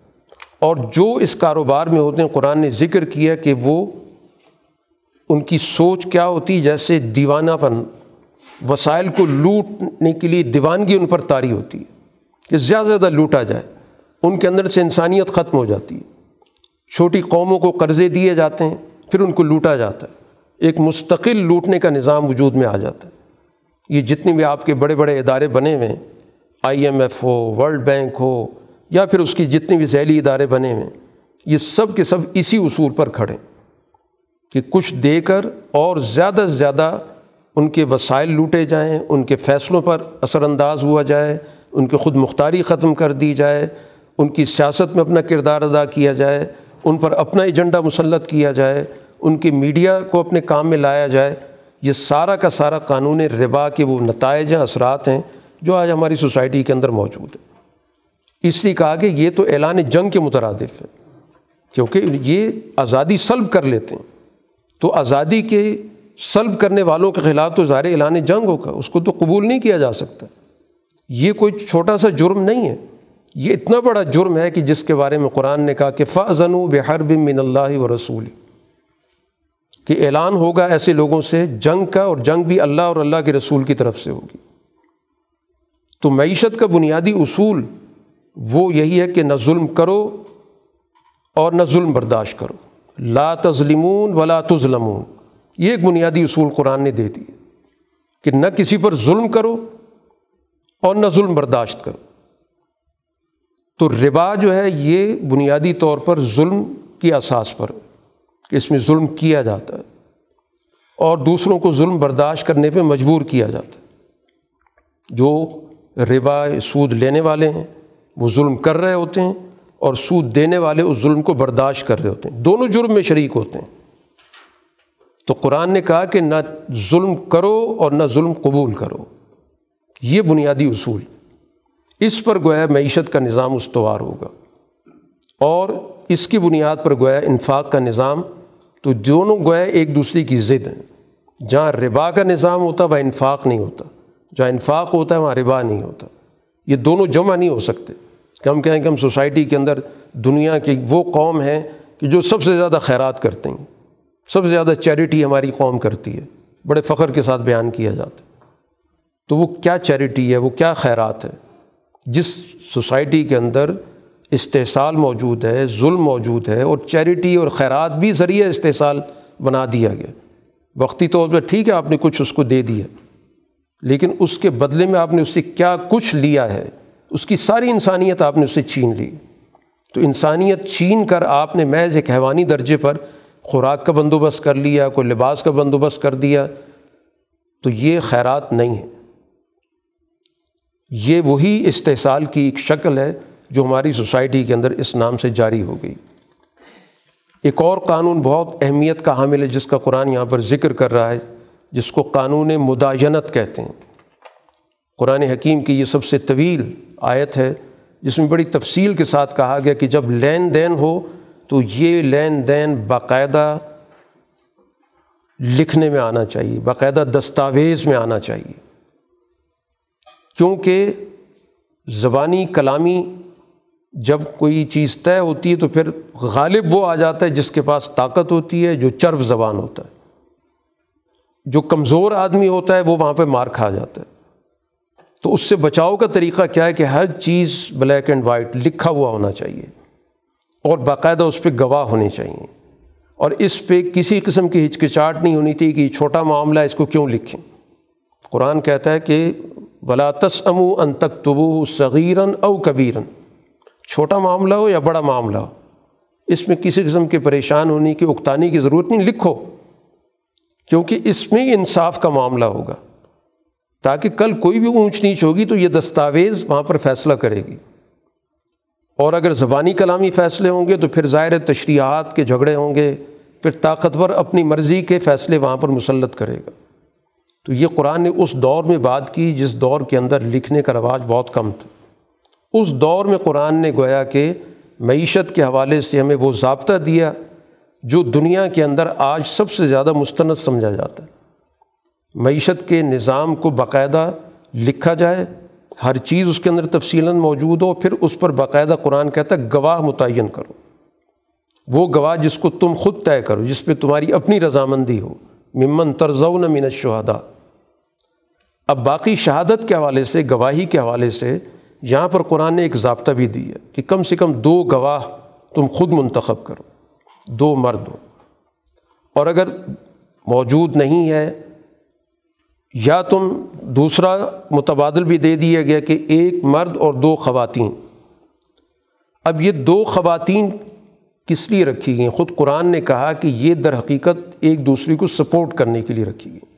اور جو اس کاروبار میں ہوتے ہیں، قرآن نے ذکر کیا کہ وہ ان کی سوچ کیا ہوتی، جیسے دیوانہ پن، وسائل کو لوٹنے کے لیے دیوانگی ان پر طاری ہوتی ہے کہ زیادہ زیادہ لوٹا جائے۔ ان کے اندر سے انسانیت ختم ہو جاتی ہے۔ چھوٹی قوموں کو قرضے دیے جاتے ہیں، پھر ان کو لوٹا جاتا ہے۔ ایک مستقل لوٹنے کا نظام وجود میں آ جاتا ہے۔ یہ جتنے بھی آپ کے بڑے بڑے ادارے بنے ہوئے ہیں، آئی ایم ایف ہو، ورلڈ بینک ہو، یا پھر اس کی جتنے بھی ذیلی ادارے بنے ہوئے ہیں، یہ سب کے سب اسی اصول پر کھڑے کہ کچھ دے کر اور زیادہ سے زیادہ ان کے وسائل لوٹے جائیں، ان کے فیصلوں پر اثر انداز ہوا جائے، ان کی خود مختاری ختم کر دی جائے، ان کی سیاست میں اپنا کردار ادا کیا جائے، ان پر اپنا ایجنڈا مسلط کیا جائے، ان کی میڈیا کو اپنے کام میں لایا جائے۔ یہ سارا کا سارا قانون ربا کے وہ نتائج ہیں، اثرات ہیں جو آج ہماری سوسائٹی کے اندر موجود ہے اس لیے کہا کہ یہ تو اعلان جنگ کے مترادف ہے۔ کیونکہ یہ آزادی سلب کر لیتے ہیں۔ تو آزادی کے سلب کرنے والوں کے خلاف تو ظاہر اعلان جنگ ہوگا۔ اس کو تو قبول نہیں کیا جا سکتا۔ یہ کوئی چھوٹا سا جرم نہیں ہے۔ یہ اتنا بڑا جرم ہے کہ جس کے بارے میں قرآن نے کہا کہ فضن و بحرب من اللہ و رسول کہ اعلان ہوگا ایسے لوگوں سے، جنگ کا اور جنگ بھی اللہ اور اللہ کے رسول کی طرف سے ہوگی۔ تو معیشت کا بنیادی اصول وہ یہی ہے کہ نہ ظلم کرو اور نہ ظلم برداشت کرو۔ لا تظلمون ولا تظلمون۔ یہ ایک بنیادی اصول قرآن نے دے دی کہ نہ کسی پر ظلم کرو اور نہ ظلم برداشت کرو۔ تو ربا جو ہے، یہ بنیادی طور پر ظلم کی اساس پر۔ کہ اس میں ظلم کیا جاتا ہے اور دوسروں کو ظلم برداشت کرنے پہ مجبور کیا جاتا ہے۔ جو ربا سود لینے والے ہیں، وہ ظلم کر رہے ہوتے ہیں اور سود دینے والے اس ظلم کو برداشت کر رہے ہوتے ہیں۔ دونوں جرم میں شریک ہوتے ہیں۔ تو قرآن نے کہا کہ نہ ظلم کرو اور نہ ظلم قبول کرو۔ یہ بنیادی اصول۔ اس پر گویا معیشت کا نظام استوار ہوگا۔ اور اس کی بنیاد پر گویا انفاق کا نظام تو دونوں گویا ایک دوسرے کی ضد ہیں، جہاں ربا کا نظام ہوتا، وہاں انفاق نہیں ہوتا۔ جہاں انفاق ہوتا ہے، وہاں ربا نہیں ہوتا۔ یہ دونوں جمع نہیں ہو سکتے۔ کہ ہم کہیں کہ ہم سوسائٹی کے اندر دنیا کی وہ قوم ہیں کہ جو سب سے زیادہ خیرات کرتے ہیں۔ سب سے زیادہ چیریٹی ہماری قوم کرتی ہے۔ بڑے فخر کے ساتھ بیان کیا جاتا ہے۔ تو وہ کیا چیریٹی ہے؟ وہ کیا خیرات ہے؟ جس سوسائٹی کے اندر استحصال موجود ہے، ظلم موجود ہے اور چیریٹی اور خیرات بھی ذریعہ استحصال بنا دیا گیا۔ وقتی طور پر ٹھیک ہے، آپ نے کچھ اس کو دے دیا۔ لیکن اس کے بدلے میں آپ نے اس سے کیا کچھ لیا ہے؟ اس کی ساری انسانیت آپ نے اس سے چھین لی۔ تو انسانیت چھین کر آپ نے محض ایک حیوانی درجے پر خوراک کا بندوبست کر لیا، کوئی لباس کا بندوبست کر دیا۔ تو یہ خیرات نہیں ہے یہ وہی استحصال کی ایک شکل ہے جو ہماری سوسائٹی کے اندر اس نام سے جاری ہو گئی۔ ایک اور قانون بہت اہمیت کا حامل ہے، جس کا قرآن یہاں پر ذکر کر رہا ہے، جس کو قانون مداینت کہتے ہیں۔ قرآن حکیم کی یہ سب سے طویل آیت ہے، جس میں بڑی تفصیل کے ساتھ کہا گیا کہ جب لین دین ہو تو یہ لین دین باقاعدہ لکھنے میں آنا چاہیے، باقاعدہ دستاویز میں آنا چاہیے۔ کیونکہ زبانی کلامی جب کوئی چیز طے ہوتی ہے تو پھر غالب وہ آ جاتا ہے جس کے پاس طاقت ہوتی ہے، جو چرب زبان ہوتا ہے۔ جو کمزور آدمی ہوتا ہے، وہ وہاں پہ مار کھا جاتا ہے۔ تو اس سے بچاؤ کا طریقہ کیا ہے کہ ہر چیز بلیک اینڈ وائٹ لکھا ہوا ہونا چاہیے۔ اور باقاعدہ اس پہ گواہ ہونے چاہیے۔ اور اس پہ کسی قسم کی ہچکچاہٹ نہیں ہونی تھی کہ چھوٹا معاملہ اس کو کیوں لکھیں۔ قرآن کہتا ہے کہ بلا تس امو ان تک تبو صغیرن او کبیرن چھوٹا معاملہ ہو یا بڑا معاملہ ہو؟ اس میں کسی قسم کے پریشان ہونے کی اکتانی کی ضرورت نہیں، لکھو۔ کیونکہ اس میں انصاف کا معاملہ ہوگا۔ تاکہ کل کوئی بھی اونچ نیچ ہوگی تو یہ دستاویز وہاں پر فیصلہ کرے گی۔ اور اگر زبانی کلامی فیصلے ہوں گے تو پھر ظاہر تشریحات کے جھگڑے ہوں گے۔ پھر طاقتور اپنی مرضی کے فیصلے وہاں پر مسلط کرے گا۔ تو یہ قرآن نے اس دور میں بات کی جس دور کے اندر لکھنے کا رواج بہت کم تھا۔ اس دور میں قرآن نے گویا کہ معیشت کے حوالے سے ہمیں وہ ضابطہ دیا جو دنیا کے اندر آج سب سے زیادہ مستند سمجھا جاتا ہے۔ معیشت کے نظام کو باقاعدہ لکھا جائے، ہر چیز اس کے اندر تفصیل موجود ہو، پھر اس پر باقاعدہ قرآن کہتا ہے، گواہ متعین کرو۔ وہ گواہ جس کو تم خود طے کرو، جس پہ تمہاری اپنی رضامندی ہو۔ ممن ترزون من الشہداء۔ اب باقی شہادت کے حوالے سے، گواہی کے حوالے سے یہاں پر قرآن نے ایک ضابطہ بھی دی ہے کہ کم سے کم دو گواہ تم خود منتخب کرو، دو مرد ہو اور اگر موجود نہیں ہے، یا تم دوسرا متبادل بھی دے دیا گیا کہ ایک مرد اور دو خواتین۔ اب یہ دو خواتین کس لیے رکھی گئیں؟ خود قرآن نے کہا کہ یہ در حقیقت ایک دوسرے کو سپورٹ کرنے کے لیے رکھی گئیں۔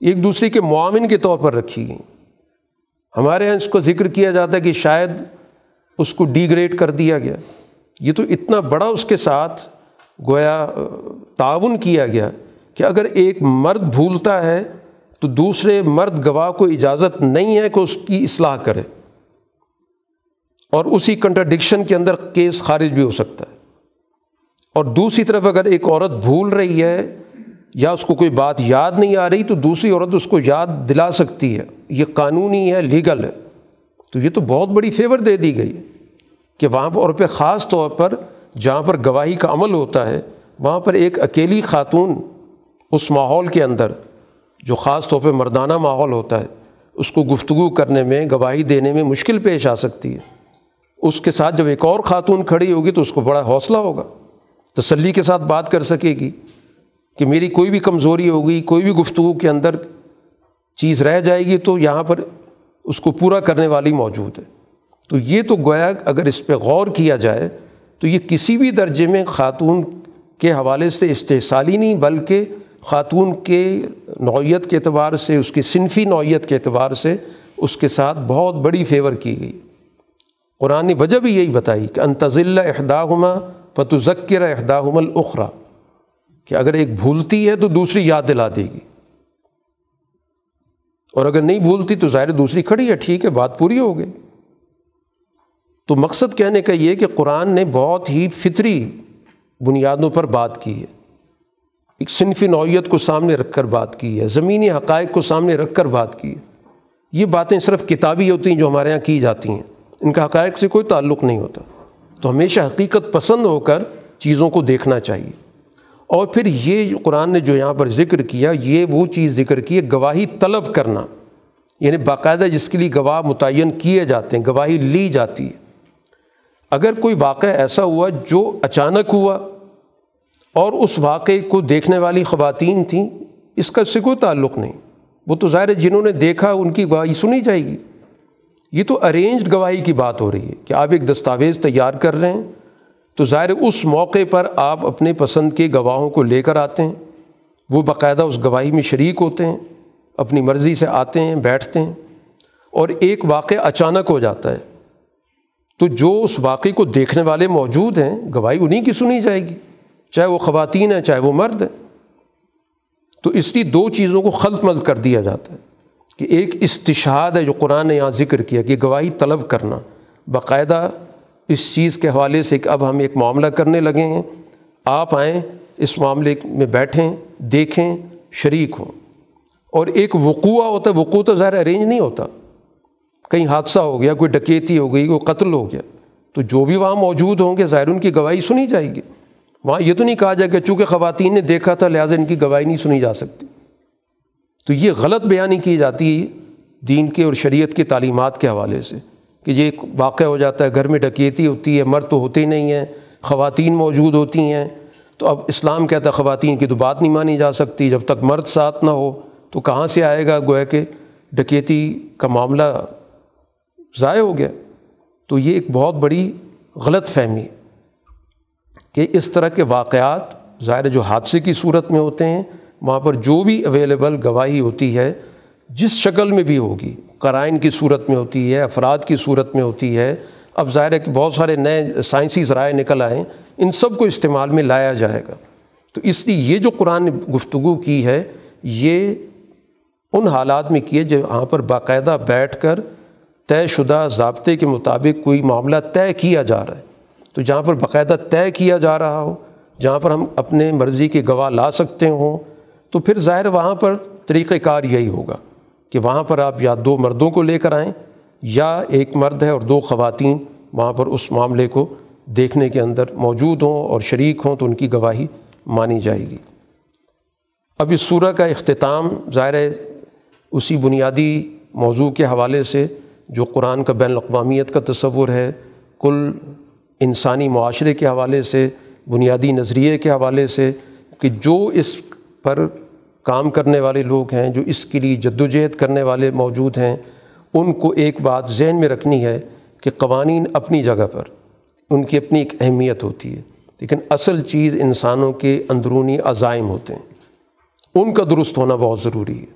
ایک دوسرے کے معاون کے طور پر رکھی گئیں۔ ہمارے یہاں اس کو ذکر کیا جاتا ہے کہ شاید اس کو ڈی گریڈ کر دیا گیا۔ یہ تو اتنا بڑا اس کے ساتھ گویا، تعاون کیا گیا کہ اگر ایک مرد بھولتا ہے تو دوسرے مرد گواہ کو اجازت نہیں ہے کہ اس کی اصلاح کرے۔ اور اسی کنٹرڈکشن کے اندر کیس خارج بھی ہو سکتا ہے۔ اور دوسری طرف اگر ایک عورت بھول رہی ہے یا اس کو کوئی بات یاد نہیں آ رہی تو دوسری عورت اس کو یاد دلا سکتی ہے۔ یہ قانونی ہے لیگل ہے۔ تو یہ تو بہت بڑی فیور دے دی گئی کہ وہاں پر اور پھر خاص طور پر جہاں پر گواہی کا عمل ہوتا ہے، وہاں پر ایک اکیلی خاتون اس ماحول کے اندر جو خاص طور پہ مردانہ ماحول ہوتا ہے، اس کو گفتگو کرنے میں، گواہی دینے میں مشکل پیش آ سکتی ہے۔ اس کے ساتھ جب ایک اور خاتون کھڑی ہوگی تو اس کو بڑا حوصلہ ہوگا، تسلی کے ساتھ بات کر سکے گی۔ کہ میری کوئی بھی کمزوری ہوگی، کوئی بھی گفتگو کے اندر چیز رہ جائے گی تو یہاں پر اس کو پورا کرنے والی موجود ہے۔ تو یہ تو گویا اگر اس پہ غور کیا جائے تو یہ کسی بھی درجے میں خاتون کے حوالے سے استحصالی نہیں، بلکہ خاتون کے نوعیت کے اعتبار سے، اس کی صنفی نوعیت کے اعتبار سے اس کے ساتھ بہت بڑی فیور کی گئی۔ قرآن نے وجہ بھی یہی بتائی کہ انتظل احداہما فتو ذکر احداہم الخرا کہ اگر ایک بھولتی ہے تو دوسری یاد دلا دے گی۔ اور اگر نہیں بھولتی تو ظاہر دوسری کھڑی ہے، ٹھیک ہے، بات پوری ہو گئی۔ تو مقصد کہنے کا یہ کہ قرآن نے بہت ہی فطری بنیادوں پر بات کی ہے۔ ایک صنفی نوعیت کو سامنے رکھ کر بات کی ہے، زمینی حقائق کو سامنے رکھ کر بات کی ہے۔ یہ باتیں صرف کتابی ہوتی ہیں جو ہمارے یہاں کی جاتی ہیں۔ ان کا حقائق سے کوئی تعلق نہیں ہوتا۔ تو ہمیشہ حقیقت پسند ہو کر چیزوں کو دیکھنا چاہیے۔ اور پھر یہ قرآن نے جو یہاں پر ذکر کیا، یہ وہ چیز ذکر کی ہے، گواہی طلب کرنا۔ یعنی باقاعدہ جس کے لیے گواہ متعین کیے جاتے ہیں، گواہی لی جاتی ہے۔ اگر کوئی واقعہ ایسا ہوا جو اچانک ہوا اور اس واقعے کو دیکھنے والی خواتین تھیں، اس کا سے کوئی تعلق نہیں۔ وہ تو ظاہر ہے جنہوں نے دیکھا، ان کی گواہی سنی جائے گی۔ یہ تو ارینجڈ گواہی کی بات ہو رہی ہے کہ آپ ایک دستاویز تیار کر رہے ہیں۔ تو ظاہر اس موقع پر آپ اپنے پسند کے گواہوں کو لے کر آتے ہیں۔ وہ باقاعدہ اس گواہی میں شریک ہوتے ہیں، اپنی مرضی سے آتے ہیں، بیٹھتے ہیں اور ایک واقع اچانک ہو جاتا ہے۔ تو جو اس واقعے کو دیکھنے والے موجود ہیں، گواہی انہیں کی سنی جائے گی۔ چاہے وہ خواتین ہیں، چاہے وہ مرد ہیں۔ تو اس لیے دو چیزوں کو خلط ملط کر دیا جاتا ہے کہ ایک استشاد ہے جو قرآن نے یہاں ذکر کیا کہ گواہی طلب کرنا، باقاعدہ اس چیز کے حوالے سے کہ اب ہم ایک معاملہ کرنے لگے ہیں۔ آپ آئیں، اس معاملے میں بیٹھیں، دیکھیں، شریک ہوں۔ اور ایک وقوع ہوتا ہے، وقوع تو ظاہر ارینج نہیں ہوتا۔ کہیں حادثہ ہو گیا، کوئی ڈکیتی ہو گئی، کوئی قتل ہو گیا، تو جو بھی وہاں موجود ہوں گے، ظاہر ان کی گواہی سنی جائے گی۔ وہاں یہ تو نہیں کہا جائے کہ چونکہ خواتین نے دیکھا تھا، لہٰذا ان کی گواہی نہیں سنی جا سکتی۔ تو یہ غلط بیانی کی جاتی ہے دین کے اور شریعت کی تعلیمات کے حوالے سے۔ کہ یہ ایک واقع ہو جاتا ہے، گھر میں ڈکیتی ہوتی ہے، مرد تو ہوتے نہیں ہیں، خواتین موجود ہوتی ہیں۔ تو اب اسلام کہتا ہے خواتین کی تو بات نہیں مانی جا سکتی، جب تک مرد ساتھ نہ ہو تو کہاں سے آئے گا؟ گویا کہ ڈکیتی کا معاملہ ضائع ہو گیا۔ تو یہ ایک بہت بڑی غلط فہمی ہے کہ اس طرح کے واقعات ظاہر جو حادثے کی صورت میں ہوتے ہیں، وہاں پر جو بھی اویلیبل گواہی ہوتی ہے جس شکل میں بھی ہوگی، قرائن کی صورت میں ہوتی ہے، افراد کی صورت میں ہوتی ہے، اب ظاہر ہے کہ بہت سارے نئے سائنسی ذرائع نکل آئیں ان سب کو استعمال میں لایا جائے گا۔ تو اس لیے یہ جو قرآن نے گفتگو کی ہے، یہ ان حالات میں کی ہے جہاں پر باقاعدہ بیٹھ کر طے شدہ ضابطے کے مطابق کوئی معاملہ طے کیا جا رہا ہے۔ تو جہاں پر باقاعدہ طے کیا جا رہا ہو، جہاں پر ہم اپنے مرضی کے گواہ لا سکتے ہوں، تو پھر ظاہر وہاں پر طریقہ کار یہی ہوگا۔ کہ وہاں پر آپ یا دو مردوں کو لے کر آئیں یا ایک مرد ہے اور دو خواتین وہاں پر اس معاملے کو دیکھنے کے اندر موجود ہوں اور شریک ہوں تو ان کی گواہی مانی جائے گی۔ اب اس سورہ کا اختتام ظاہر ہے، اسی بنیادی موضوع کے حوالے سے جو قرآن کا بین الاقوامیت کا تصور ہے، کل انسانی معاشرے کے حوالے سے، بنیادی نظریے کے حوالے سے کہ جو اس پر کام کرنے والے لوگ ہیں، جو اس کے لیے جد و جہد کرنے والے موجود ہیں، ان کو ایک بات ذہن میں رکھنی ہے کہ قوانین اپنی جگہ پر، ان کی اپنی ایک اہمیت ہوتی ہے۔ لیکن اصل چیز انسانوں کے اندرونی عزائم ہوتے ہیں۔ ان کا درست ہونا بہت ضروری ہے۔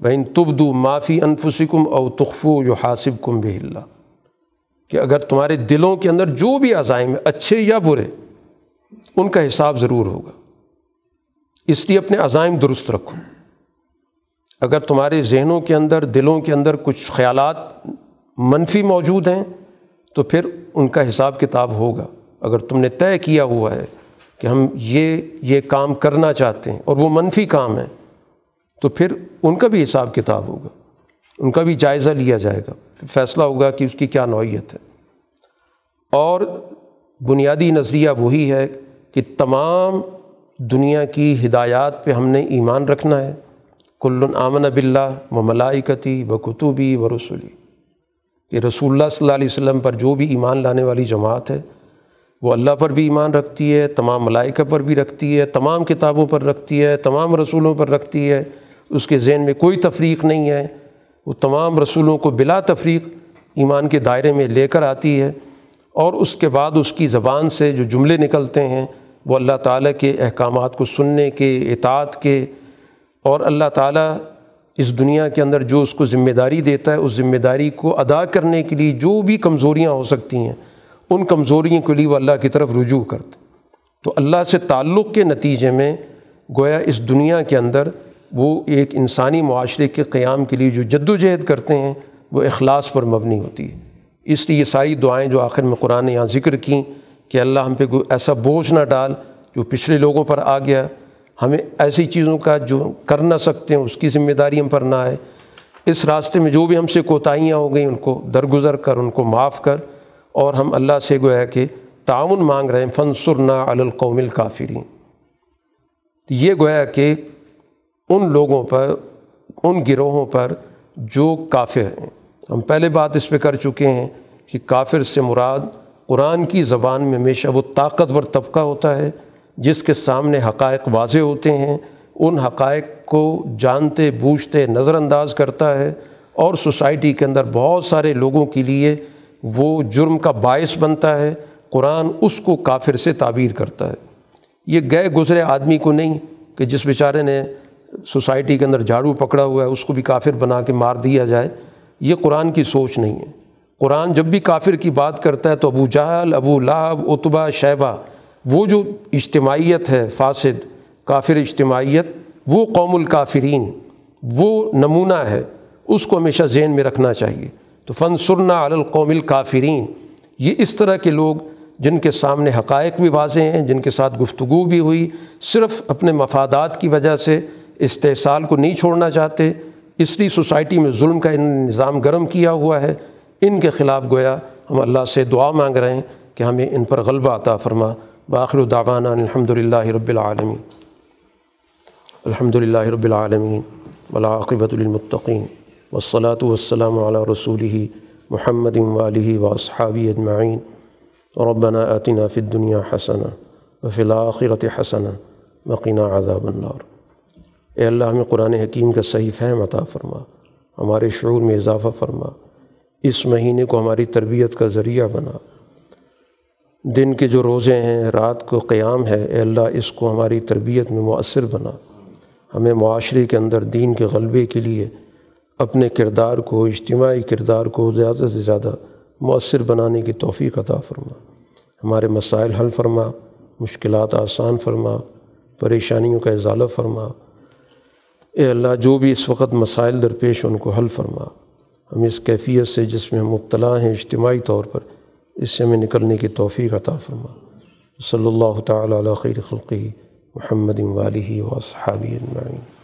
بہن تبدو معافی انفسکم او تخفو جو حاصب کم بہ اللہ کہ اگر تمہارے دلوں کے اندر جو بھی عزائم ہیں، اچھے یا برے، ان کا حساب ضرور ہوگا۔ اس لیے اپنے عزائم درست رکھو۔ اگر تمہارے ذہنوں کے اندر، دلوں کے اندر کچھ خیالات منفی موجود ہیں، تو پھر ان کا حساب کتاب ہوگا۔ اگر تم نے طے کیا ہوا ہے کہ ہم یہ یہ کام کرنا چاہتے ہیں اور وہ منفی کام ہے، تو پھر ان کا بھی حساب کتاب ہوگا۔ ان کا بھی جائزہ لیا جائے گا۔ فیصلہ ہوگا کہ اس کی کیا نوعیت ہے۔ اور بنیادی نظریہ وہی ہے کہ تمام دنیا کی ہدایات پہ ہم نے ایمان رکھنا ہے۔ کل آمن بلّہ و ملائکتی و کتبی و رسولی۔ کہ رسول اللہ صلی اللہ علیہ وسلم پر جو بھی ایمان لانے والی جماعت ہے، وہ اللہ پر بھی ایمان رکھتی ہے، تمام ملائکہ پر بھی رکھتی ہے، تمام کتابوں پر رکھتی ہے، تمام رسولوں پر رکھتی ہے۔ اس کے ذہن میں کوئی تفریق نہیں ہے۔ وہ تمام رسولوں کو بلا تفریق ایمان کے دائرے میں لے کر آتی ہے اور اس کے بعد اس کی زبان سے جو جملے نکلتے ہیں وہ اللہ تعالیٰ کے احکامات کو سننے کے، اطاعت کے اور اللہ تعالیٰ اس دنیا کے اندر جو اس کو ذمہ داری دیتا ہے، اس ذمہ داری کو ادا کرنے کے لیے جو بھی کمزوریاں ہو سکتی ہیں، ان کمزوریوں کے لیے وہ اللہ کی طرف رجوع کرتے تو اللہ سے تعلق کے نتیجے میں گویا اس دنیا کے اندر وہ ایک انسانی معاشرے کے قیام کے لیے جو جد و جہد کرتے ہیں، وہ اخلاص پر مبنی ہوتی ہے۔ اس لیے یہ ساری دعائیں جو آخر میں قرآن نے یہاں ذکر کیں کہ اللہ ہم پہ ایسا بوجھ نہ ڈال جو پچھلے لوگوں پر آ گیا۔ ہمیں ایسی چیزوں کا جو کر نہ سکتے ہیں، اس کی ذمہ داری ہم پر نہ آئے۔ اس راستے میں جو بھی ہم سے کوتاہیاں ہو گئیں، ان کو درگزر کر، ان کو معاف کر۔ اور ہم اللہ سے گویا کہ تعاون مانگ رہے ہیں۔ فن سرنا القوم الکافرین۔ یہ گویا کہ ان لوگوں پر، ان گروہوں پر جو کافر ہیں۔ ہم پہلے بات اس پہ کر چکے ہیں کہ کافر سے مراد قرآن کی زبان میں ہمیشہ وہ طاقتور طبقہ ہوتا ہے جس کے سامنے حقائق واضح ہوتے ہیں، ان حقائق کو جانتے، بوجھتے نظر انداز کرتا ہے اور سوسائٹی کے اندر بہت سارے لوگوں کے لیے وہ جرم کا باعث بنتا ہے، قرآن اس کو کافر سے تعبیر کرتا ہے۔ یہ گئے گزرے آدمی کو نہیں کہ جس بیچارے نے سوسائٹی کے اندر جھاڑو پکڑا ہوا ہے، اس کو بھی کافر بنا کے مار دیا جائے، یہ قرآن کی سوچ نہیں ہے۔ قرآن جب بھی کافر کی بات کرتا ہے تو ابو جہل، ابو لہب اتبا شیبہ، وہ جو اجتماعیت ہے، فاسد، کافر اجتماعیت، وہ قوم الکافرین، وہ نمونہ ہے، اس کو ہمیشہ ذہن میں رکھنا چاہیے۔ تو فن سرنا القوم الکافرین۔ یہ اس طرح کے لوگ جن کے سامنے حقائق بھی واضح ہیں، جن کے ساتھ گفتگو بھی ہوئی، صرف اپنے مفادات کی وجہ سے استحصال کو نہیں چھوڑنا چاہتے۔ اس لیے سوسائٹی میں ظلم کا نظام گرم کیا ہوا ہے۔ ان کے خلاف گویا ہم اللہ سے دعا مانگ رہے ہیں کہ ہمیں ان پر غلبہ عطا فرما۔ باخر دعوانا الحمد للہ رب العالمین۔ الحمد للہ رب العالمین۔ ولاقبۃ المطقین والصلاة والسلام علی رسول محمد والیہ واصحابی اجمعین۔ ربنا آتنا فی الدنیا حسنا وفی الآخرت حسنا وقنا عذاب النار۔ اے اللہ ہمیں قرآن حکیم کا صحیح فہم عطا فرما۔ ہمارے شعور میں اضافہ فرما۔ اس مہینے کو ہماری تربیت کا ذریعہ بنا۔ دن کے جو روزے ہیں، رات کو قیام ہے، اے اللہ اس کو ہماری تربیت میں مؤثر بنا۔ ہمیں معاشرے کے اندر دین کے غلبے کے لیے، اپنے کردار کو، اجتماعی کردار کو زیادہ سے زیادہ مؤثر بنانے کی توفیق عطا فرما۔ ہمارے مسائل حل فرما، مشکلات آسان فرما، پریشانیوں کا اضالہ فرما۔ اے اللہ، جو بھی اس وقت مسائل درپیش ان کو حل فرما۔ ہم اس کیفیت سے جس میں ہم مبتلا ہیں اجتماعی طور پر، اس سے ہمیں نکلنے کی توفیق عطا فرما۔ صلی اللہ تعالیٰ علیہ خیر خلقی محمد والی و اجمعین۔